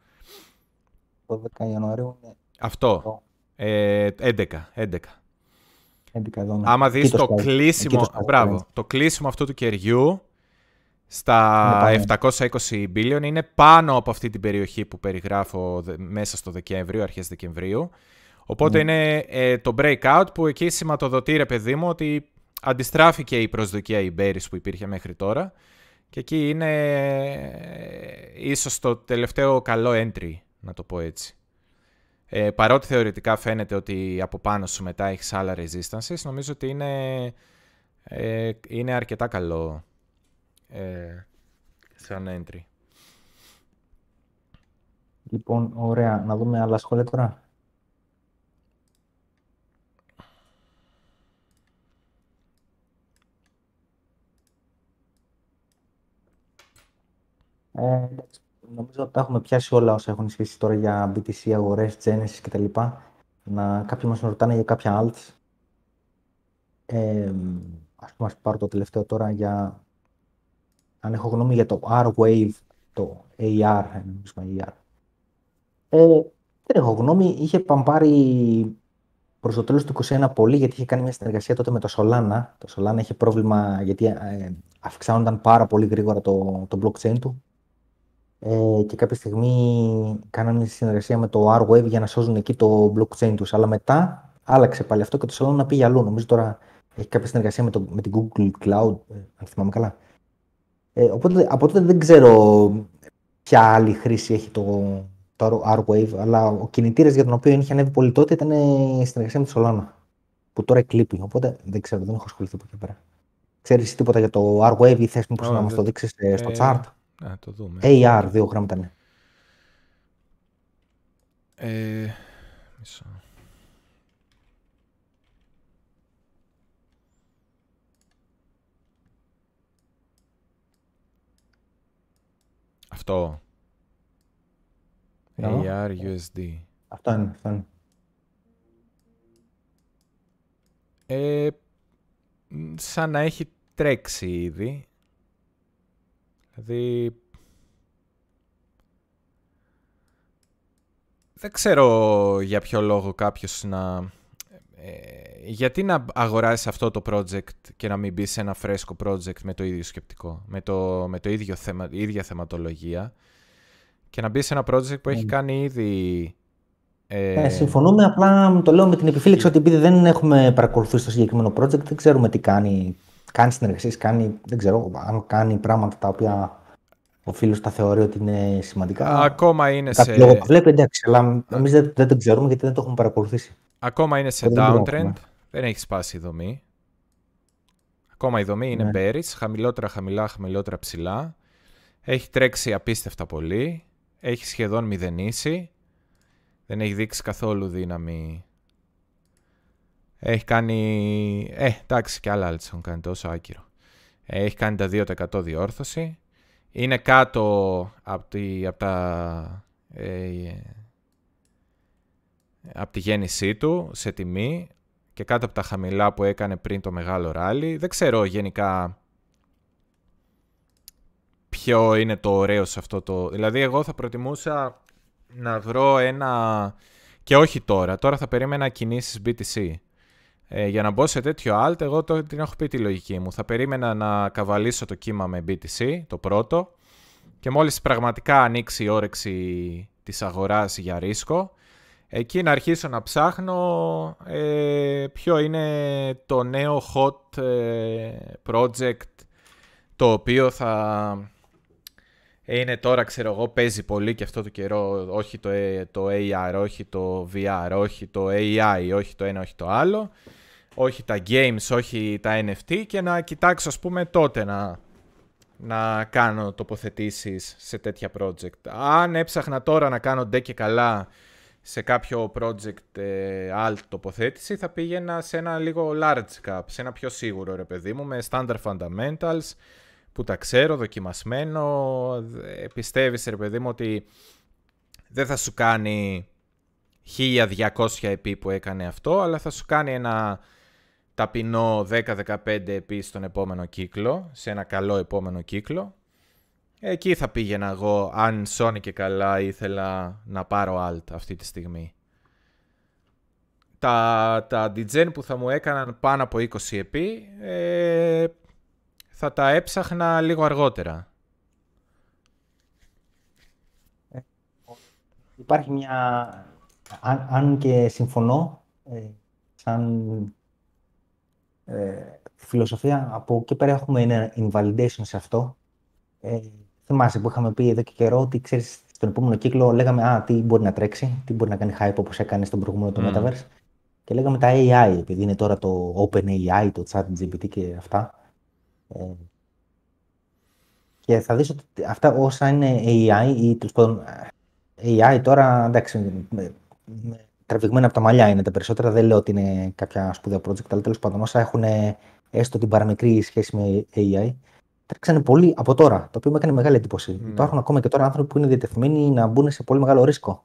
12 Ιανουαρίου είναι... Αυτό, ε, 11, 11. 11 ναι. Άμα δεις το, κλείσιμο, μπράβο, το κλείσιμο αυτού του κεριού στα 720 billion είναι πάνω από αυτή την περιοχή που περιγράφω μέσα στο Δεκέμβριο, αρχές Δεκεμβρίου. Οπότε ναι. είναι ε, το breakout που εκεί σηματοδοτεί ρε παιδί μου ότι αντιστράφηκε η προσδοκία η bearish που υπήρχε μέχρι τώρα και εκεί είναι ε, ίσως το τελευταίο καλό entry, να το πω έτσι. Ε, παρότι θεωρητικά φαίνεται ότι από πάνω σου μετά έχεις άλλα resistances, νομίζω ότι είναι, ε, είναι αρκετά καλό ε, σαν entry. Λοιπόν, ωραία. Να δούμε άλλα σχόλια τώρα. Ε, νομίζω ότι τα έχουμε πιάσει όλα όσα έχουν σχέση τώρα για BTC, αγορές, Genesis κτλ. Να, κάποιοι μας ρωτάνε για κάποια alts. Ε, ας πούμε, ας πάρω το τελευταίο τώρα για αν έχω γνώμη για το R-Wave, το AR, AR. Ε, δεν έχω γνώμη, είχε παμπάρει προς το τέλος του 2021 πολύ γιατί είχε κάνει μια συνεργασία τότε με το Solana. Το Solana είχε πρόβλημα γιατί ε, αυξάνονταν πάρα πολύ γρήγορα το, το blockchain του ε, και κάποια στιγμή κάνανε συνεργασία με το R-Wave για να σώζουν εκεί το blockchain τους. Αλλά μετά άλλαξε πάλι αυτό και το Solana πήγε αλλού. Νομίζω τώρα έχει κάποια συνεργασία με, το, με την Google Cloud, ε, αν θυμάμαι καλά. Ε, οπότε από τότε δεν ξέρω ποια άλλη χρήση έχει το, το R-Wave, αλλά ο κινητήρας για τον οποίο είχε ανέβει πολύ τότε ήταν η συνεργασία με τη Solana, που τώρα εκλείπει. Οπότε δεν ξέρω, δεν έχω ασχοληθεί από εκεί πέρα. Ξέρεις τίποτα για το R-Wave ή θες μήπως να μας το δείξεις ε, στο chart; Να το δούμε. AR, δύο γράμματα ναι. Ε, μισό. Αυτό. AR USD. Αυτό είναι. Αυτό είναι. Ε, σαν να έχει τρέξει ήδη. Δηλαδή... Δεν ξέρω για ποιο λόγο κάποιος να... Ε, γιατί να αγοράσεις αυτό το project και να μην μπεις σε ένα φρέσκο project με το ίδιο σκεπτικό, με το, με το ίδιο θεμα, ίδια θεματολογία και να μπεις σε ένα project που έχει ναι. κάνει ήδη ε... Ε, συμφωνούμε, απλά το λέω με την επιφύλαξη ότι επειδή δεν έχουμε παρακολουθήσει το συγκεκριμένο project, δεν ξέρουμε τι κάνει κάνει συνεργασίες, κάνει, δεν ξέρω, αν κάνει πράγματα τα οποία ο φίλος τα θεωρεί ότι είναι σημαντικά. Ακόμα είναι σε. Λόγω το βλέπει, εντάξει, αλλά εμεί δεν, δεν το ξέρουμε γιατί δεν το έχουμε παρακολουθήσει. Ακόμα είναι σε downtrend. Δεν έχει σπάσει η δομή. Ακόμα η δομή είναι ναι. χαμηλότερα, χαμηλά, χαμηλότερα, ψηλά. Έχει τρέξει απίστευτα πολύ. Έχει σχεδόν μηδενίσει. Δεν έχει δείξει καθόλου δύναμη έχει κάνει... Ε, εντάξει, και άλλα άλλες έχουν κάνει τόσο άκυρο. Έχει κάνει τα 2% διόρθωση. Είναι κάτω από, τη, από τα... Ε, από τη γέννησή του σε τιμή και κάτω από τα χαμηλά που έκανε πριν το μεγάλο ράλι. Δεν ξέρω γενικά ποιο είναι το ωραίο σε αυτό το... Δηλαδή εγώ θα προτιμούσα να βρω ένα... Και όχι τώρα. Τώρα θα περίμενα κινήσεις BTC. Ε, για να μπω σε τέτοιο alt, εγώ το, την έχω πει τη λογική μου. Θα περίμενα να καβαλήσω το κύμα με BTC, το πρώτο, και μόλις πραγματικά ανοίξει η όρεξη της αγοράς για ρίσκο, εκεί να αρχίσω να ψάχνω ε, ποιο είναι το νέο hot ε, project το οποίο θα είναι τώρα, ξέρω εγώ, παίζει πολύ και αυτό το καιρό, όχι το, ε, το AR, όχι το VR, όχι το AI, όχι το ένα, όχι το άλλο όχι τα games, όχι τα NFT και να κοιτάξω ας πούμε τότε να, να κάνω τοποθετήσεις σε τέτοια project. Αν έψαχνα τώρα να κάνω ντε και καλά σε κάποιο project ε, alt τοποθέτηση θα πήγαινα σε ένα λίγο large cap, σε ένα πιο σίγουρο ρε παιδί μου, με standard fundamentals που τα ξέρω, δοκιμασμένο, πιστεύεις ρε παιδί μου ότι δεν θα σου κάνει 1200 επί που έκανε αυτό, αλλά θα σου κάνει ένα ταπεινό 10-15 επί στον επόμενο κύκλο, σε ένα καλό επόμενο κύκλο. Εκεί θα πήγαινα εγώ, αν σώνει και καλά ήθελα να πάρω alt αυτή τη στιγμή. Τα, τα DGen που θα μου έκαναν πάνω από 20 επί, ε, θα τα έψαχνα λίγο αργότερα. Ε, υπάρχει μια... Αν, αν και συμφωνώ, ε, σαν ε, φιλοσοφία, από εκεί πέρα έχουμε ένα invalidation σε αυτό. Ε, θυμάσαι που είχαμε πει εδώ και καιρό ότι ξέρεις, στον επόμενο κύκλο λέγαμε Α, τι μπορεί να τρέξει, τι μπορεί να κάνει hype όπως έκανε στον προηγούμενο το mm. Metaverse. Και λέγαμε τα AI, επειδή είναι τώρα το OpenAI, το ChatGPT και αυτά. Ε, και θα δεις ότι αυτά όσα είναι AI ή τέλος πάντων AI τώρα, εντάξει, τραβηγμένα από τα μαλλιά είναι τα περισσότερα. Δεν λέω ότι είναι κάποια σπουδαία project, αλλά τέλος πάντων όσα έχουν έστω την παραμικρή σχέση με AI, τρέξανε πολύ από τώρα. Το οποίο μου έκανε μεγάλη εντύπωση. Mm. Υπάρχουν ακόμα και τώρα άνθρωποι που είναι διατεθειμένοι να μπουν σε πολύ μεγάλο ρίσκο.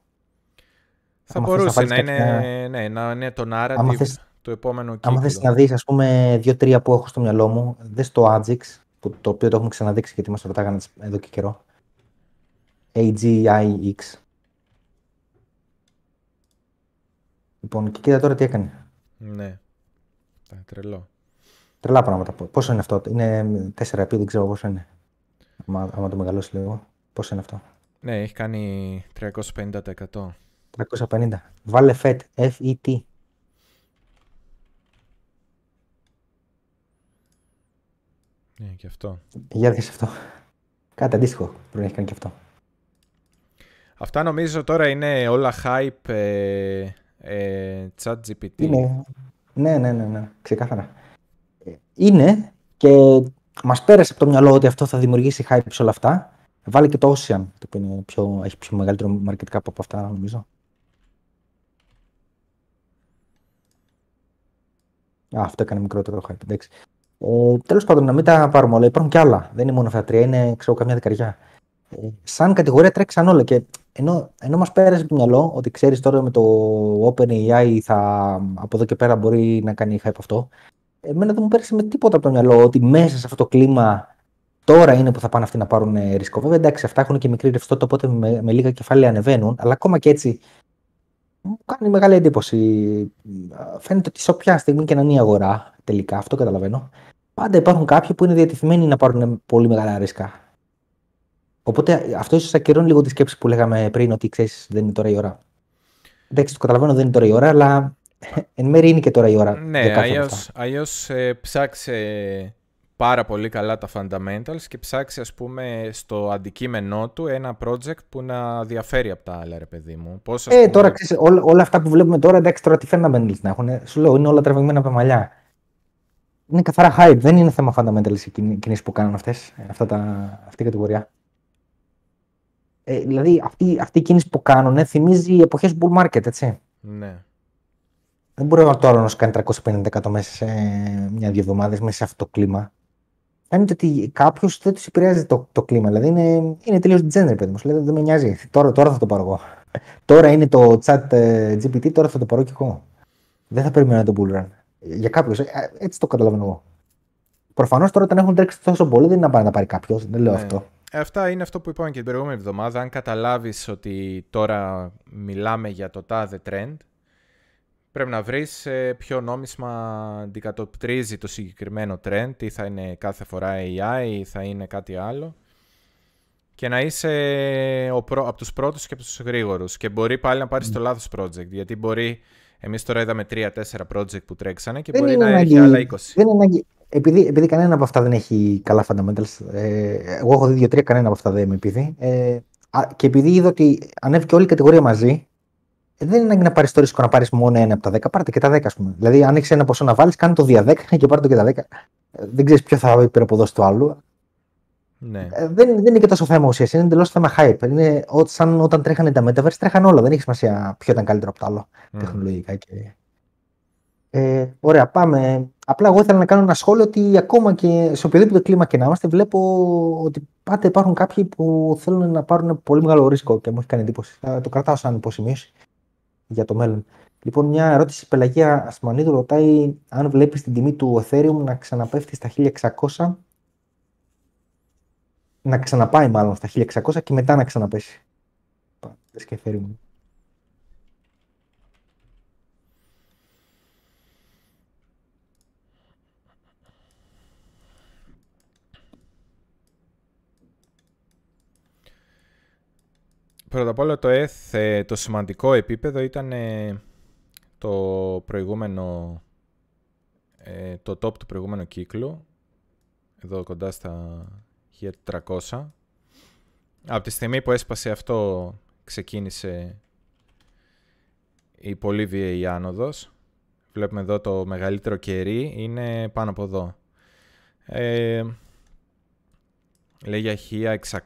Θα μπορούσε να, είναι, ναι, να είναι το narrative θες, του επόμενου κύκλου. Αν θες να δεις, ας πούμε, δύο-τρία που έχω στο μυαλό μου, δες το Agix, που, το οποίο το έχουμε ξαναδείξει γιατί μας το ρωτάγανε εδώ και καιρό. AGIX. Λοιπόν, και κοίτα τώρα τι έκανε. Ναι. Τρελό. Τρελά πράγματα. Πόσο είναι αυτό, είναι 4 επί, δεν ξέρω πόσο είναι. Άμα, άμα το μεγαλώσει λίγο. Πόσο είναι αυτό. Ναι, έχει κάνει 350%. 350. Βάλε FET, F-E-T. Ναι, και αυτό. Για δεις αυτό. Κάτι αντίστοιχο πρέπει να έχει κάνει και αυτό. Αυτά νομίζω τώρα είναι όλα hype ε, ε, chat GPT. Είναι. Ναι, ναι, ναι, ναι, ξεκάθαρα. Ε, είναι και μας πέρασε από το μυαλό ότι αυτό θα δημιουργήσει hype σε όλα αυτά. Βάλε και το Ocean, το οποίο είναι πιο, έχει πιο μεγαλύτερο market cap από αυτά, νομίζω. Α, αυτό έκανε μικρότερο hype, εντάξει. Ε, Τέλος πάντων, να μην τα πάρουμε όλα. Υπάρχουν και άλλα. Δεν είναι μόνο αυτά τα τρία, είναι ξέρω, καμιά δεκαριά. Ε, σαν κατηγορία τρέξαν όλα. Και ενώ, ενώ μας πέρασε το μυαλό ότι ξέρεις τώρα με το OpenAI θα, από εδώ και πέρα μπορεί να κάνει hype αυτό. Εμένα δεν μου πέρασε με τίποτα από το μυαλό ότι μέσα σε αυτό το κλίμα τώρα είναι που θα πάνε αυτοί να πάρουν ρίσκο. Βέβαια, εντάξει, αυτά έχουν και μικρή ρευστότητα, οπότε με, με λίγα κεφάλαια ανεβαίνουν. Αλλά ακόμα και έτσι μου κάνει μεγάλη εντύπωση. Φαίνεται ότι σε όποια στιγμή και να είναι η αγορά, τελικά, αυτό καταλαβαίνω, πάντα υπάρχουν κάποιοι που είναι διατεθειμένοι να πάρουν πολύ μεγάλα ρίσκα. Οπότε αυτό ίσως ακυρώνει λίγο τη σκέψη που λέγαμε πριν, ότι ξέρεις, δεν είναι τώρα η ώρα. Εντάξει, το καταλαβαίνω, δεν είναι τώρα η ώρα, αλλά εν μέρει είναι και τώρα η ώρα. Ναι, αλλιώ ε, ψάξε πάρα πολύ καλά τα fundamentals και ψάξει ας πούμε στο αντικείμενό του ένα project που να διαφέρει από τα άλλα ρε παιδί μου. Πώς, ε, πούμε... τώρα ξέρεις, όλα, όλα, αυτά που βλέπουμε τώρα, εντάξει τώρα τι fundamentals να έχουν, σου λέω είναι όλα τραβηγμένα από τα μαλλιά είναι καθαρά hype. Δεν είναι θέμα fundamentals οι κινήσεις που κάνουν αυτές, αυτά τα, αυτή η κατηγορία. Ε, δηλαδή αυτή, αυτή η κίνηση που κάνουν θυμίζει εποχές bull market, έτσι. Ναι. Δεν μπορεί ο τώρα να σου κάνει 350% μέσα σε μια-δύο εβδομάδες μέσα σε αυτό το κλίμα. Φαίνεται ότι κάποιος δεν τους επηρεάζει το, το κλίμα. Δηλαδή είναι, είναι τελείως gender, παιδί μου. Δηλαδή δεν με νοιάζει. Τώρα, τώρα θα το πάρω εγώ. τώρα είναι το chat ε, GPT, τώρα θα το πάρω κι εγώ. Δεν θα περιμένω το bull run για κάποιους. Ε, έτσι το καταλαβαίνω εγώ. Προφανώς τώρα όταν έχουν τρέξει τόσο πολύ δεν είναι να πάει να πάρει κάποιος. Δεν λέω ναι. αυτό. Ε, αυτά είναι αυτό που είπαμε και την προηγούμενη εβδομάδα. Αν καταλάβεις ότι τώρα μιλάμε για το τάδε trend, πρέπει να βρεις ε, ποιο νόμισμα αντικατοπτρίζει το συγκεκριμένο trend, ή θα είναι κάθε φορά AI ή θα είναι κάτι άλλο. Και να είσαι ο προ... από τους πρώτους και από τους γρήγορους. Και μπορεί πάλι να πάρεις mm. το λάθος project, γιατί μπορεί Εμείς τώρα είδαμε 3-4 project που τρέξανε και δεν μπορεί να έχει άλλα 20. Δεν είναι Επειδή, επειδή κανένα από αυτά δεν έχει καλά fundamentals, ε, εγώ έχω δει 2-3, κανένα από αυτά δεν με επειδή. Ε, και επειδή είδα ότι ανέβηκε όλη η κατηγορία μαζί, ε, δεν είναι ανάγκη να πάρεις το ρίσκο να πάρεις μόνο ένα από τα 10, πάρτε και τα 10, ας πούμε. Δηλαδή, αν έχεις ένα ποσό να βάλεις, κάνει το δια 10 και πάρτε το και τα 10. Ε, δεν ξέρεις ποιο θα υπεραποδώσει το άλλο. Ναι. Ε, δεν, δεν είναι και τόσο θέμα ουσίας, είναι εντελώς θέμα hype. Είναι ό, σαν όταν τρέχανε τα Metaverse, τρέχαν όλα. Δεν έχει σημασία ποιο ήταν καλύτερο από το άλλο Mm. τεχνολογικά. Και... Ε, ωραία, πάμε. Απλά εγώ ήθελα να κάνω ένα σχόλιο ότι ακόμα και σε οποιοδήποτε κλίμα και να είμαστε, βλέπω ότι πάντα υπάρχουν κάποιοι που θέλουν να πάρουν πολύ μεγάλο ρίσκο και μου έχει κάνει εντύπωση. Θα το κρατάω σαν υποσημείωση για το μέλλον. Λοιπόν, μια ερώτηση. Η Πελαγία Ασμανίδου ρωτάει αν βλέπεις την τιμή του Ethereum να ξαναπέφτει στα 1600 να ξαναπάει μάλλον στα 1600 και μετά να ξαναπέσει. Πες και Ethereum. Πρώτα απ' όλα το ETH, ε, το σημαντικό επίπεδο ήταν ε, το προηγούμενο, ε, το top του προηγούμενου κύκλου, εδώ κοντά στα 1400. Από τη στιγμή που έσπασε αυτό ξεκίνησε η πολύ βίαιη άνοδος. Βλέπουμε εδώ το μεγαλύτερο κερί είναι πάνω από εδώ. Ε, λέει για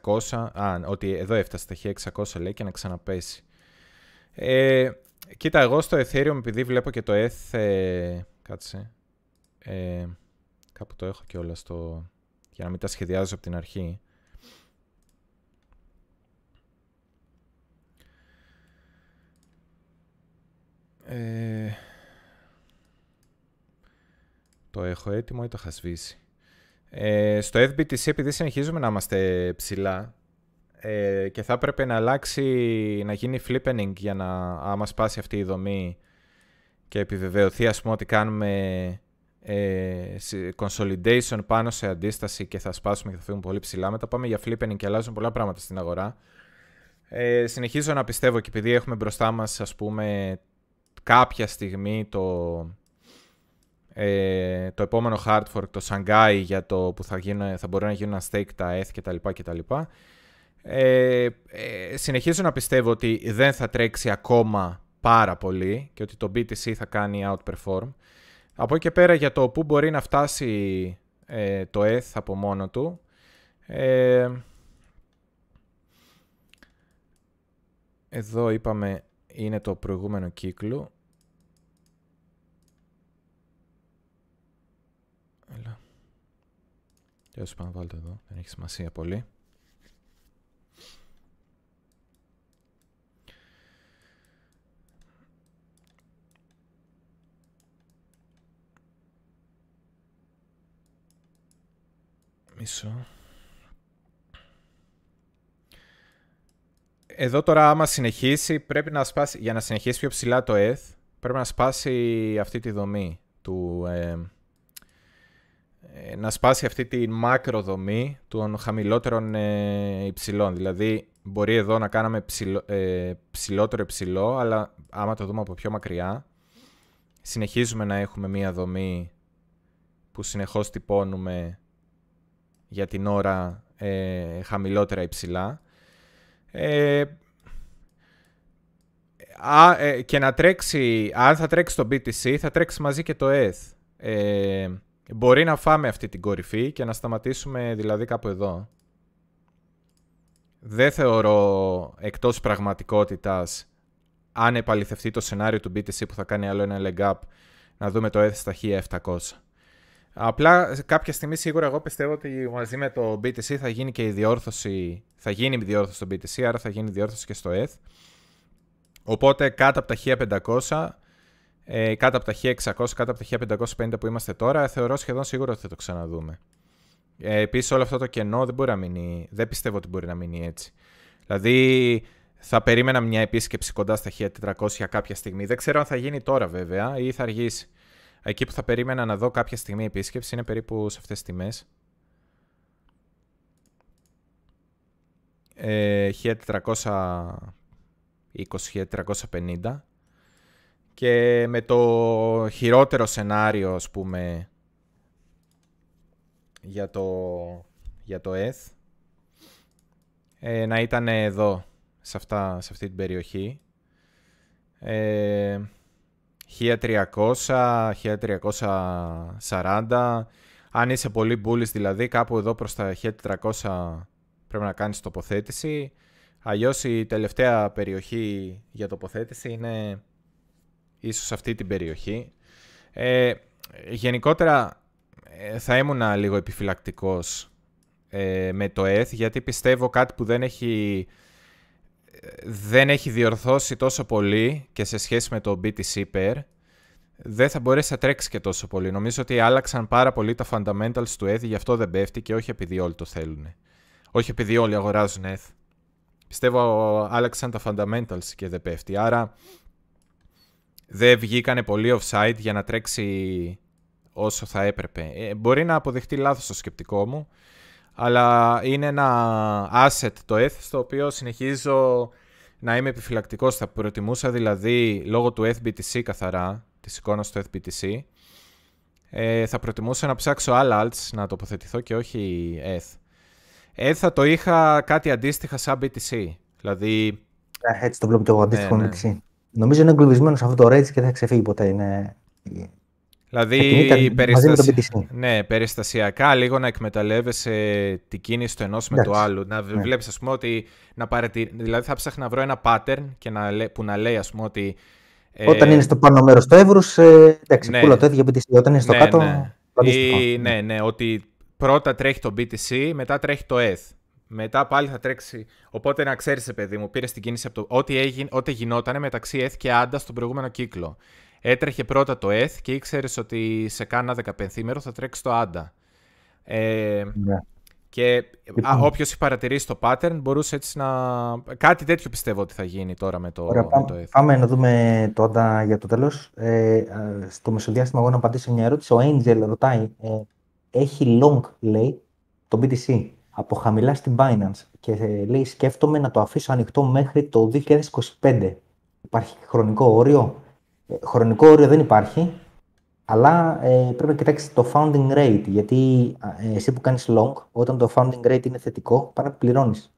1600, α, ότι εδώ έφτασε τα 1600 λέει και να ξαναπέσει. Ε, κοίτα, εγώ στο Ethereum επειδή βλέπω και το ETH, ε, κάτσε, ε, κάπου το έχω και όλα στο, για να μην τα σχεδιάζω από την αρχή. Ε, το έχω έτοιμο ή το είχα σβήσει. Ε, στο FBTC επειδή συνεχίζουμε να είμαστε ψηλά ε, και θα έπρεπε να αλλάξει, να γίνει flippening για να άμα σπάσει αυτή η δομή και επιβεβαιωθεί ας πούμε ότι κάνουμε ε, consolidation πάνω σε αντίσταση και θα σπάσουμε και θα φύγουμε πολύ ψηλά. Μετά πάμε για flipping και αλλάζουν πολλά πράγματα στην αγορά. Ε, συνεχίζω να πιστεύω και επειδή έχουμε μπροστά μας ας πούμε κάποια στιγμή το, ε, το επόμενο hard fork, το Shanghai για το που θα, γίνουν, θα μπορεί να γίνουν stake τα ETH κτλ. κτλ. Ε, ε, συνεχίζω να πιστεύω ότι δεν θα τρέξει ακόμα πάρα πολύ και ότι το BTC θα κάνει outperform. Από εκεί και πέρα για το πού μπορεί να φτάσει ε, το ETH από μόνο του. Ε, εδώ είπαμε είναι το προηγούμενο κύκλο. Έλα. Τέλος πάντων βάλτε εδώ, δεν έχει σημασία πολύ. Μισό. Εδώ τώρα άμα συνεχίσει πρέπει να σπάσει, για να συνεχίσει πιο ψηλά το ETH, πρέπει να σπάσει αυτή τη δομή του, ε, ε, να σπάσει αυτή τη μακροδομή των χαμηλότερων ε, υψηλών. Δηλαδή μπορεί εδώ να κάναμε ψηλό, ε, ψηλότερο υψηλό, αλλά άμα το δούμε από πιο μακριά, συνεχίζουμε να έχουμε μία δομή που συνεχώς τυπώνουμε για την ώρα ε, χαμηλότερα υψηλά. Ε, α, ε, και να τρέξει, αν θα τρέξει το BTC, θα τρέξει μαζί και το ETH. Ε, μπορεί να φάμε αυτή την κορυφή και να σταματήσουμε δηλαδή κάπου εδώ. Δεν θεωρώ εκτός πραγματικότητας αν επαληθευτεί το σενάριο του BTC που θα κάνει άλλο ένα leg up να δούμε το ETH στα 1700. Απλά κάποια στιγμή σίγουρα εγώ πιστεύω ότι μαζί με το BTC θα γίνει και η διόρθωση, θα γίνει η διόρθωση στο BTC, άρα θα γίνει η διόρθωση και στο ETH. Οπότε κάτω από τα 1500, ε, κάτω από τα 1600, κάτω από τα 1550 που είμαστε τώρα, θεωρώ σχεδόν σίγουρο ότι θα το ξαναδούμε. Ε, Επίσης όλο αυτό το κενό δεν μπορεί να μείνει, δεν πιστεύω ότι μπορεί να μείνει έτσι. Δηλαδή θα περίμενα μια επίσκεψη κοντά στα 1400 κάποια στιγμή. Δεν ξέρω αν θα γίνει τώρα βέβαια ή θα αργήσει. Εκεί που θα περίμενα να δω κάποια στιγμή επίσκεψη είναι περίπου σε αυτές τις τιμές. Ε, 1420-1450 και με το χειρότερο σενάριο ας πούμε για το, για το ETH ε, να ήταν εδώ σε, αυτά, σε αυτή την περιοχή ε, 1300, 1340. Αν είσαι πολύ bullish δηλαδή, κάπου εδώ προς τα 1400 πρέπει να κάνεις τοποθέτηση. Αλλιώς η τελευταία περιοχή για τοποθέτηση είναι ίσως αυτή την περιοχή. Ε, γενικότερα ε, θα ήμουν λίγο επιφυλακτικός ε, με το ETH γιατί πιστεύω κάτι που δεν έχει, δεν έχει διορθώσει τόσο πολύ και σε σχέση με το BTC Pair δεν θα μπορέσει να τρέξει και τόσο πολύ. Νομίζω ότι άλλαξαν πάρα πολύ τα fundamentals του ETH γι' αυτό δεν πέφτει και όχι επειδή όλοι το θέλουν. Όχι επειδή όλοι αγοράζουν ETH. Πιστεύω άλλαξαν τα fundamentals και δεν πέφτει. Άρα δεν βγήκανε πολύ offside για να τρέξει όσο θα έπρεπε. Ε, μπορεί να αποδειχτεί λάθος το σκεπτικό μου, αλλά είναι ένα asset το ETH στο οποίο συνεχίζω να είμαι επιφυλακτικός. Θα προτιμούσα δηλαδή λόγω του FBTC καθαρά, της εικόνας του FBTC, ε, θα προτιμούσα να ψάξω άλλα alts να τοποθετηθώ και όχι ETH. ETH θα το είχα κάτι αντίστοιχα σαν BTC. Δηλαδή... Έτσι το βλέπω και εγώ αντίστοιχο ναι, BTC. Ναι. Νομίζω είναι εγκλωβισμένο σε αυτό το range και δεν θα ξεφύγει ποτέ. Είναι... Δηλαδή, περιστασι... ναι, περιστασιακά λίγο να εκμεταλλεύεσαι την κίνηση του ενός με το άλλο. Να ναι. βλέπεις, ας πούμε, ότι. Να παρατηρ... Δηλαδή, θα ψάχνω να βρω ένα pattern και να... που να λέει, ας πούμε, ότι. Ε, Όταν είναι στο πάνω μέρος του εύρους, ε, εντάξει, ναι. πούλα το ίδιο BTC. Όταν είναι στο ναι, κάτω. Ναι. Ή, ναι, ναι, ότι πρώτα τρέχει το BTC, μετά τρέχει το ETH. Μετά πάλι θα τρέξει. Οπότε να ξέρεις, παιδί μου, πήρες την κίνηση από το. Ό,τι, έγινε, ό,τι γινόταν μεταξύ ETH και ANDA στον προηγούμενο κύκλο. Έτρεχε πρώτα το ETH και ήξερες ότι σε κάνα 15 θα τρέξει το ANDA. Ε, ναι. Και λοιπόν. όποιος έχει παρατηρήσει το pattern μπορούσε έτσι να. Κάτι τέτοιο πιστεύω ότι θα γίνει τώρα με το, Ωραία, με το ETH. Πάμε να δούμε το ANDA για το τέλος. Ε, στο μεσοδιάστημα, εγώ να απαντήσω μια ερώτηση. Ο Angel ρωτάει, ε, έχει long, λέει, το BTC από χαμηλά στην Binance και λέει σκέφτομαι να το αφήσω ανοιχτό μέχρι το 2025. Υπάρχει χρονικό όριο; Ε, χρονικό όριο δεν υπάρχει, αλλά ε, πρέπει να κοιτάξεις το founding rate, γιατί ε, εσύ που κάνεις long, όταν το founding rate είναι θετικό, πάρα να πληρώνεις.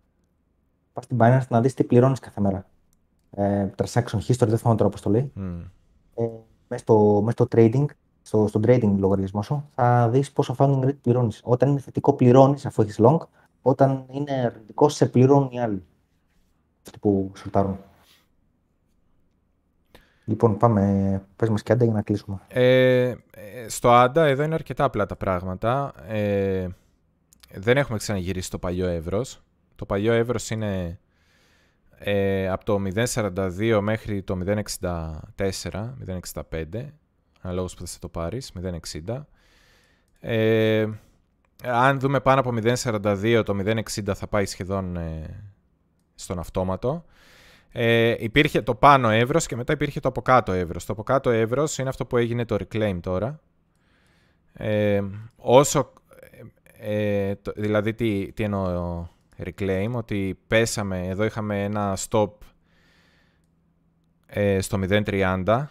Πας στην Binance να δεις τι πληρώνεις κάθε μέρα. Ε, transaction history, δεν θυμάμαι τώρα πώς το λέει. Mm. Ε, μέσα, στο, μέσα στο trading στο, στο trading λογαριασμό σου, θα δεις πόσο founding rate πληρώνεις. Όταν είναι θετικό, πληρώνεις αφού έχεις long. Όταν είναι αρνητικό, σε πληρώνουν οι άλλοι. Αυτοί που σορτάρουν. Λοιπόν, πάμε. Πες μας και άντα για να κλείσουμε. Ε, στο άντα εδώ είναι αρκετά απλά τα πράγματα. Ε, δεν έχουμε ξαναγυρίσει το παλιό εύρος. Το παλιό εύρος είναι ε, από το 0.42 μέχρι το 0.64, 0.65 αναλόγως που θα το πάρεις, 0,60. Ε, αν δούμε πάνω από 0,42, το 0,60 θα πάει σχεδόν ε, στον αυτόματο. Ε, υπήρχε το πάνω εύρος και μετά υπήρχε το από κάτω εύρος. Το από κάτω εύρος είναι αυτό που έγινε το reclaim τώρα. Ε, όσο, ε, το, δηλαδή τι, τι εννοώ reclaim, ότι πέσαμε, εδώ είχαμε ένα stop ε, στο 0.30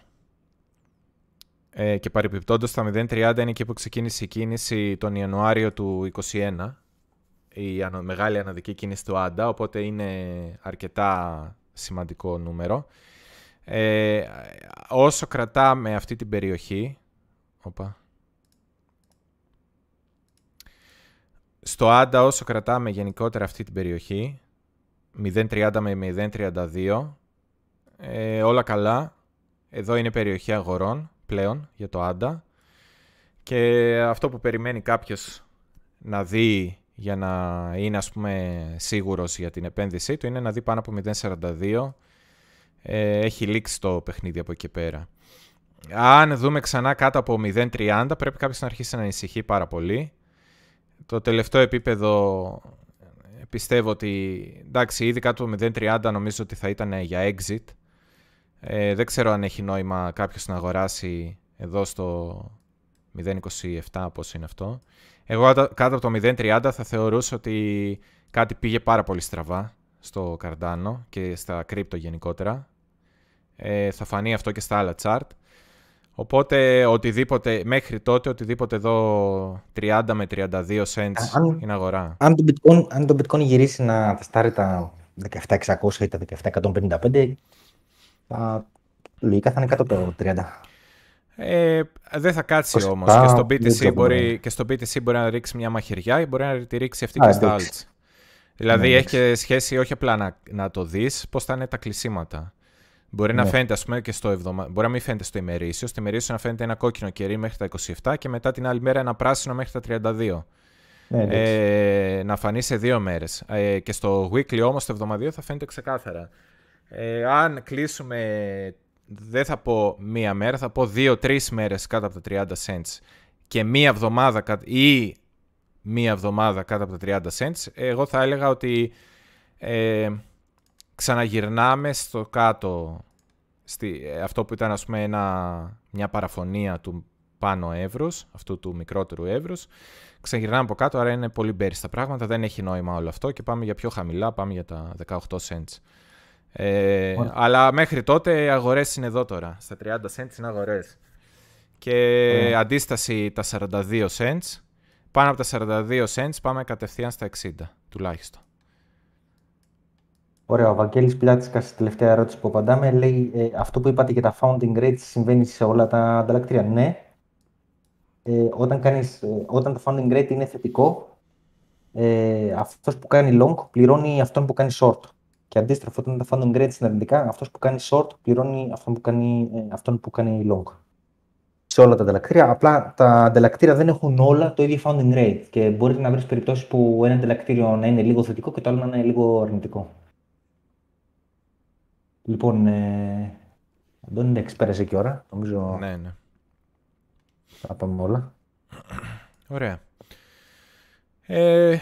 ε, και παρεπιπτόντως τα 0.30 είναι και που ξεκίνησε η κίνηση τον Ιανουάριο του 2021, η μεγάλη αναδική κίνηση του Άντα, οπότε είναι αρκετά σημαντικό νούμερο. Ε, όσο κρατάμε αυτή την περιοχή... Οπα. Στο Άντα όσο κρατάμε γενικότερα αυτή την περιοχή, 0.30 με 0.32, ε, όλα καλά. Εδώ είναι περιοχή αγορών πλέον για το Άντα. Και αυτό που περιμένει κάποιος να δει για να είναι ας πούμε σίγουρος για την επένδυσή του είναι να δει πάνω από 0.42. Ε, έχει λήξει το παιχνίδι από εκεί πέρα. Αν δούμε ξανά κάτω από 0.30 πρέπει κάποιος να αρχίσει να ανησυχεί πάρα πολύ. Το τελευταίο επίπεδο πιστεύω ότι εντάξει ήδη κάτω από 0.30 νομίζω ότι θα ήταν για exit. Ε, δεν ξέρω αν έχει νόημα κάποιος να αγοράσει εδώ στο 0.27 πώς είναι αυτό. Εγώ κάτω από το 0.30 θα θεωρούσα ότι κάτι πήγε πάρα πολύ στραβά στο Cardano και στα κρύπτο γενικότερα. Ε, θα φανεί αυτό και στα άλλα chart. Οπότε οτιδήποτε, μέχρι τότε οτιδήποτε εδώ 30 με 32 cents αν, είναι αγορά. Αν το, bitcoin, αν το bitcoin γυρίσει να τεστάρει τα 17.600 ή τα 17.155 λογικά θα είναι κάτω από το 30. Ε, Δεν θα κάτσει όμως. Και, στο BTC μπορεί, και στο BTC μπορεί να ρίξει μια μαχαιριά ή μπορεί να τη ρίξει αυτή και στα alts. Δηλαδή ναι, έχει και σχέση όχι απλά να, να το δεις, πώς θα είναι τα κλεισίματα. Μπορεί να ναι. φαίνεται, ας πούμε, και στο εβδομα... Μπορεί να μην φαίνεται στο ημερήσιο. Στο ημερήσιο να φαίνεται ένα κόκκινο κερί μέχρι τα 27 και μετά την άλλη μέρα ένα πράσινο μέχρι τα 32. Ναι, ε, να φανεί σε δύο μέρες. Ε, και στο weekly όμως, το εβδομαδιαίο, θα φαίνεται ξεκάθαρα. Ε, αν κλείσουμε, δεν θα πω μία μέρα, θα πω δύο-τρει μέρες κάτω από τα 30 cents και μία εβδομάδα ή μία εβδομάδα κάτω από τα 30 cents, εγώ θα έλεγα ότι ε, ξαναγυρνάμε στο κάτω, στη, ε, αυτό που ήταν ας πούμε ένα, μια παραφωνία του πάνω εύρους, αυτού του μικρότερου εύρους, ξαναγυρνάμε από κάτω, άρα είναι πολύ μπέρις τα πράγματα, δεν έχει νόημα όλο αυτό και πάμε για πιο χαμηλά, πάμε για τα 18 cents. Ε, αλλά μέχρι τότε οι αγορές είναι εδώ τώρα, στα 30 cents είναι αγορές. Και αντίσταση τα 42 cents, πάνω από τα 42 cents πάμε κατευθείαν στα 60 τουλάχιστον. Ωραία, ο Βαγγέλης Πλάτσικας, στη τελευταία ερώτηση που απαντάμε, λέει ε, αυτό που είπατε για τα founding rates συμβαίνει σε όλα τα ανταλλακτήρια. Ναι, ε, όταν, κάνεις, ε, όταν το founding rate είναι θετικό, ε, αυτός που κάνει long πληρώνει αυτόν που κάνει short. Και αντίστροφα, όταν τα funding rates είναι αρνητικά, αυτός που κάνει short πληρώνει αυτόν που κάνει, ε, αυτόν που κάνει long. Σε όλα τα ανταλλακτήρια. Απλά τα ανταλλακτήρια δεν έχουν όλα το ίδιο founding rate. Και μπορεί να βρει περιπτώσεις που ένα ανταλλακτήριο να είναι λίγο θετικό και το άλλο να είναι λίγο αρνητικό. Λοιπόν, ε, Αντώνη, είναι πέρασε και ώρα. Νομίζω ναι, ναι. θα πάμε όλα. Ωραία. Ε,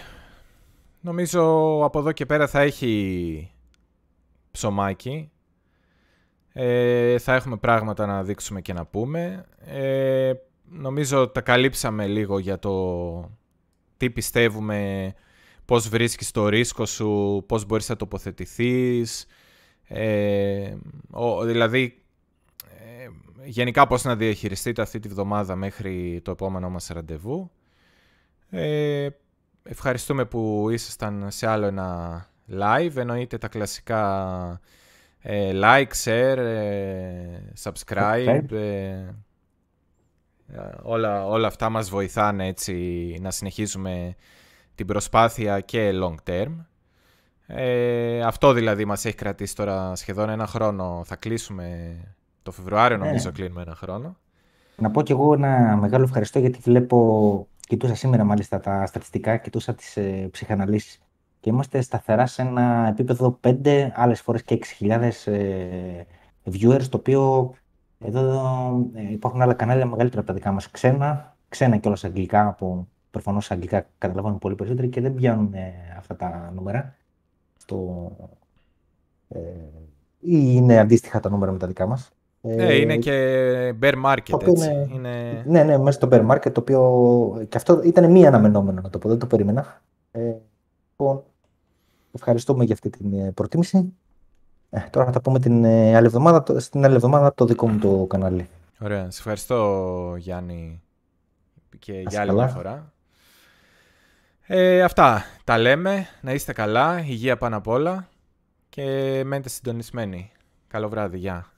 νομίζω από εδώ και πέρα θα έχει ψωμάκι. Ε, θα έχουμε πράγματα να δείξουμε και να πούμε. Ε, νομίζω τα καλύψαμε λίγο για το τι πιστεύουμε, πώς βρίσκεις το ρίσκο σου, πώς μπορείς να τοποθετηθείς, ε, ο, δηλαδή, ε, γενικά πώς να διαχειριστείτε αυτή τη βδομάδα μέχρι το επόμενό μας ραντεβού. Ε, ευχαριστούμε που ήσασταν σε άλλο ένα live. Εννοείται τα κλασικά ε, like, share, ε, subscribe. Ε, όλα, όλα αυτά μας βοηθάνε έτσι να συνεχίζουμε την προσπάθεια και long term. Ε, αυτό δηλαδή μας έχει κρατήσει τώρα σχεδόν ένα χρόνο. Θα κλείσουμε το Φεβρουάριο ναι. νομίζω κλείνουμε ένα χρόνο. Να πω κι εγώ ένα μεγάλο ευχαριστώ γιατί βλέπω, κοιτούσα σήμερα μάλιστα τα στατιστικά, κοιτούσα τις ε, ψυχαναλύσεις και είμαστε σταθερά σε ένα επίπεδο 5, άλλες φορές και 6.000 ε, viewers, το οποίο εδώ ε, υπάρχουν άλλα κανάλια μεγαλύτερα από τα δικά μας ξένα, ξένα και όλα αγγλικά, που προφανώς αγγλικά καταλαβαίνουν πολύ περισσότεροι και δεν πιάνουν ε, αυτά τα νούμερα στο, ε, ή είναι αντίστοιχα τα νούμερα με τα δικά μας. Ε, είναι και bear market, έτσι. Είναι... Ναι, ναι, μέσα στο bear market, το οποίο και αυτό ήταν μία αναμενόμενο, να το πω, δεν το περίμενα. Ε, λοιπόν, ευχαριστούμε για αυτή την ε, προτίμηση. Ε, τώρα θα τα πούμε την ε, άλλη εβδομάδα, στην άλλη εβδομάδα το δικό μου το κανάλι. Ωραία. Σε ευχαριστώ, Γιάννη, και για άλλη μια φορά. Ε, αυτά τα λέμε. Να είστε καλά. Υγεία πάνω απ' όλα. Και μένετε συντονισμένοι. Καλό βράδυ. Γεια.